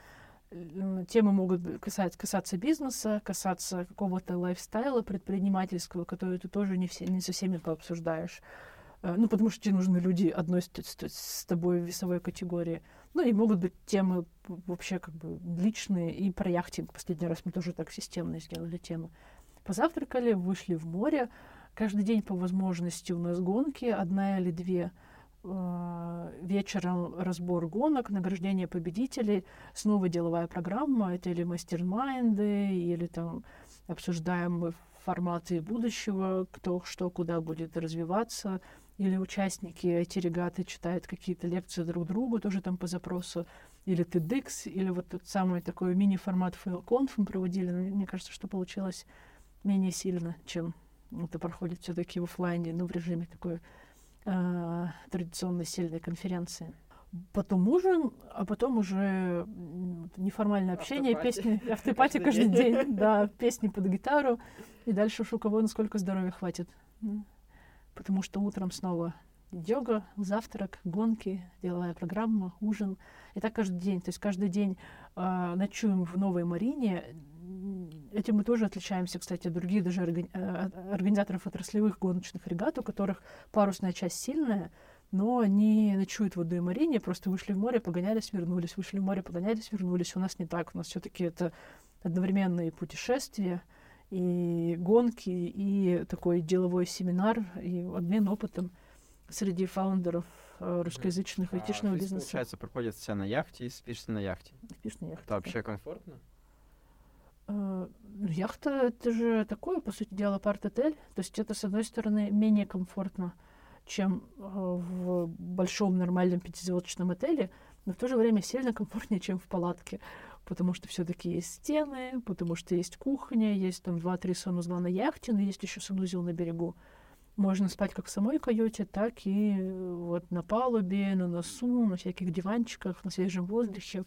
Э, Темы могут быть касаться, бизнеса, касаться какого-то лайфстайла предпринимательского, который ты тоже не, все, не со всеми пообсуждаешь. Э, Ну, потому что тебе нужны люди одной с, с- с тобой весовой категории. Ну, и могут быть темы вообще как бы личные и про яхтинг. Последний раз мы тоже так системно сделали тему. Позавтракали, вышли в море. Каждый день по возможности у нас гонки, одна или две. Э, Вечером разбор гонок, награждение победителей, снова деловая программа, это или мастер-майнды, или там обсуждаем форматы будущего, кто что куда будет развиваться, или участники эти регаты читают какие-то лекции друг другу, тоже там по запросу, или TEDx, или вот тот самый такой мини-формат FailConf мы проводили. Мне кажется, что получилось менее сильно, чем это проходит все-таки в оффлайне, ну, в режиме такой а, традиционной сильной конференции. Потом ужин, а потом уже неформальное общение, Автопати. песни, автопати Каждый каждый день. день, да, песни под гитару, и дальше уж у кого насколько здоровья хватит. Потому что утром снова йога, завтрак, гонки, деловая программа, ужин. И так каждый день. То есть каждый день а, ночуем в Новой Марине. Этим мы тоже отличаемся, кстати, от других даже э, организаторов отраслевых гоночных регат, у которых парусная часть сильная, но они ночуют в одной Марине, просто вышли в море, погонялись, вернулись, вышли в море, погонялись, вернулись. У нас не так. У нас все-таки это одновременные путешествия и гонки, и такой деловой семинар, и обмен опытом среди фаундеров э, русскоязычных А айтишного жизнь, бизнеса. Получается, проходит вся на яхте и спишься на яхте. Успешная яхта. Это вообще комфортно? Э, ну, Яхта — это же такое, по сути дела, парт-отель. То есть это, с одной стороны, менее комфортно, чем э, в большом нормальном пятизвездочном отеле, но в то же время сильно комфортнее, чем в палатке. Потому что все таки есть стены, потому что есть кухня, есть там два-три санузла на яхте, но есть еще санузел на берегу. Можно спать как в самой каюте, так и э, вот на палубе, на носу, на всяких диванчиках, на свежем воздухе.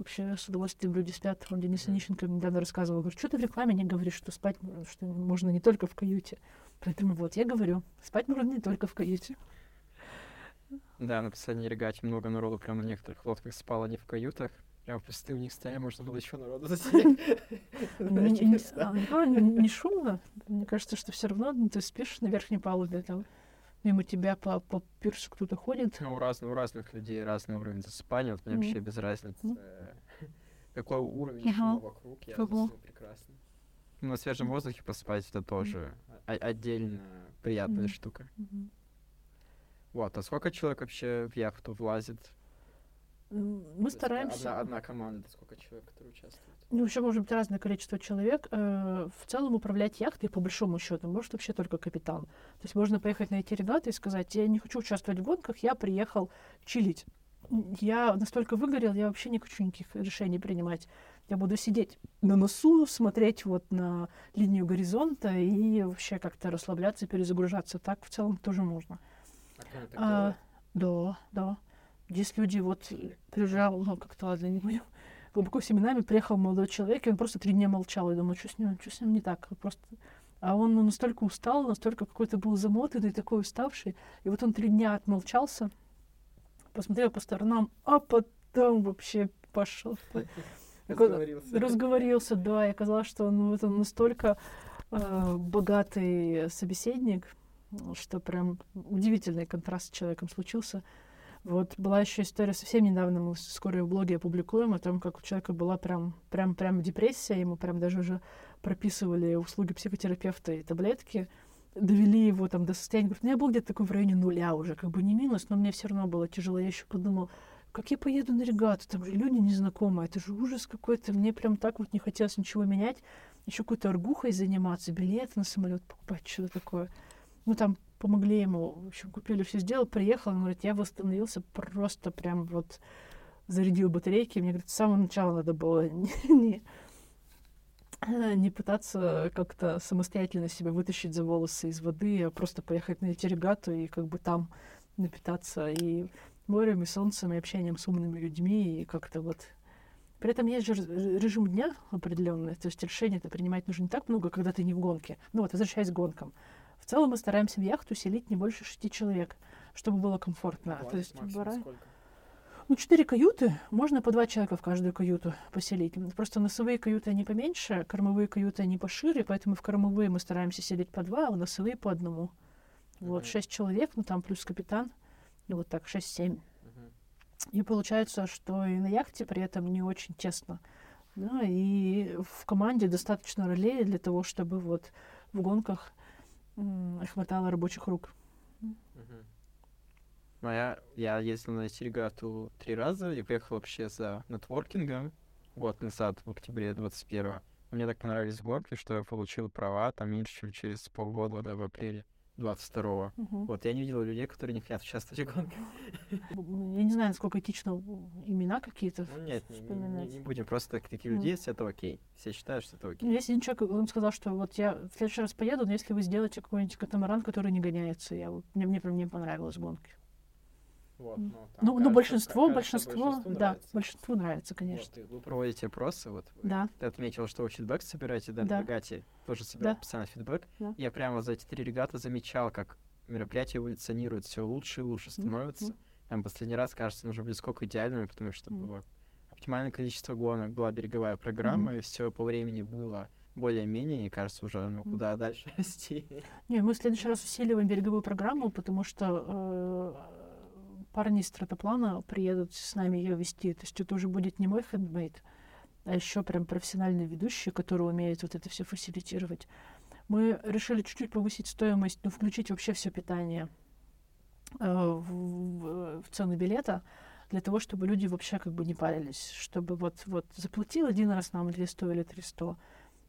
Вообще с удовольствием люди спят. Он Денис Онищенко недавно рассказывал, говорит, что ты в рекламе не говоришь, что спать что можно не только в каюте. Поэтому вот я говорю, спать можно не только в каюте. Да, на последней регате много народу прям на некоторых лодках спало не в каютах. Прям в них стояли, можно было еще народу. Не, не- а, не шумно. Мне кажется, что все равно ну, ты спишь на верхней палубе, там мимо тебя по, по пирсу кто-то ходит. Ну, У разных, у разных людей разный уровень засыпания, вот мне вообще без разницы, какой уровень вокруг, я засну прекрасно. Ну, На свежем воздухе поспать это тоже отдельно приятная штука. Вот, а сколько человек вообще в яхту влазит? То Мы есть стараемся. Одна, одна команда, сколько человек, которые участвуют? Ну, еще может быть разное количество человек. Э, В целом управлять яхтой, по большому счету, может вообще только капитан. То есть можно поехать на эти регаты и сказать, я не хочу участвовать в гонках, я приехал чилить. Я настолько выгорел, я вообще не хочу никаких решений принимать. Я буду сидеть на носу, смотреть вот на линию горизонта и вообще как-то расслабляться, перезагружаться. Так в целом тоже можно. А А, да, да. Есть люди, вот приезжал, ну, как-то, ладно, не будем глубоко семенами, приехал молодой человек, и он просто три дня молчал. Я думаю, что с ним, что с ним не так? Просто... А он ну, настолько устал, настолько какой-то был замотанный, такой уставший. И вот он три дня отмолчался, посмотрел по сторонам, а потом вообще пошел. Разговорился. Разговорился, да, и оказалось, что он, вот он настолько э, богатый собеседник, что прям удивительный контраст с человеком случился. Вот была еще история совсем недавно, мы скоро в блоге опубликуем, о том, как у человека была прям, прям, прям депрессия, ему прям даже уже прописывали услуги психотерапевта и таблетки, довели его там до состояния, говорит, ну я был где-то такой в районе нуля уже, как бы не минус, но мне все равно было тяжело. Я еще подумал, как я поеду на регату, там же люди незнакомые, это же ужас какой-то, мне прям так вот не хотелось ничего менять, еще какой-то аргухой заниматься, билеты на самолет покупать, что-то такое. Ну, там помогли ему, в общем, купили, все сделал, приехал, он говорит, я восстановился просто прям вот зарядил батарейки. Мне говорит, с самого начала надо было не, не, не пытаться как-то самостоятельно себя вытащить за волосы из воды, а просто поехать на эти регату и как бы там напитаться и морем, и солнцем, и общением с умными людьми, и как-то вот... При этом есть же режим дня определенный, то есть решение это принимать нужно не так много, когда ты не в гонке. Ну вот, возвращаясь к гонкам. В целом мы стараемся в яхту селить не больше шести человек, чтобы было комфортно. Хватит То есть, бара- сколько? ну, четыре каюты, можно по два человека в каждую каюту поселить. Просто носовые каюты, они поменьше, кормовые каюты, они пошире, поэтому в кормовые мы стараемся селить по два, а в носовые по одному. Вот, Мгм. шесть человек, ну, там плюс капитан, и вот так, шесть-семь. Мгм. И получается, что и на яхте при этом не очень тесно. Да, и в команде достаточно ролей для того, чтобы вот в гонках хватало рабочих рук. Мгм. Ну, я, я ездил на эти регату три раза и приехал вообще за нетворкингом год назад, в октябре 21 Мне так понравились гонки, что я получил права там меньше, чем через полгода, да, в апреле 22 Мгм. Вот, я не видел людей, которые не хотят участвовать в гонках. Б- Я не знаю, насколько этично имена какие-то Ну нет, не, не- не- вспоминать. не будем, просто таких людей есть, это окей. Все считают, что это окей. Ну, Есть один человек, он сказал, что вот я в следующий раз поеду, но если вы сделаете какой-нибудь катамаран, который не гоняется, я, мне, мне прям не понравилось гонки. Вот, ну, там, Ну, ну, кажется, большинство, кажется, большинство, большинству да, нравится. большинству нравится, конечно. Вот, вы проводите опросы, вот Да. ты отметил, что вы фидбэк собираете, да, Да. на регате тоже собираете Да. постоянно фидбэк. Да. Я прямо за эти три регата замечал, как мероприятие эволюционирует, все лучше и лучше становится. мгм. Там последний раз, кажется, уже близко к идеальному, потому что Мгм. было оптимальное количество гонок, была береговая программа, и все по времени было более-менее, и кажется, уже ну, куда дальше расти. Не, мы в следующий раз усиливаем береговую программу, потому что э, парни из стратоплана приедут с нами ее вести. То есть это уже будет не мой хендмейд, а еще прям профессиональный ведущий, который умеет вот это все фасилитировать. Мы решили чуть-чуть повысить стоимость, ну, включить вообще все питание э, в- в цену билета, для того, чтобы люди вообще как бы не парились, чтобы вот, вот заплатил один раз нам 200 или 300,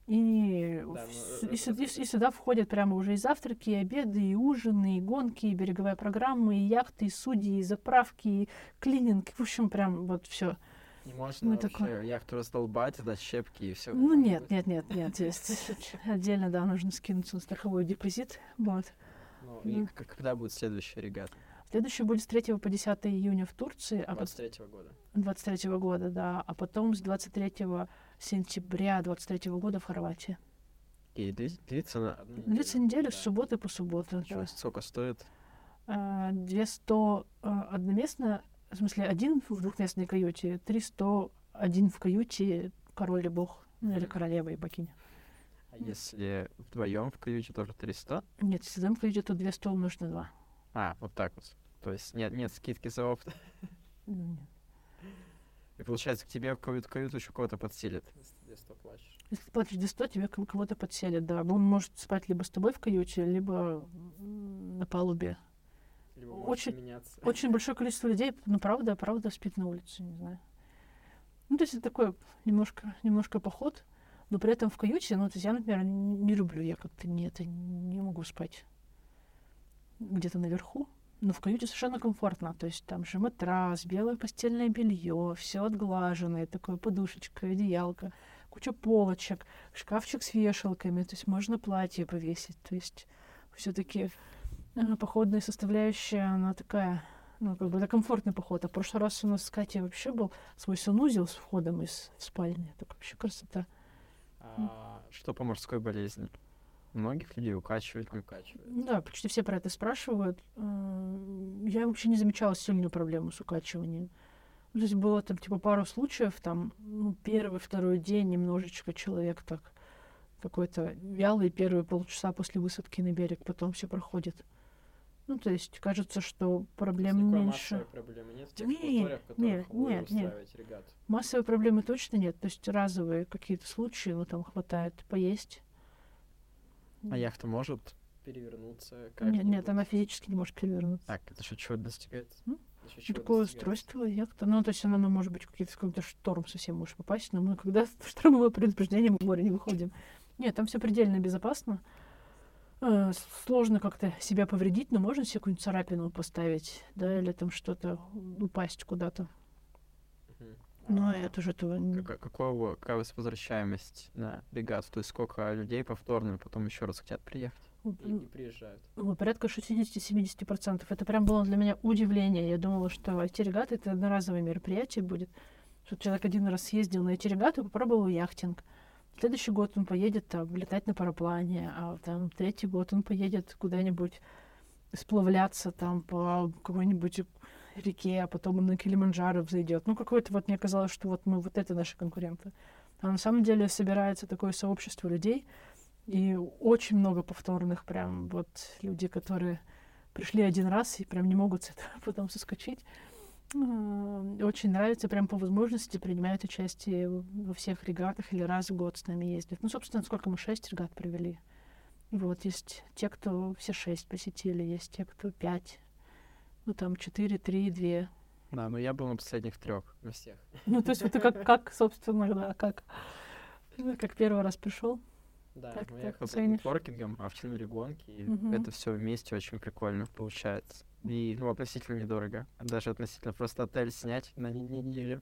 и, Да, ну, и, э, э, и с- и сюда входят прямо уже и завтраки, и обеды, и ужины, и гонки, и береговая программа, и яхты, и судьи, и заправки, и клининг. В общем, прям вот все. Не можно Ну, вообще такое. яхту раздолбать, дать щепки и все. Ну нет, нет, нет, нет. есть Отдельно, да, нужно скинуться на страховой депозит. Вот. Ну, и когда будет следующая регата? Следующий будет с 3 по 10 июня в Турции, а потом 23 года. 23 года, да, а потом с 23 сентября 23 года в Хорватии. И дли- длится на одну неделю. Длится неделю Да. с субботы по субботу. Ничего, да. сколько стоит? А, 200 а, одноместно, в смысле, один в двухместной каюте, 300 один в каюте король и бог, ну, или королева и богиня. А если вдвоем в каюте тоже 300? Нет, если дом в каюте, то 200 умножить на 2. А, вот так вот. То есть нет, нет скидки за опыт. Ну, И получается, к тебе в каюту, еще кого-то подселят. Если ты 200 платишь. Если ты платишь 200, тебе ко- кого-то подселят, да. Он может спать либо с тобой в каюте, либо на палубе. Либо Очень- меняться. Очень большое количество людей, ну, правда, правда, спит на улице, не знаю. Ну, то есть это такой немножко, немножко поход, но при этом в каюте, ну, то есть я, например, не люблю, я как-то не, это, не могу спать где-то наверху, но в каюте совершенно комфортно, то есть там же матрас, белое постельное белье, все отглаженное, такое подушечка, одеялка, куча полочек, шкафчик с вешалками, то есть можно платье повесить, то есть все-таки походная составляющая, она такая, ну, как бы это комфортный поход. А в прошлый раз у нас с Катей вообще был свой санузел с входом из спальни. Это вообще красота. А, что по мужской болезни? Многих людей укачивает, не укачивает. Да, почти все про это спрашивают. М, Я вообще не замечала сильную проблему с укачиванием. Ну, То есть было там типа пару случаев, там ну, первый, второй день немножечко человек так какой-то вялый первые полчаса после высадки на берег, потом все проходит. Ну, то есть кажется, что проблем меньше. массовой проблемы нет в тех Не, акваториях, в которых нет, нет, нет. регат. Массовой проблемы точно нет. То есть разовые какие-то случаи, ну, там хватает поесть. А яхта может перевернуться Нет, нет, она физически не может перевернуться. Так, это что, чего достигается? Ну, Такое достигается? устройство яхта. Ну, то есть она, ну, может быть, какие-то, когда шторм совсем может попасть, но мы когда штормовое предупреждение, мы в море не выходим. Нет, там все предельно безопасно. Э, Сложно как-то себя повредить, но можно себе какую-нибудь царапину поставить, да, или там что-то упасть куда-то. Но А это же этого не... Какая, какого, какая у вас возвращаемость на регату? То есть сколько людей повторно потом еще раз хотят приехать? И, и приезжают. Ну, порядка 60-70%. Это прям было для меня удивление. Я думала, что эти регаты это одноразовое мероприятие будет. Что человек один раз съездил на эти регаты, попробовал яхтинг. Следующий год он поедет там летать на параплане, а там третий год он поедет куда-нибудь сплавляться там по какой-нибудь реке, а потом он на Килиманджаро взойдет. Ну, какое-то вот мне казалось, что вот мы вот это наши конкуренты. А на самом деле собирается такое сообщество людей, и очень много повторных прям вот люди, которые пришли один раз и прям не могут с этого потом соскочить. А, Очень нравится, прям по возможности принимают участие во всех регатах или раз в год с нами ездят. Ну, собственно, сколько мы шесть регат провели. Вот, есть те, кто все шесть посетили, есть те, кто пять. Ну, там четыре, три, две. Да, но я был на последних трех, на всех. Ну, то есть это как, как собственно, да, как, ну, как первый раз пришел. Да, Так, мы так, ценишь. нетворкингом, а в Тимире гонки, и Мгм. это все вместе очень прикольно получается. И, ну, относительно недорого. Даже относительно просто отель снять на не- не- неделю.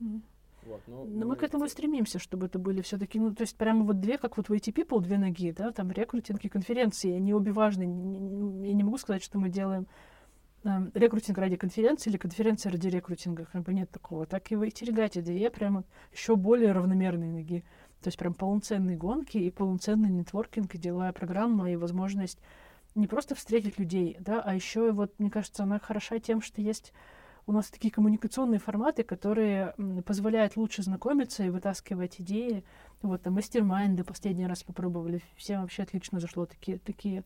Мгм. Вот, ну, Но мы к этому и стремимся, чтобы это были все-таки, ну, то есть прямо вот две, как вот в AT People, две ноги, да, там рекрутинг и конференции, они обе важны. Я не могу сказать, что мы делаем эм, рекрутинг ради конференции или конференция ради рекрутинга, как бы нет такого. Так и в регате две прямо еще более равномерные ноги. То есть прям полноценные гонки и полноценный нетворкинг, и деловая программа, и возможность не просто встретить людей, да, а еще и вот, мне кажется, она хороша тем, что есть у нас такие коммуникационные форматы, которые позволяют лучше знакомиться и вытаскивать идеи. Вот там мастер-майнды последний раз попробовали, всем вообще отлично зашло, такие, такие,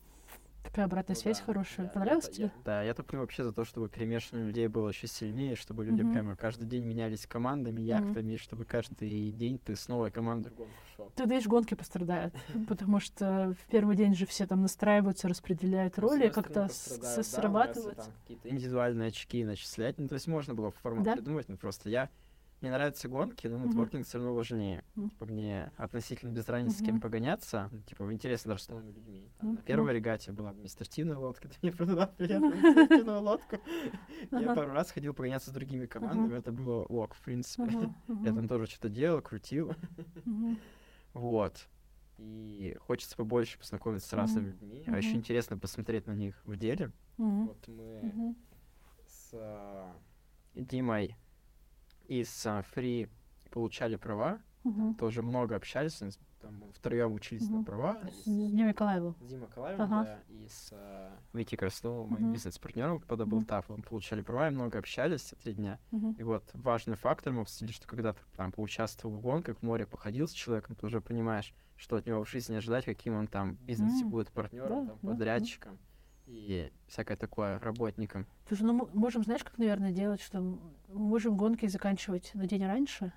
такая обратная связь хорошая. Понравилось тебе? Да, я топлю вообще за то, чтобы перемешивание людей было еще сильнее, чтобы люди Мгм. прямо каждый день менялись командами, яхтами, чтобы каждый день ты с новой командой в гонку шел. Тогда и гонки пострадают, потому что в первый день же все там настраиваются, распределяют роли, как-то срабатывают. какие-то индивидуальные очки начислять. Ну, то есть можно было формат Да. придумать, но просто я... Мне нравятся гонки, но нетворкинг все равно важнее. Типа мне относительно без разницы, с кем погоняться. Типа интересно даже с новыми людьми. Там Мгм. На первой регате была административная лодка, ты мне продала приятную административную лодку. Я пару раз ходил погоняться с другими командами, это было ок, в принципе. Я там тоже что-то делал, крутил. Вот. И хочется побольше познакомиться с разными людьми, а еще интересно посмотреть на них в деле. Вот мы с Димой из а, Free получали права, Мгм. тоже много общались, там втроем учились на Мгм. права. С Димой Николаевым. С Димой Калаевым, Ага. да, и с а, Вики Красновым, моим Мгм. бизнес-партнером по Мгм. Double мы получали права и много общались все три дня. Мгм. И вот важный фактор, мы обсудили, что когда ты там поучаствовал в гонках, в море походил с человеком, ты уже понимаешь, что от него в жизни ожидать, каким он там в бизнесе будет партнером, да, там, да, да. И всякое такое работником. Слушай, ну мы можем, знаешь, как, наверное, делать, что мы можем гонки заканчивать на день раньше.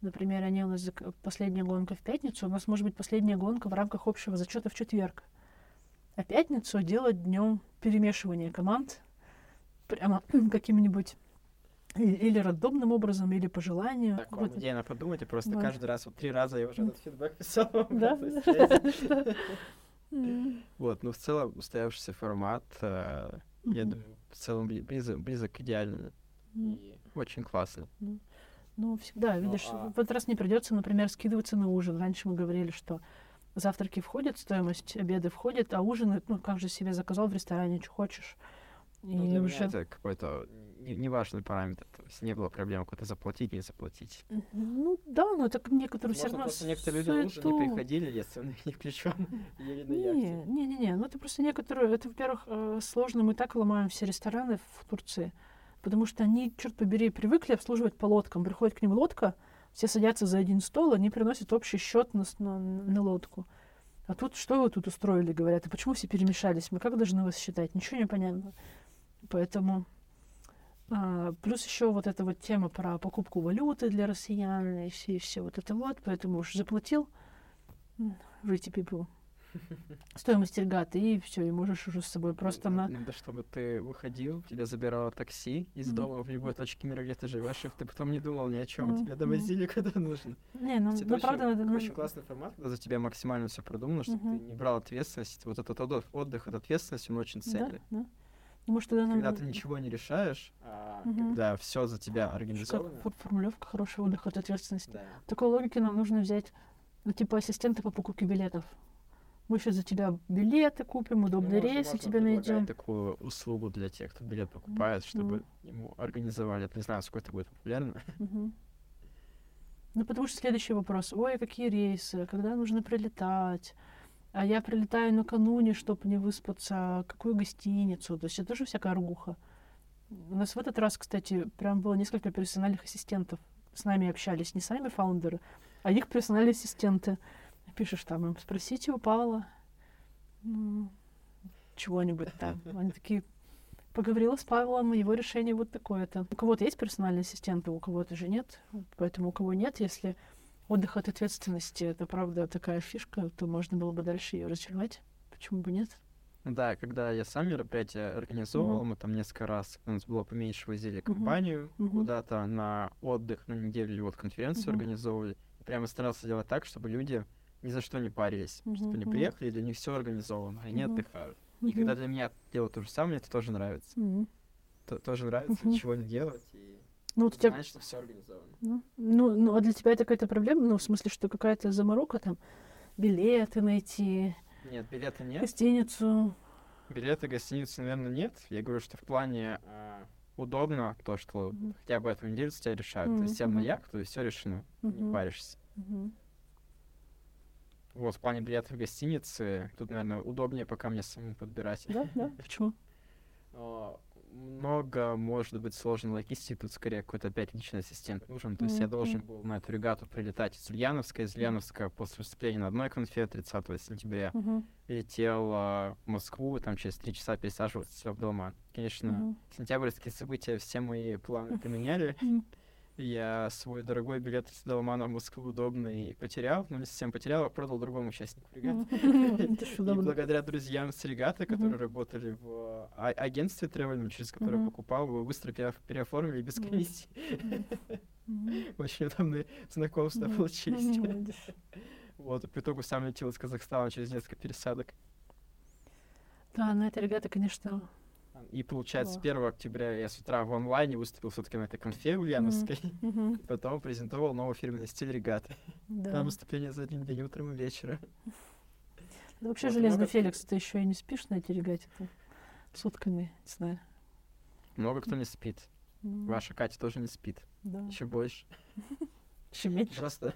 Например, они у нас зак- последняя гонка в пятницу, у нас может быть последняя гонка в рамках общего зачета в четверг. А пятницу делать днем перемешивания команд прямо каким-нибудь или рандомным образом, или по желанию. Так, Вот. идея на подумать, и просто Вот. каждый раз, вот три раза я уже этот фидбэк писал. Да? Вот, ну в целом устоявшийся формат, э, я думаю, в целом бли- близок, близок к идеальному М. и очень классно. Ну, всегда, Ну, видишь, а- в этот раз не придется, например, скидываться на ужин. Раньше мы говорили, что завтраки входят, стоимость обеда входит, а ужин, ну, как же себе заказал в ресторане, что хочешь. И Ну, для уже... меня это какой-то неважный параметр, то есть не было проблем куда-то заплатить, не заплатить. Ну, да, но так некоторые все Возможно, равно... просто некоторые люди лучше не приходили, если он их не ели на Не, яхте. не, не, не, ну это просто некоторые, это, во-первых, э, сложно, мы так ломаем все рестораны в Турции, потому что они, черт побери, привыкли обслуживать по лодкам. Приходит к ним лодка, все садятся за один стол, они приносят общий счет на, на, на лодку. А тут что вы тут устроили, говорят, и почему все перемешались? Мы как должны вас считать? Ничего не понятно. Поэтому а, плюс еще вот эта вот тема про покупку валюты для россиян и все, и все вот это вот. Поэтому уж заплатил Pretty People стоимость регаты, и все, и можешь уже с собой просто на... Надо, чтобы ты выходил, тебя забирало такси из дома в любой точке мира, где ты живешь, и ты потом не думал ни о чем, тебя довозили куда нужно. Не, ну, ну очень, правда, надо... очень классный формат, когда за тебя максимально все продумано, чтобы ты не брал ответственность. Вот этот отдых, отдых от ответственности, он очень ценный. Да, да. Ну, может, тогда когда ты ничего не решаешь, а когда все за тебя организовано. Как формулировка хороший отдых от ответственности. Да. Такой логики нам нужно взять, ну, типа, ассистента по покупке билетов. Мы сейчас за тебя билеты купим, удобные Ну, рейсы можно тебе найдем. такую услугу для тех, кто билет покупает, чтобы ему организовали. Не знаю, сколько это будет популярно. Мгм. Ну, потому что следующий вопрос. Ой, а какие рейсы? Когда нужно прилетать? А я прилетаю накануне, чтобы не выспаться. Какую гостиницу? То есть это тоже всякая ругуха. У нас в этот раз, кстати, прям было несколько персональных ассистентов. С нами общались не сами фаундеры, а их персональные ассистенты. Пишешь там им, спросите у Павла ну, чего-нибудь там. Они такие, поговорила с Павлом, его решение вот такое-то. У кого-то есть персональные ассистенты, у кого-то же нет. Поэтому у кого нет, если отдых от ответственности, это правда такая фишка, то можно было бы дальше ее развивать. Почему бы нет? Да, когда я сам мероприятие организовывал, мы там несколько раз, у нас было поменьше, возили компанию Мгм. куда-то на отдых, на неделю или вот конференцию Мгм. организовывали. Прямо старался делать так, чтобы люди ни за что не парились. Мгм, Чтобы они приехали, для них все организовано, они Мгм. отдыхают. И когда для меня делают то же самое, мне это тоже нравится. То- тоже нравится, Мгм. ничего не делать и Ну, у тебя... знать, что все организовано. Ну, ну, ну, а для тебя это какая-то проблема? Ну, в смысле, что какая-то заморока там? Билеты найти, Нет, билета нет. гостиницу. Билеты гостиницы, наверное, нет. Я говорю, что в плане а, удобно то, что Мгм. хотя бы эту неделю тебя решают. Мгм, Ты сел на яхту, и все решено. Не Мгм. паришься. Мгм. Вот, в плане билетов в гостиницы, тут, наверное, удобнее пока мне самому подбирать. Да, да. Почему? Много, может быть, сложной логистики, тут скорее какой-то опять личный ассистент нужен. То есть я Мгм, должен был на эту регату прилетать из Ульяновска. Из Ульяновска после выступления на одной конфе 30 сентября Мгм. летел а, в Москву, там через три часа пересаживаться в Долман. Конечно, Мгм. сентябрьские события все мои планы поменяли. Мгм. Я свой дорогой билет из Долмана в Москву удобный потерял, но не совсем потерял, а продал другому участнику регаты. И удобно. благодаря друзьям с регаты, которые работали в а- агентстве тревельном, через которое покупал, его быстро пере- переоформили без комиссии. Очень удобные знакомства получились. Вот, и по итогу сам летел из Казахстана через несколько пересадок. Да, на этой регаты, конечно, И получается, Да. 1 октября я с утра в онлайне выступил все-таки на этой конфе ульяновской. Мгм. Потом презентовал новый фирменный стиль регаты. да. Там выступление за один день утром и вечером. Да вообще Вот железный много- Феликс, ты еще и не спишь на эти регате ты сутками, не знаю. Много кто не спит. М, Ваша Катя тоже не спит. Да. Еще больше. Еще меньше. Просто,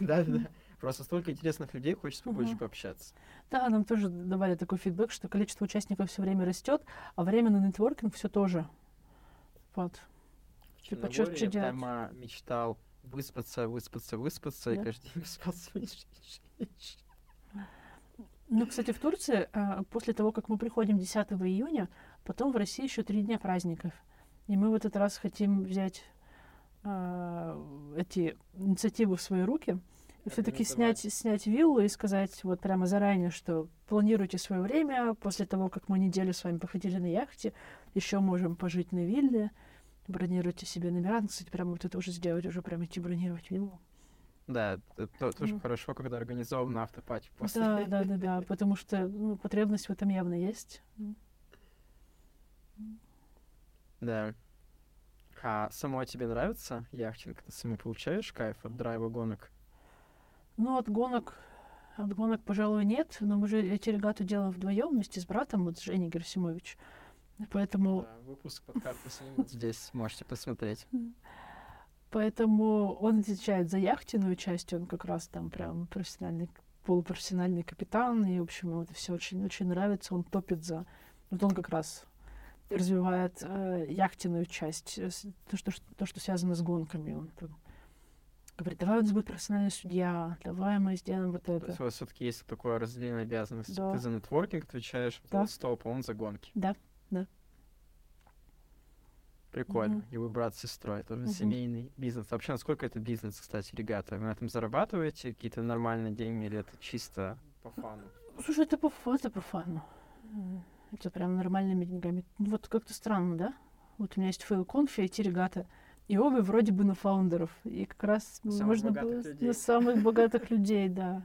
да, да. Просто столько интересных людей, хочется побольше Ага. пообщаться. Да, нам тоже давали такой фидбэк, что количество участников все время растет, а время на нетворкинг все тоже. Вот. Типа, я делать? прямо мечтал выспаться, выспаться, выспаться, и Да? каждый день выспался. Ну, кстати, в Турции, а, после того, как мы приходим 10 июня, потом в России еще три дня праздников. И мы в этот раз хотим взять а, эти инициативы в свои руки и все-таки Организовать. снять, снять виллу и сказать вот прямо заранее, что планируйте свое время, после того, как мы неделю с вами походили на яхте, еще можем пожить на вилле, бронируйте себе номера. Надо, Кстати, прямо вот это уже сделать, уже прямо идти бронировать виллу. Да, это то- тоже Ну. хорошо, когда организован автопати после. Да, да, да, да, потому что ну, потребность в этом явно есть. Да. А самой тебе нравится яхтинг? Ты самой получаешь кайф от драйва гонок? Ну, от гонок, от гонок, пожалуй, нет, но мы же эти регаты делаем вдвоем вместе с братом, вот с Женей Герасимович. Поэтому, Да, выпуск подкаста здесь можете посмотреть. поэтому он отвечает за яхтенную часть, он как раз там прям профессиональный, полупрофессиональный капитан, и, в общем, ему это все очень-очень нравится, он топит за... Вот он как раз развивает э, яхтенную часть, э, то что, то, что связано с гонками. Он там говорит, давай у нас будет профессиональный судья, давай мы сделаем вот То это. есть у вас все-таки есть такое разделение обязанностей. Да. Ты за нетворкинг отвечаешь, Да. стоп, а он за гонки. Да, да. Прикольно. Мгм. И вы брат с сестрой, тоже Мгм. семейный бизнес. Вообще, насколько это бизнес, кстати, ребята? Вы на этом зарабатываете какие-то нормальные деньги или это чисто по фану? Слушай, это по, это по фану. Это прям нормальными деньгами. Ну, Вот как-то странно, да? Вот у меня есть FailConf и, эти регата. И обе вроде бы на фаундеров. И как раз Самых можно было людей. на самых богатых людей, да.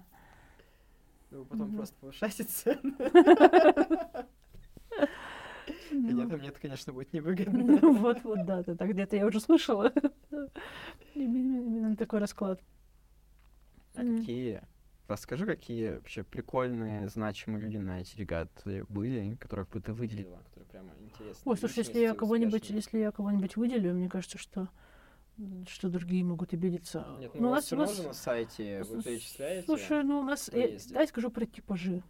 Ну, потом просто повышаете цены. Нет, мне это, конечно, будет невыгодно. Ну, Вот, вот, да, да, так где-то я уже слышала. Именно именно такой расклад. А какие? Расскажи, какие вообще прикольные, значимые люди на эти регаты были, которых бы ты выделила, которые прямо интересные. Ой, слушай, если я кого-нибудь, если я кого-нибудь выделю, мне кажется, что что другие могут обидеться. Нет, Ну, ну, у у нас- у нас- на сайте вы перечисляете. Слушай, ну у нас, я, ездит? дай скажу про типажи.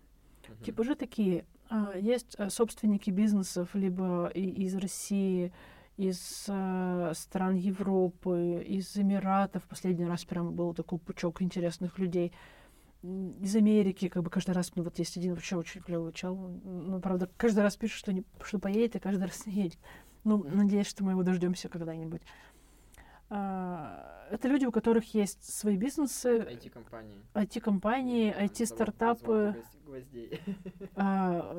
Мгм. Типажи такие. а, Есть а, собственники бизнесов либо из России, из а, стран Европы, из Эмиратов. Последний раз прям был такой пучок интересных людей. Из Америки, как бы каждый раз, ну вот есть один вообще очень клевый чел. Ну, правда, каждый раз пишет, что, не, что поедет, и каждый раз не едет. Ну, надеюсь, что мы его дождемся когда-нибудь. А, Это люди, у которых есть свои бизнесы, IT-компании. IT-компании, IT-стартапы.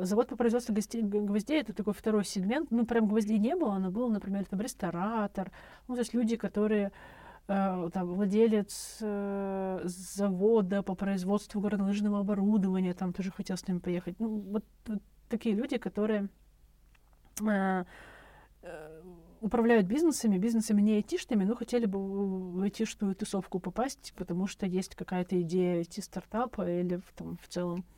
завод. А, по производству гостей- г- гвоздей это такой второй сегмент. Ну, прям гвоздей не было, но был, например, там ресторатор. Ну, то есть люди, которые там владелец э, завода по производству горнолыжного оборудования, там тоже хотел с ними поехать. Ну, вот, вот такие люди, которые э, э, управляют бизнесами, бизнесами не айтишными, но хотели бы в айтишную тусовку попасть, потому что есть какая-то идея IT-стартапа или в, там, в целом э,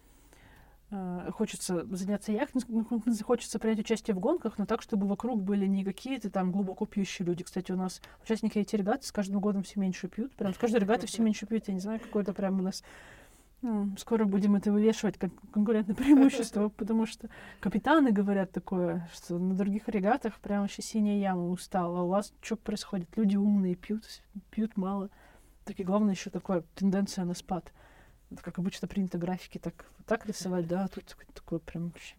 хочется заняться яхтингом, ну, хочется принять участие в гонках, но так, чтобы вокруг были не какие-то там глубоко пьющие люди. Кстати, у нас участники эти регаты с каждым годом все меньше пьют. Прям с каждой регаты все меньше пьют. Я не знаю, какое-то прям у нас... ну, скоро будем это вывешивать как конкурентное преимущество, потому что капитаны говорят такое, что на других регатах прям вообще синяя яма устала. А у вас что происходит? Люди умные, пьют, пьют мало. Так и главное еще такое тенденция на спад. Как обычно принято графики так, так рисовать, да, а тут такой прям вообще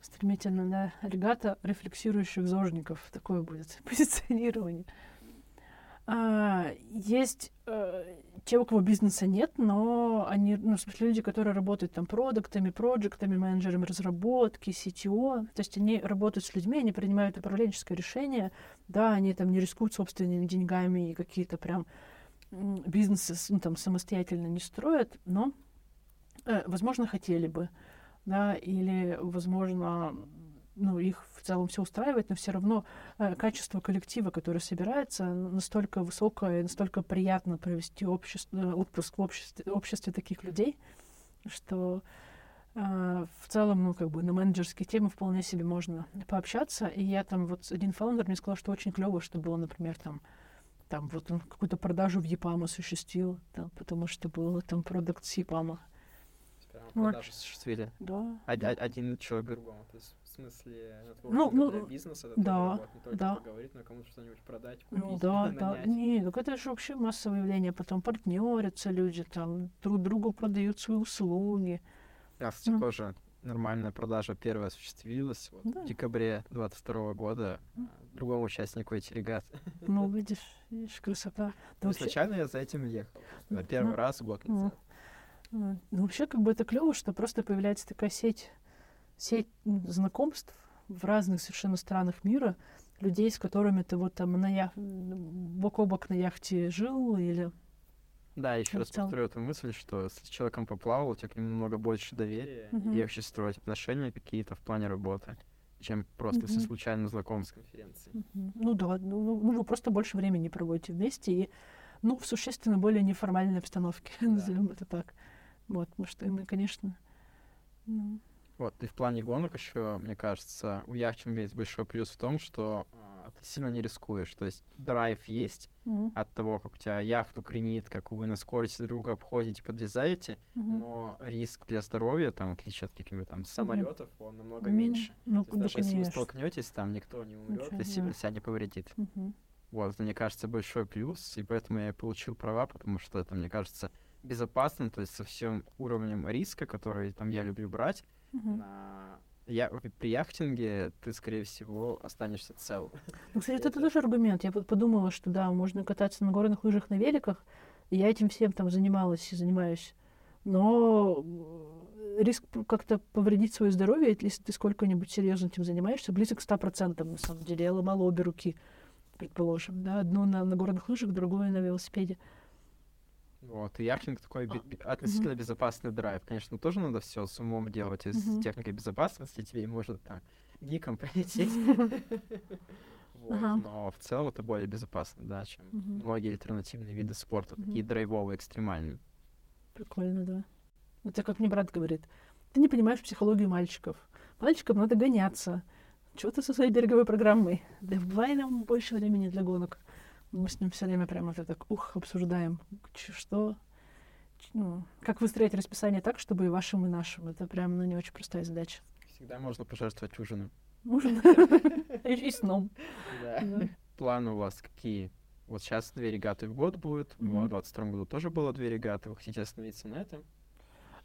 стремительно, да, регата рефлексирующих зожников, такое будет позиционирование. А, есть э, те, у кого бизнеса нет, но они, ну, в смысле, люди, которые работают там продуктами, проектами, менеджерами разработки, CTO, то есть они работают с людьми, они принимают управленческое решение, да, они там не рискуют собственными деньгами и какие-то прям бизнесы ну, там самостоятельно не строят, но, э, возможно, хотели бы, да, или, возможно, ну, их в целом все устраивает, но все равно э, качество коллектива, который собирается, настолько высокое, настолько приятно провести общество, э, отпуск в обществе, обществе таких людей, что э, в целом, ну, как бы на менеджерские темы вполне себе можно пообщаться. И я там вот один фаундер мне сказал, что очень клево, что было, например, там там вот он какую-то продажу в Япам осуществил, там, потому что был там продукт с Япама. Вот. продажи осуществили. Да. Од- од- Один человек другому. То есть, в смысле, Ну, ну, для бизнеса это да, работа, не только да. поговорить, но кому-то что-нибудь продать, купить, Ну да, да. Не, так это же вообще массовое явление. Потом партнерятся люди, там друг другу продают свои услуги. Кстати, Ну. тоже нормальная продажа первая осуществилась вот, Да. в декабре 22 года а, другому участнику этих регат. Ну, видишь, видишь, красота. Да Ну, вообще, Изначально я за этим ехал. Ну, Первый ну, раз год ну, назад. м, ну, вообще, как бы это клево, что просто появляется такая сеть, сеть знакомств в разных совершенно странах мира, людей, с которыми ты вот там на ях... бок о бок на яхте жил, или Да, еще ну, раз в целом. повторю эту мысль, что с человеком поплавал, у тебя к нему намного больше доверия, Мгм. и вообще строить отношения какие-то в плане работы, чем просто если Мгм. случайно знаком с конференции. Мгм. Ну да, ну, ну, ну, вы просто больше времени проводите вместе и, ну, в существенно более неформальной обстановке, назовем это так. Вот, потому что мы, конечно, ну, Вот, и в плане гонок еще, мне кажется, у яхтинга есть большой плюс в том, что а, ты сильно не рискуешь. То есть драйв есть м, от того, как у тебя яхту кренит, как вы на скорости друг друга обходите, подрезаете, мгм. но риск для здоровья, там, в отличие от каких-нибудь там самолетов, он намного М, меньше. Ну, То есть да, даже если вы столкнетесь, там никто не умрет и сильно да. себя не повредит. Мгм. Вот, мне кажется, большой плюс, и поэтому я и получил права, потому что это, мне кажется, безопасно, то есть со всем уровнем риска, который там я люблю брать, Мгм. на... я... при яхтинге ты, скорее всего, останешься цел. Ну, кстати, это тоже аргумент. Я подумала, что да, можно кататься на горных лыжах, на великах. И я этим всем там занималась и занимаюсь. Но э, риск как-то повредить свое здоровье, если ты сколько-нибудь серьезно этим занимаешься, близок к 100%, на самом деле. Я ломала обе руки, предположим. Да? Одну на, на горных лыжах, другую на велосипеде. Вот, и яхтинг такой бе- относительно безопасный драйв. Конечно, тоже надо все с умом делать, и с Мгм. техникой безопасности тебе может там гиком. Вот, Ага. Но в целом это более безопасно, да, чем многие альтернативные виды спорта, Мгм. такие драйвовые, экстремальные. Прикольно, да. Это как мне брат говорит. Ты не понимаешь психологию мальчиков. Мальчикам надо гоняться. Чего ты со своей береговой программой? Давай нам больше времени для гонок. Мы с ним все время прямо это так, ух, обсуждаем. Что? Ну, как выстроить расписание так, чтобы и вашим, и нашим. Это прям ну, не очень простая задача. Всегда можно пожертвовать ужином. Ужин. И сном. Планы у вас какие? Вот сейчас две регаты в год будет, в Мгм. 2022 году тоже было две регаты. Вы хотите остановиться на этом?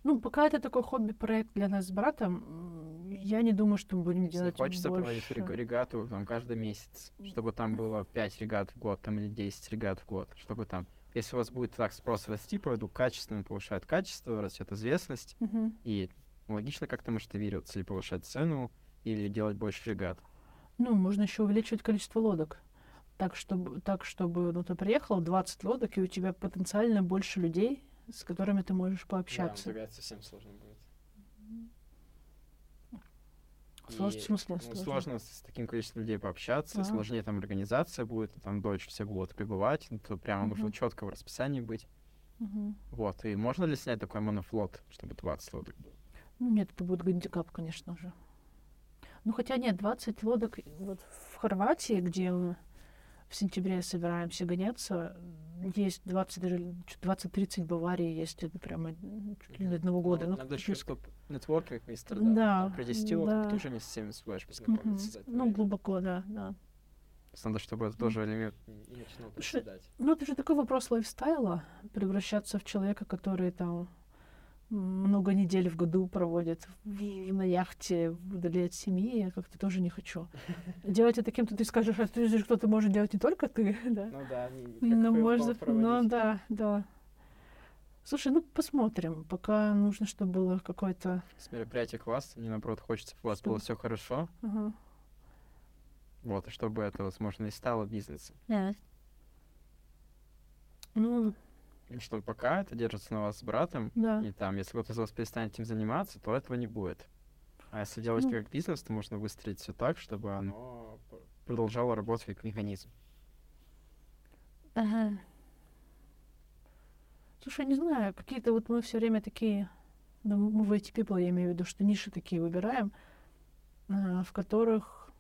Ну, пока это такой хобби-проект для нас с братом, я не думаю, что мы будем Если делать хочется проводить больше. рег- регату там, каждый месяц, чтобы там было 5 регат в год там, или 10 регат в год, чтобы там, если у вас будет так спрос расти, продукт качественно повышает качество, растет известность, Мгм. и логично как-то масштабироваться или повышать цену, или делать больше регат. Ну, можно еще увеличивать количество лодок. Так, чтобы, так, чтобы ну, ты приехал, 20 лодок, и у тебя потенциально больше людей, с которыми ты можешь пообщаться. это совсем сложно будет. Сложно, в смысле, Ну, сложно? сложно с таким количеством людей пообщаться, Ага. сложнее там организация будет, там дольше все будут пребывать, ну, то прямо нужно Мгм. четко в расписании быть. Мгм. Вот, и можно ли снять такой монофлот, чтобы 20 лодок было? Ну, нет, это будет гандикап, конечно же. Ну, хотя нет, 20 лодок вот в Хорватии, где в сентябре собираемся гоняться, есть 20, даже чуть 20-30 в Баварии есть, это прямо чуть ли не одного года. Ну, Надо еще, чтобы нетворкинг не Да, страдал. При 10 лодках да. ты уже не всеми Мгм. познакомиться Ну, глубоко, да, да. Надо, чтобы это тоже элемент не начинал. Ну, это же такой вопрос лайфстайла, превращаться в человека, который там много недель в году проводит в- на яхте вдали от семьи, я как-то тоже не хочу. Делать это кем-то, ты скажешь, а ты же кто-то может делать не только ты, да? Ну да, не, Ну, может, ну да, да. Слушай, ну посмотрим. Пока нужно, чтобы было какое-то... С мероприятия класса, мне наоборот хочется, чтобы у вас было все хорошо. Ага. Вот, и чтобы это, возможно, и стало бизнесом. Ну, И чтобы пока это держится на вас с братом, да. и там, если кто-то из вас перестанет этим заниматься, то этого не будет. А если делать Ну. как бизнес, то можно выстроить все так, чтобы оно продолжало работать как механизм. Ага. Слушай, не знаю, какие-то вот мы все время такие, ну, мы в AT People, я имею в виду, что ниши такие выбираем, а, в которых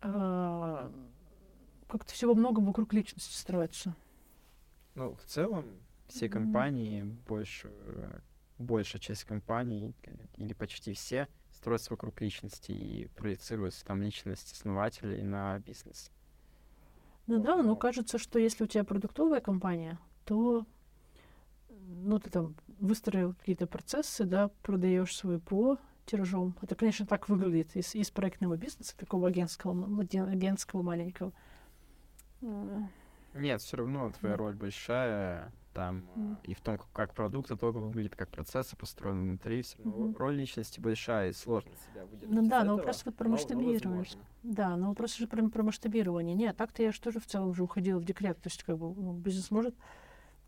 а, как-то всего много вокруг личности строится. Ну, в целом, все компании, больше, э, большая часть компаний, э, или почти все, строятся вокруг личности и проецируются там личность основателей на бизнес. Ну Вот, да, но кажется, что если у тебя продуктовая компания, то ну, ты там выстроил какие-то процессы, да, продаешь свой ПО тиражом. Это, конечно, так выглядит из, из проектного бизнеса, такого агентского, агентского маленького. Нет, все равно твоя роль большая там Мгм. и в том, как- как продукт итогово выглядит, как процессы построены внутри, все равно Мгм. роль личности большая и сложно себя выделить. Ну да, но этого, вопрос вот про но- но масштабирование. Да, но вопрос же про, про масштабирование. Нет, так-то я же тоже в целом уже уходила в декрет. То есть, как бы, ну, бизнес может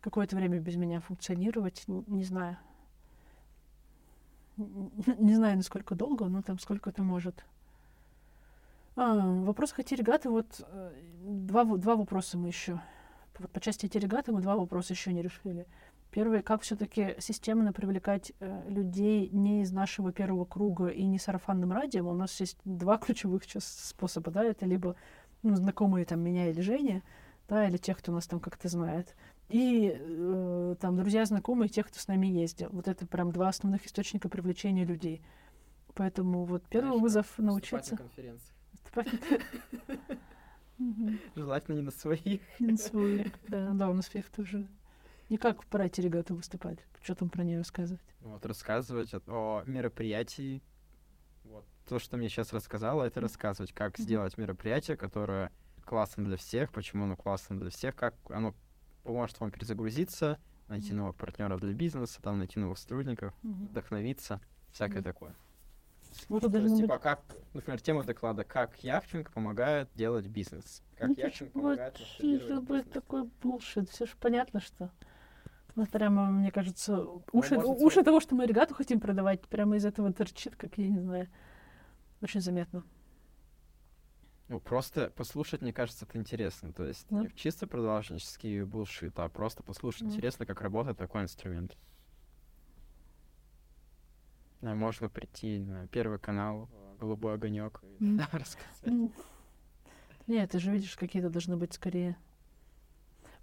какое-то время без меня функционировать, н- не знаю. Не знаю, насколько долго, но там сколько это может. А, в вопросах регаты вот э, два, два вопроса мы еще. Вот по части регаты мы два вопроса еще не решили. Первый, как все-таки системно привлекать э, людей не из нашего первого круга и не сарафанным радио. У нас есть два ключевых сейчас способа, да, это либо ну, знакомые там меня или Женя, да, или тех, кто нас там как-то знает. И э, там друзья, знакомые, тех, кто с нами ездил. Вот это прям два основных источника привлечения людей. Поэтому вот первый Знаешь, вызов Выступать на научиться. конференциях. Желательно не на своих. Не на своих, Да, да, у нас всех тоже. Не как прайте регату выступать. Что там про нее рассказывать? Вот, рассказывать о, мероприятии. Вот. То, что мне сейчас рассказала, это рассказывать, как сделать мероприятие, которое классно для всех, почему оно классно для всех, как оно поможет вам перезагрузиться, найти новых партнеров для бизнеса, там найти новых сотрудников, вдохновиться, всякое такое. Есть, должно быть... типа, как, например, тема доклада «Как Яхченко помогает делать бизнес». Как Ну, будет- помогает масштабировать будет бизнес. такой булшит. Все же понятно, что... Ну, прямо, мне кажется, уши, может, уши того, что мы регату хотим продавать, прямо из этого торчит, как я не знаю. Очень заметно. Ну, просто послушать, мне кажется, это интересно. То есть Да. не чисто продолжнический булшит, а просто послушать Мгм. интересно, как работает такой инструмент. Да, можно прийти на первый канал, голубой огонек, Нет, ты же видишь, какие-то должны быть скорее.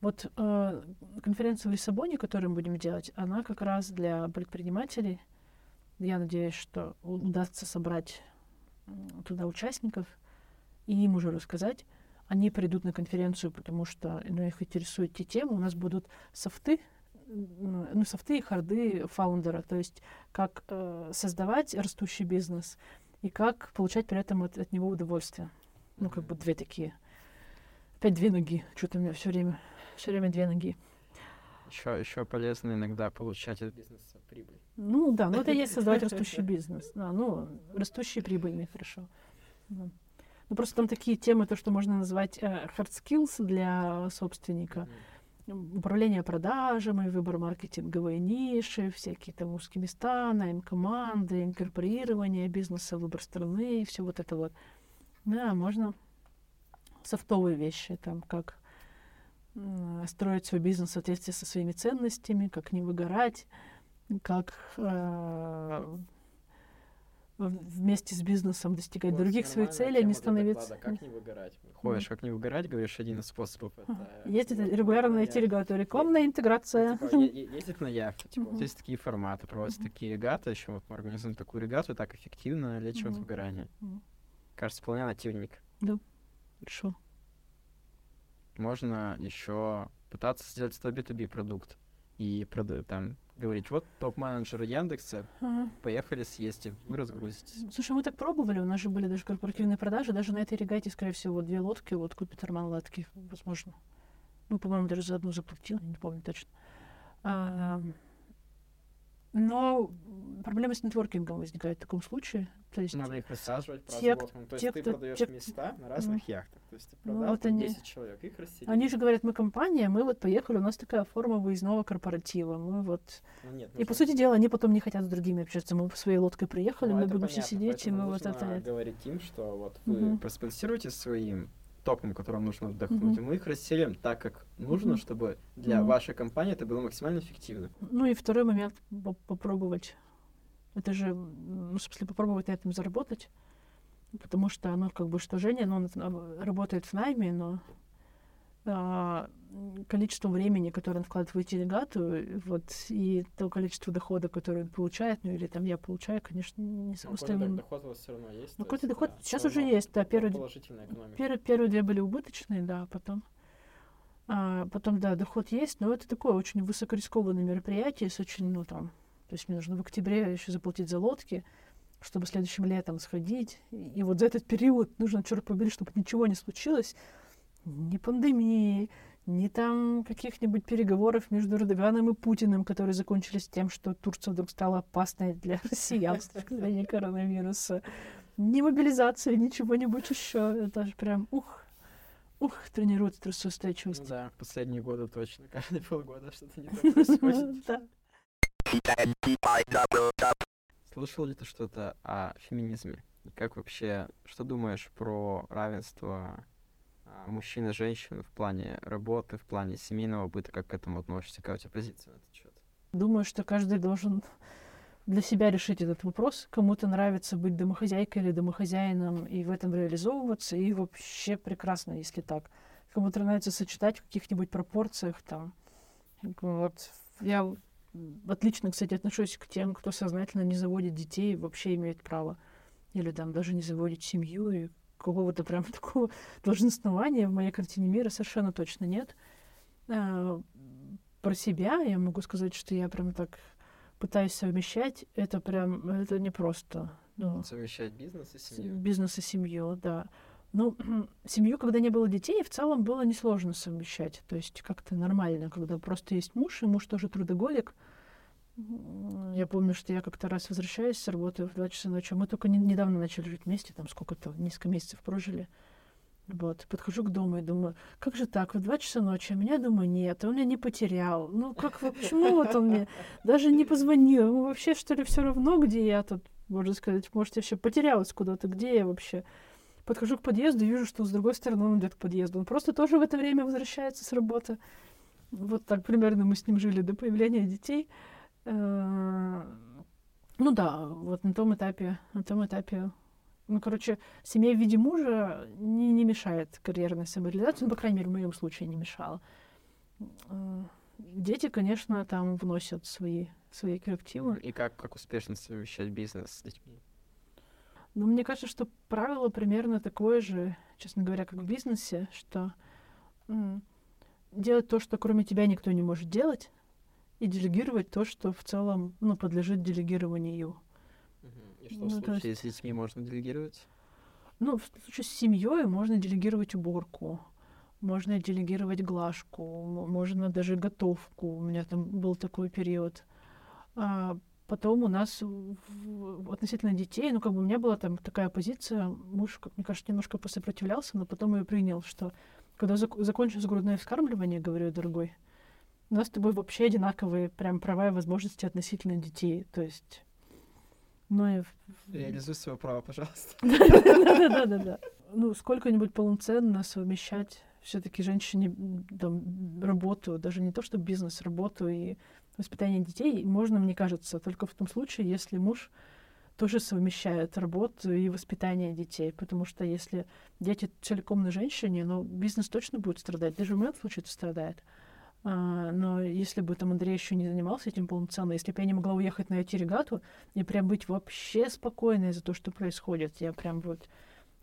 Вот э, конференция в Лиссабоне, которую мы будем делать, она как раз для предпринимателей. Я надеюсь, что удастся собрать туда участников и им уже рассказать. Они придут на конференцию, потому что ну, их интересуют те темы. У нас будут софты, ну, софты и харды фаундера, то есть как э, создавать растущий бизнес и как получать при этом от, от него удовольствие. Ну, как бы две такие. Опять две ноги. Что-то у меня все время, все время две ноги. Еще, еще полезно иногда получать от бизнеса прибыль. Ну да, ну это есть создавать растущий бизнес. Да, ну, растущий прибыльный, хорошо. Да. Ну, просто там такие темы, то, что можно назвать э, hard skills для собственника. М, Управление продажами, выбор маркетинговой ниши, всякие там узкие места, найм команды, инкорпорирование бизнеса, выбор страны, все вот это вот. Да, можно софтовые вещи, там, как строить свой бизнес в соответствии со своими ценностями, как не выгорать, как э, вместе с бизнесом достигать Вот, других своих целей, а не становиться... доклада, Как не выгорать? Ходишь, как не выгорать, говоришь, один из способов. Это Есть это регулярно на найти регату, рекламная интеграция. Типа, ездить на яхте. Типа, вот есть такие форматы, проводятся Мгм. такие регаты. Еще вот мы организуем такую регату, так эффективно лечим от выгорания. Кажется, вполне нативник. Хорошо. Можно еще пытаться сделать свой B2B продукт. И прода- там говорить, вот топ-менеджеры Яндекса, Ага. поехали съездите, вы разгрузитесь. Слушай, мы так пробовали, у нас же были даже корпоративные продажи, даже на этой регате, скорее всего, две лодки, вот купит Роман Латки, возможно. Ну, по-моему, даже за одну заплатил, не помню точно. А, но проблемы с нетворкингом возникают в таком случае. То есть, Надо их рассаживать по те. То те, есть ты кто- продаешь те, места на разных яхтах. То есть ты Ну, продал вот там они- 10 человек, их расселили. они же говорят, мы компания, мы вот поехали, у нас такая форма выездного корпоратива. Мы вот... Ну, нет, И, по нужно- сути дела, они потом не хотят с другими общаться. Мы своей лодкой приехали, Ну, мы будем все понятно, сидеть, и мы вот нужно это... говорить им, что вот вы Мгм. проспонсируете своим топом, которым нужно вдохнуть, Мгм. и мы их расселим так, как нужно, Мгм. чтобы для Мгм. вашей компании это было максимально эффективно. Ну и второй момент по- попробовать. Это же, ну, смысле, попробовать на этом заработать. Потому что оно как бы что Женя, ну, он э, работает в найме, но количество времени, которое он вкладывает в делегату, э, вот, и то количество дохода, которое он получает, ну или там я получаю, конечно, не Ну, сопоставимо. доход у вас все равно есть. Ну, то какой-то доход да, сейчас уже есть, да, экономика. Первые, первые две были убыточные, да, а потом... А, потом, да, доход есть, но это такое очень высокорискованное мероприятие с очень, ну, там... То есть мне нужно в октябре еще заплатить за лодки, чтобы следующим летом сходить. И, и вот за этот период нужно, черт побери, чтобы ничего не случилось. Ни пандемии, ни там каких-нибудь переговоров между Эрдоганом и Путиным, которые закончились тем, что Турция вдруг стала опасной для россиян с точки зрения коронавируса. Ни мобилизации, ничего-нибудь еще. Это же прям, ух, ух, тренирует стрессоустойчивость. Ну да, последние годы точно. Каждые полгода что-то не так происходит. Да. Слышал ли ты что-то о феминизме? Как вообще, что думаешь про равенство мужчин и женщин в плане работы, в плане семейного быта, как к этому относишься, какая у тебя позиция на этот счет? Думаю, что каждый должен для себя решить этот вопрос. Кому-то нравится быть домохозяйкой или домохозяином и в этом реализовываться, и вообще прекрасно, если так. Кому-то нравится сочетать в каких-нибудь пропорциях там. Вот. Я отлично, кстати, отношусь к тем, кто сознательно не заводит детей, вообще имеет право. Или там даже не заводит семью и какого-то прям такого долженствования в моей картине мира совершенно точно нет. А, про себя я могу сказать, что я прям так пытаюсь совмещать. Это прям, это непросто. Ну, Совмещать бизнес и семью. Бизнес и семью, да. Ну, семью, когда не было детей, в целом было несложно совмещать. То есть как-то нормально, когда просто есть муж, и муж тоже трудоголик. Я помню, что я как-то раз возвращаюсь с работы в 2 часа ночи. Мы только не, недавно начали жить вместе, там сколько-то, несколько месяцев прожили. Вот, подхожу к дому и думаю, как же так, в два часа ночи, а меня, думаю, нет, он меня не потерял. Ну, как, почему вот он мне даже не позвонил? Ему вообще, что ли, все равно, где я тут, можно сказать, может, я вообще потерялась куда-то, где я вообще? Подхожу к подъезду и вижу, что с другой стороны он идет к подъезду. Он просто тоже в это время возвращается с работы. Вот так примерно мы с ним жили до появления детей. Э, ну да, вот на том этапе, на том этапе ну, короче, семья в виде мужа не, не мешает карьерной самореализации, ну, по крайней мере, в моем случае не мешала. Э, дети, конечно, там вносят свои, свои коррективы. И как, как успешно совмещать бизнес с детьми? Ну, мне кажется, что правило примерно такое же, честно говоря, как в бизнесе, что делать то, что кроме тебя никто не может делать, и делегировать то, что в целом ну, подлежит делегированию. И что ну, в случае есть... с детьми можно делегировать? Ну, в случае с семьей можно делегировать уборку, можно делегировать глажку, можно даже готовку. У меня там был такой период. А потом у нас в, относительно детей, ну, как бы у меня была там такая позиция, муж, как мне кажется, немножко посопротивлялся, но потом ее принял, что когда зак- закончится грудное вскармливание, говорю, дорогой, у нас с тобой вообще одинаковые прям права и возможности относительно детей. То есть ну, и... Реализуй свое право, пожалуйста. Да-да-да. Ну, сколько-нибудь полноценно совмещать все-таки женщине там, работу, даже не то, что бизнес, работу и воспитание детей, можно, мне кажется, только в том случае, если муж тоже совмещает работу и воспитание детей, потому что если дети целиком на женщине, ну, бизнес точно будет страдать, даже в моем случае это страдает. Но если бы там Андрей еще не занимался этим полноценно, если бы я не могла уехать на эти регату и прям быть вообще спокойной за то, что происходит, я прям вот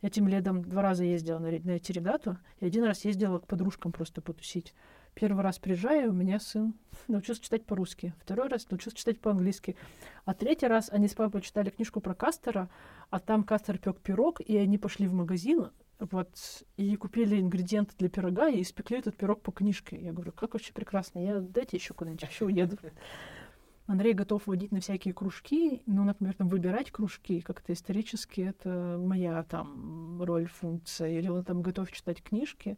этим летом два раза ездила на, на эти регату, и один раз ездила к подружкам просто потусить. Первый раз приезжаю, у меня сын научился читать по-русски. Второй раз научился читать по-английски. А третий раз они с папой читали книжку про Кастера, а там Кастер пек пирог, и они пошли в магазин, вот, и купили ингредиенты для пирога, и испекли этот пирог по книжке. Я говорю, как вообще прекрасно, я дайте еще куда-нибудь, еще уеду. Андрей готов водить на всякие кружки, ну, например, там выбирать кружки как-то исторически, это моя там роль, функция, или он там готов читать книжки,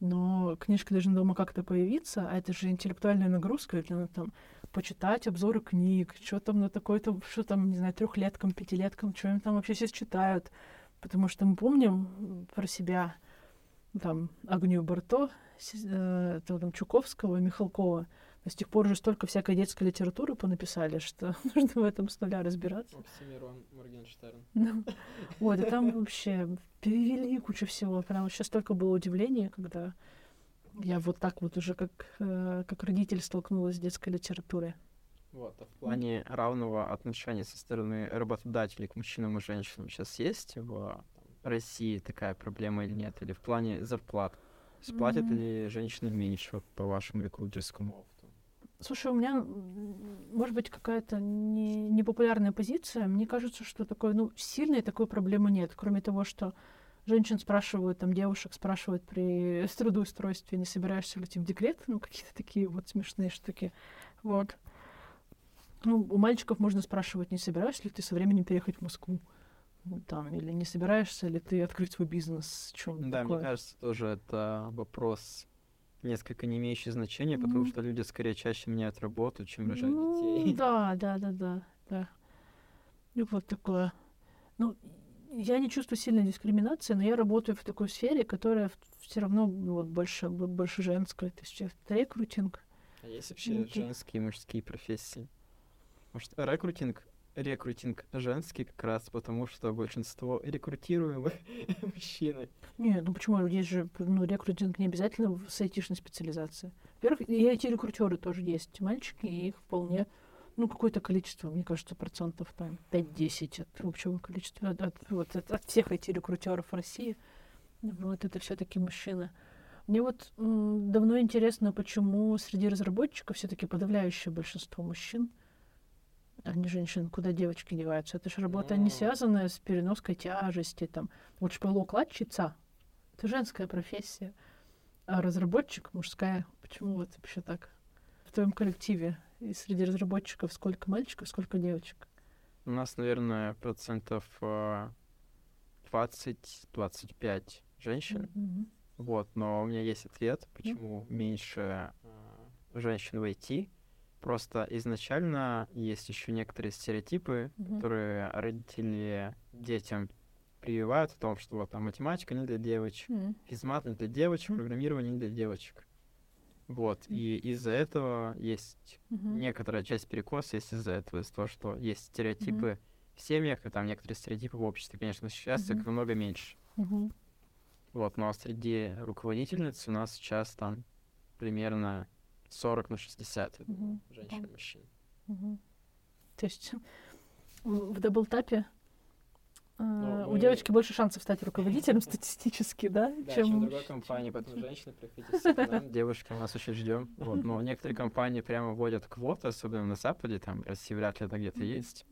но книжка должна дома как-то появиться, а это же интеллектуальная нагрузка, для ну, там почитать обзоры книг, что там на такой-то, что там, не знаю, трехлеткам, пятилеткам, что они там вообще сейчас читают, Потому что мы помним про себя там Агнию Барто, э, там, Чуковского, Михалкова. До сих пор уже столько всякой детской литературы понаписали, что нужно в этом с нуля разбираться. Оксимирон, Моргенштерн. Ну, вот, и там вообще перевели кучу всего. Прям сейчас только было удивление, когда я вот так вот уже как, э, как родитель столкнулась с детской литературой. Вот, а в плане равного отношения со стороны работодателей к мужчинам и женщинам сейчас есть в России такая проблема или нет? Или в плане зарплат? Сплатят mm-hmm. ли женщины меньше по вашему рекрутерскому опыту? Слушай, у меня, может быть, какая-то не, непопулярная позиция. Мне кажется, что такой, ну, сильной такой проблемы нет. Кроме того, что женщин спрашивают, там, девушек спрашивают при трудоустройстве, не собираешься ли ты в декрет, ну, какие-то такие вот смешные штуки. Вот. Ну, у мальчиков можно спрашивать, не собираешься ли ты со временем переехать в Москву? Ну, там, или не собираешься ли ты открыть свой бизнес, что-нибудь Да, такое? мне кажется, тоже это вопрос несколько не имеющий значения, mm-hmm. потому что люди скорее чаще меняют работу, чем рожают ну, детей. Да, да, да, да, да. И вот такое. Ну, я не чувствую сильной дискриминации, но я работаю в такой сфере, которая все равно вот, больше, больше женская. То есть рекрутинг. А есть вообще ну, женские и мужские профессии? Может, рекрутинг рекрутинг женский как раз потому, что большинство рекрутируемых мужчины. Нет, ну почему? Есть же, ну, рекрутинг не обязательно с айтишной специализацией. Во-первых, и IT-рекрутеры тоже есть мальчики, и их вполне ну, какое-то количество, мне кажется, процентов там 5-10 от общего количества, от, от, вот, от, от всех IT-рекрутеров России. Вот это все-таки мужчины. Мне вот давно интересно, почему среди разработчиков все-таки подавляющее большинство мужчин, а не женщин, куда девочки деваются. Это же работа не Ну. связанная с переноской тяжести. Там. Вот шпалоукладчица — это женская профессия, а разработчик — мужская. Почему вот вообще так? В твоем коллективе и среди разработчиков сколько мальчиков, сколько девочек? У нас, наверное, процентов э, 20-25 женщин. Мгм. Вот, но у меня есть ответ, почему меньше э, женщин в IT. Просто изначально есть еще некоторые стереотипы, Мгм. которые родители детям прививают о том, что вот там математика не для девочек, М. физмат не для девочек, программирование не для девочек. Вот, и из-за этого есть Мгм. некоторая часть перекоса есть из-за этого, из-за того, что есть стереотипы в семьях, и там некоторые стереотипы в обществе, конечно, сейчас их Мгм. намного меньше. Мгм. Вот, но среди руководительниц у нас сейчас там примерно 40 на 60 я думаю, Мгм. женщин и мужчин. Мгм. То есть в даблтапе э, Ну, у мы- девочки больше шансов стать руководителем статистически, да, Да, чем в другой компании, поэтому женщины приходите к нам, девушки мы вас очень ждем. Вот, но некоторые компании прямо вводят квоты, особенно на Западе, там в России вряд ли это где-то есть.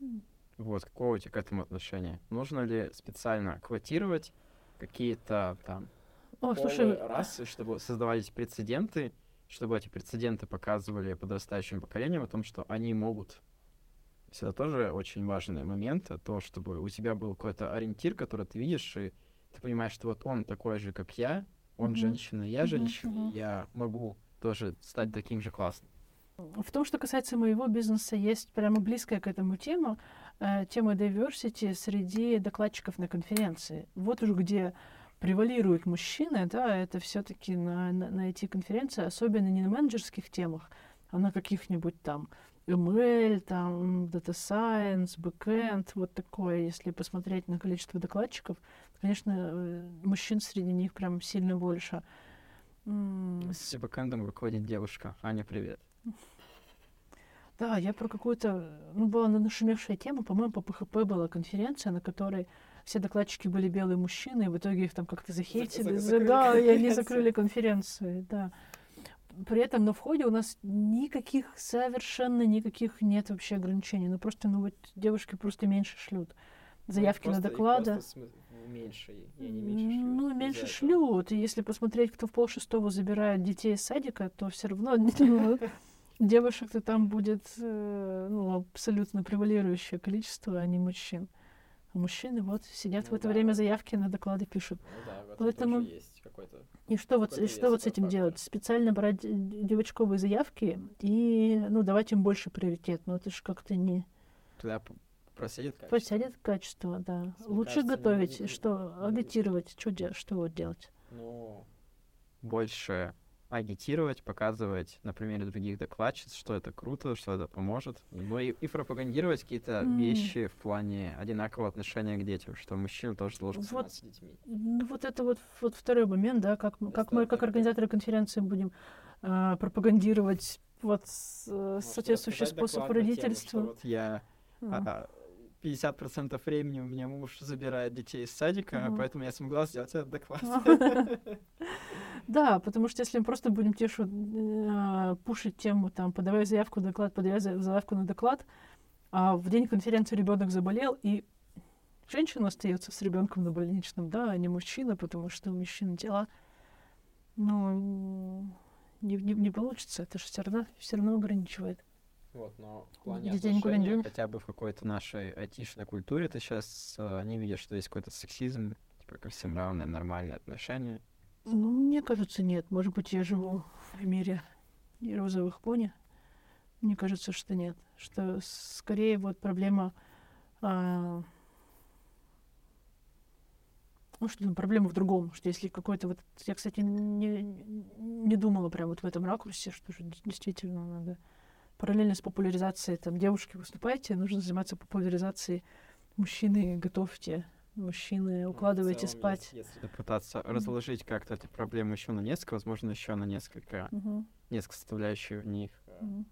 Вот, какого у тебя к этому отношения? Нужно ли специально квотировать какие-то там О, полы, слушай, расы, чтобы создавались прецеденты, чтобы эти прецеденты показывали подрастающим поколениям о том, что они могут. То есть Это тоже очень важный момент, то, чтобы у тебя был какой-то ориентир, который ты видишь, и ты понимаешь, что вот он такой же, как я, он Мгм. женщина, я Мгм, женщина, я могу тоже стать таким же классным. В том, что касается моего бизнеса, есть прямо близкая к этому тема, э, тема diversity среди докладчиков на конференции. Вот уж где превалируют мужчины, да, это все-таки на, на, на эти конференции, особенно не на менеджерских темах, а на каких-нибудь там ML, там Data Science, Backend, вот такое. Если посмотреть на количество докладчиков, конечно, э, мужчин среди них прям сильно больше. С бэкэндом руководит девушка. Аня, привет. Да, я про какую-то, ну, была нашумевшая тема, по-моему, по ПХП была конференция, на которой все докладчики были белые мужчины, и в итоге их там как-то захейтили. за- закрыли да, и они закрыли конференцию, да. При этом на входе у нас никаких, совершенно никаких нет вообще ограничений. Ну, просто, ну, вот девушки просто меньше шлют заявки на доклады. меньше, и они меньше шлют. Ну, меньше шлют. И если посмотреть, кто в полшестого забирает детей из садика, то все равно ну, девушек-то там будет э, ну, абсолютно превалирующее количество, а не мужчин. А мужчины вот сидят в Ну это да. время заявки на доклады пишут. Ну да, в этом Поэтому- есть какой-то... И что вот, и что вот с этим фактор. делать? Специально брать девочковые заявки и ну, давать им больше приоритет. Но это же как-то не Туда просядет качество. подсядет качество, да. Мне Лучше кажется, не- готовить, не- что не- агитировать, что, де- что вот делать. Ну, больше агитировать, показывать на примере других докладчиц, что это круто, что это поможет. Ну и, и пропагандировать какие-то М. вещи в плане одинакового отношения к детям, что мужчина тоже должен Вот. заниматься детьми. Ну, вот это вот, вот второй момент, да, как, мы- как мы, как организаторы конференции, будем а, пропагандировать вот э, Может, соответствующий способ на тему, что родительства. вот я Ага. а, 50% времени у меня муж забирает детей из садика, Мгм. поэтому я смогла сделать этот доклад. Да, потому что если мы просто будем тешу, э, пушить тему, там, подавай заявку на доклад, подавай за- заявку на доклад, а в день конференции ребенок заболел, и женщина остается с ребенком на больничном, да, а не мужчина, потому что у мужчин дела, ну, не, не, не получится, это же все равно, все равно ограничивает. Вот, но в плане Детей отношений, хотя бы в какой-то нашей айтишной культуре, ты сейчас не видишь, что есть какой-то сексизм, типа ко всем равное, нормальное отношение. Ну, мне кажется, нет. Может быть, я живу в мире розовых пони. Мне кажется, что нет. Что скорее вот проблема... а, Ну, что проблема в другом. Что если какой-то вот... Я, кстати, не, не думала прям вот в этом ракурсе, что же действительно надо... Параллельно с популяризацией, там, девушки, выступайте, нужно заниматься популяризацией мужчины, готовьте, мужчины, Ну, в укладывайте целом, спать. Если, если попытаться разложить как-то эти проблемы еще на несколько, возможно, еще на несколько, Мгм, несколько составляющих в них э, мгм.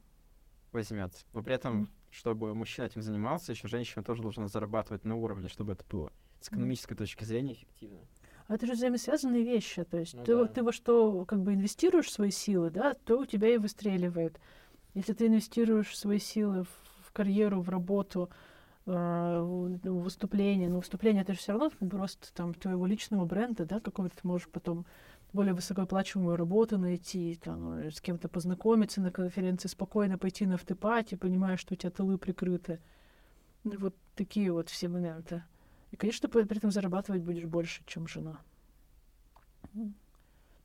возьмется. Но при этом, чтобы мужчина этим занимался, еще женщина тоже должна зарабатывать на уровне, чтобы это было с экономической точки зрения эффективно. А это же взаимосвязанные вещи. То есть Ну ты, да. ты во что как бы инвестируешь свои силы, да, то у тебя и выстреливает. Если ты инвестируешь свои силы в, в карьеру, в работу, э, ну, выступление, ну, выступление это же все равно рост там твоего личного бренда, да, какого-то ты можешь потом более высокооплачиваемую работу найти, там, э, с кем-то познакомиться на конференции, спокойно пойти на автопати, понимая, что у тебя тылы прикрыты. Ну, вот такие вот все моменты. И, конечно, при этом зарабатывать будешь больше, чем жена.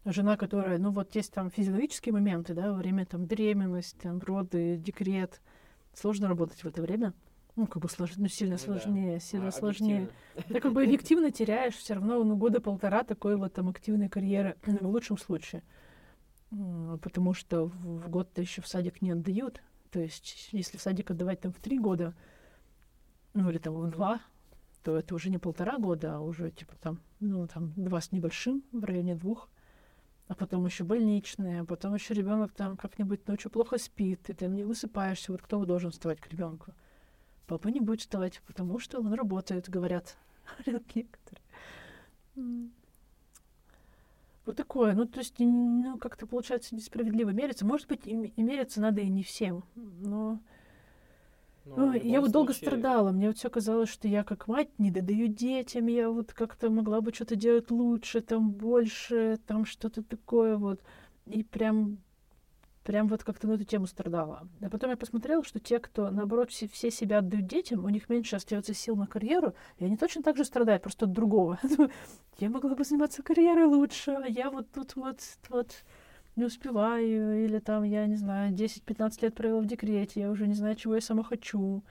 А Жена, которая, ну вот есть там физиологические моменты, да, во время там беременности, там, роды, декрет. Сложно работать в это время. Ну, как бы слож... ну, сильно Ну да. сложнее, сильно А, сложнее. объективно. Ты как бы объективно теряешь все равно ну, года полтора такой вот там активной карьеры, в лучшем случае. Потому что в год-то еще в садик не отдают. То есть, если в садик отдавать там в три года, ну или там в два, то это уже не полтора года, а уже типа там, ну там два с небольшим, в районе двух. А потом еще больничные, а потом еще ребенок там как-нибудь ночью плохо спит, ты там не высыпаешься. Вот кто должен вставать к ребенку? Папа не будет вставать, потому что он работает, говорят некоторые. М. Вот такое. Ну, то есть, ну, как-то получается несправедливо мериться. Может быть, и, мериться надо и не всем. Но Ну, Ой, в я вот долго случае, страдала. Мне вот все казалось, что я как мать не додаю детям. Я вот как-то могла бы что-то делать лучше, там больше, там что-то такое вот. И прям, прям вот как-то на эту тему страдала. А потом я посмотрела, что те, кто, наоборот, все, все себя отдают детям, у них меньше остается сил на карьеру, и они точно так же страдают, просто от другого. Я могла бы заниматься карьерой лучше, а я вот тут вот, вот не успеваю, или там, я не знаю, 10-15 лет провела в декрете, я уже не знаю, чего я сама хочу.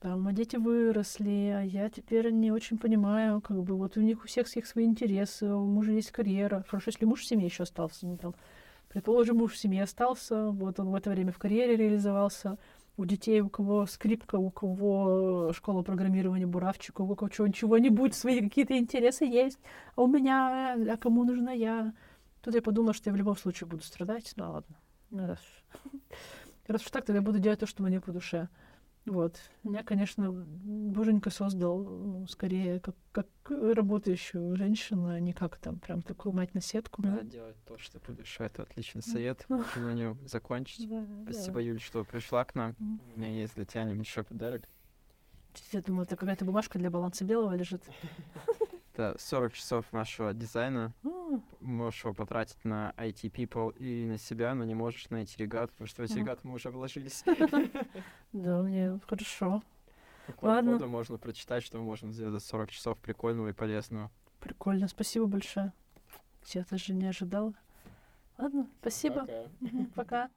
Там, а дети выросли, а я теперь не очень понимаю, как бы, вот у них у всех своих свои интересы, у мужа есть карьера. Хорошо, если муж в семье еще остался, ну, там, предположим, муж в семье остался, вот он в это время в карьере реализовался, у детей, у кого скрипка, у кого школа программирования, буравчик, у кого чего- чего-нибудь, свои какие-то интересы есть, а у меня, а кому нужна я? Тут я подумала, что я в любом случае буду страдать. Ну ладно. Раз, уж так, тогда я буду делать то, что мне по душе. Вот. Меня, конечно, боженька создал ну, скорее как, как работающую женщину, а не как там прям такую мать на сетку. Да, делать то, что душе, это отличный совет. Можно на нем закончить. Да, Спасибо, Юль, что пришла к нам. У меня есть для тебя небольшой подарок. Я думала, это какая-то бумажка для баланса белого лежит. Это 40 часов нашего дизайна. Можешь его потратить на IT People и на себя, но не можешь на эти регаты, потому что в эти регаты мы уже вложились. Да, мне хорошо. Какой Ладно. коду можно прочитать, что мы можем сделать за 40 часов прикольного и полезного. Прикольно, спасибо большое. Я даже не ожидала. Ладно, спасибо. Пока. Пока.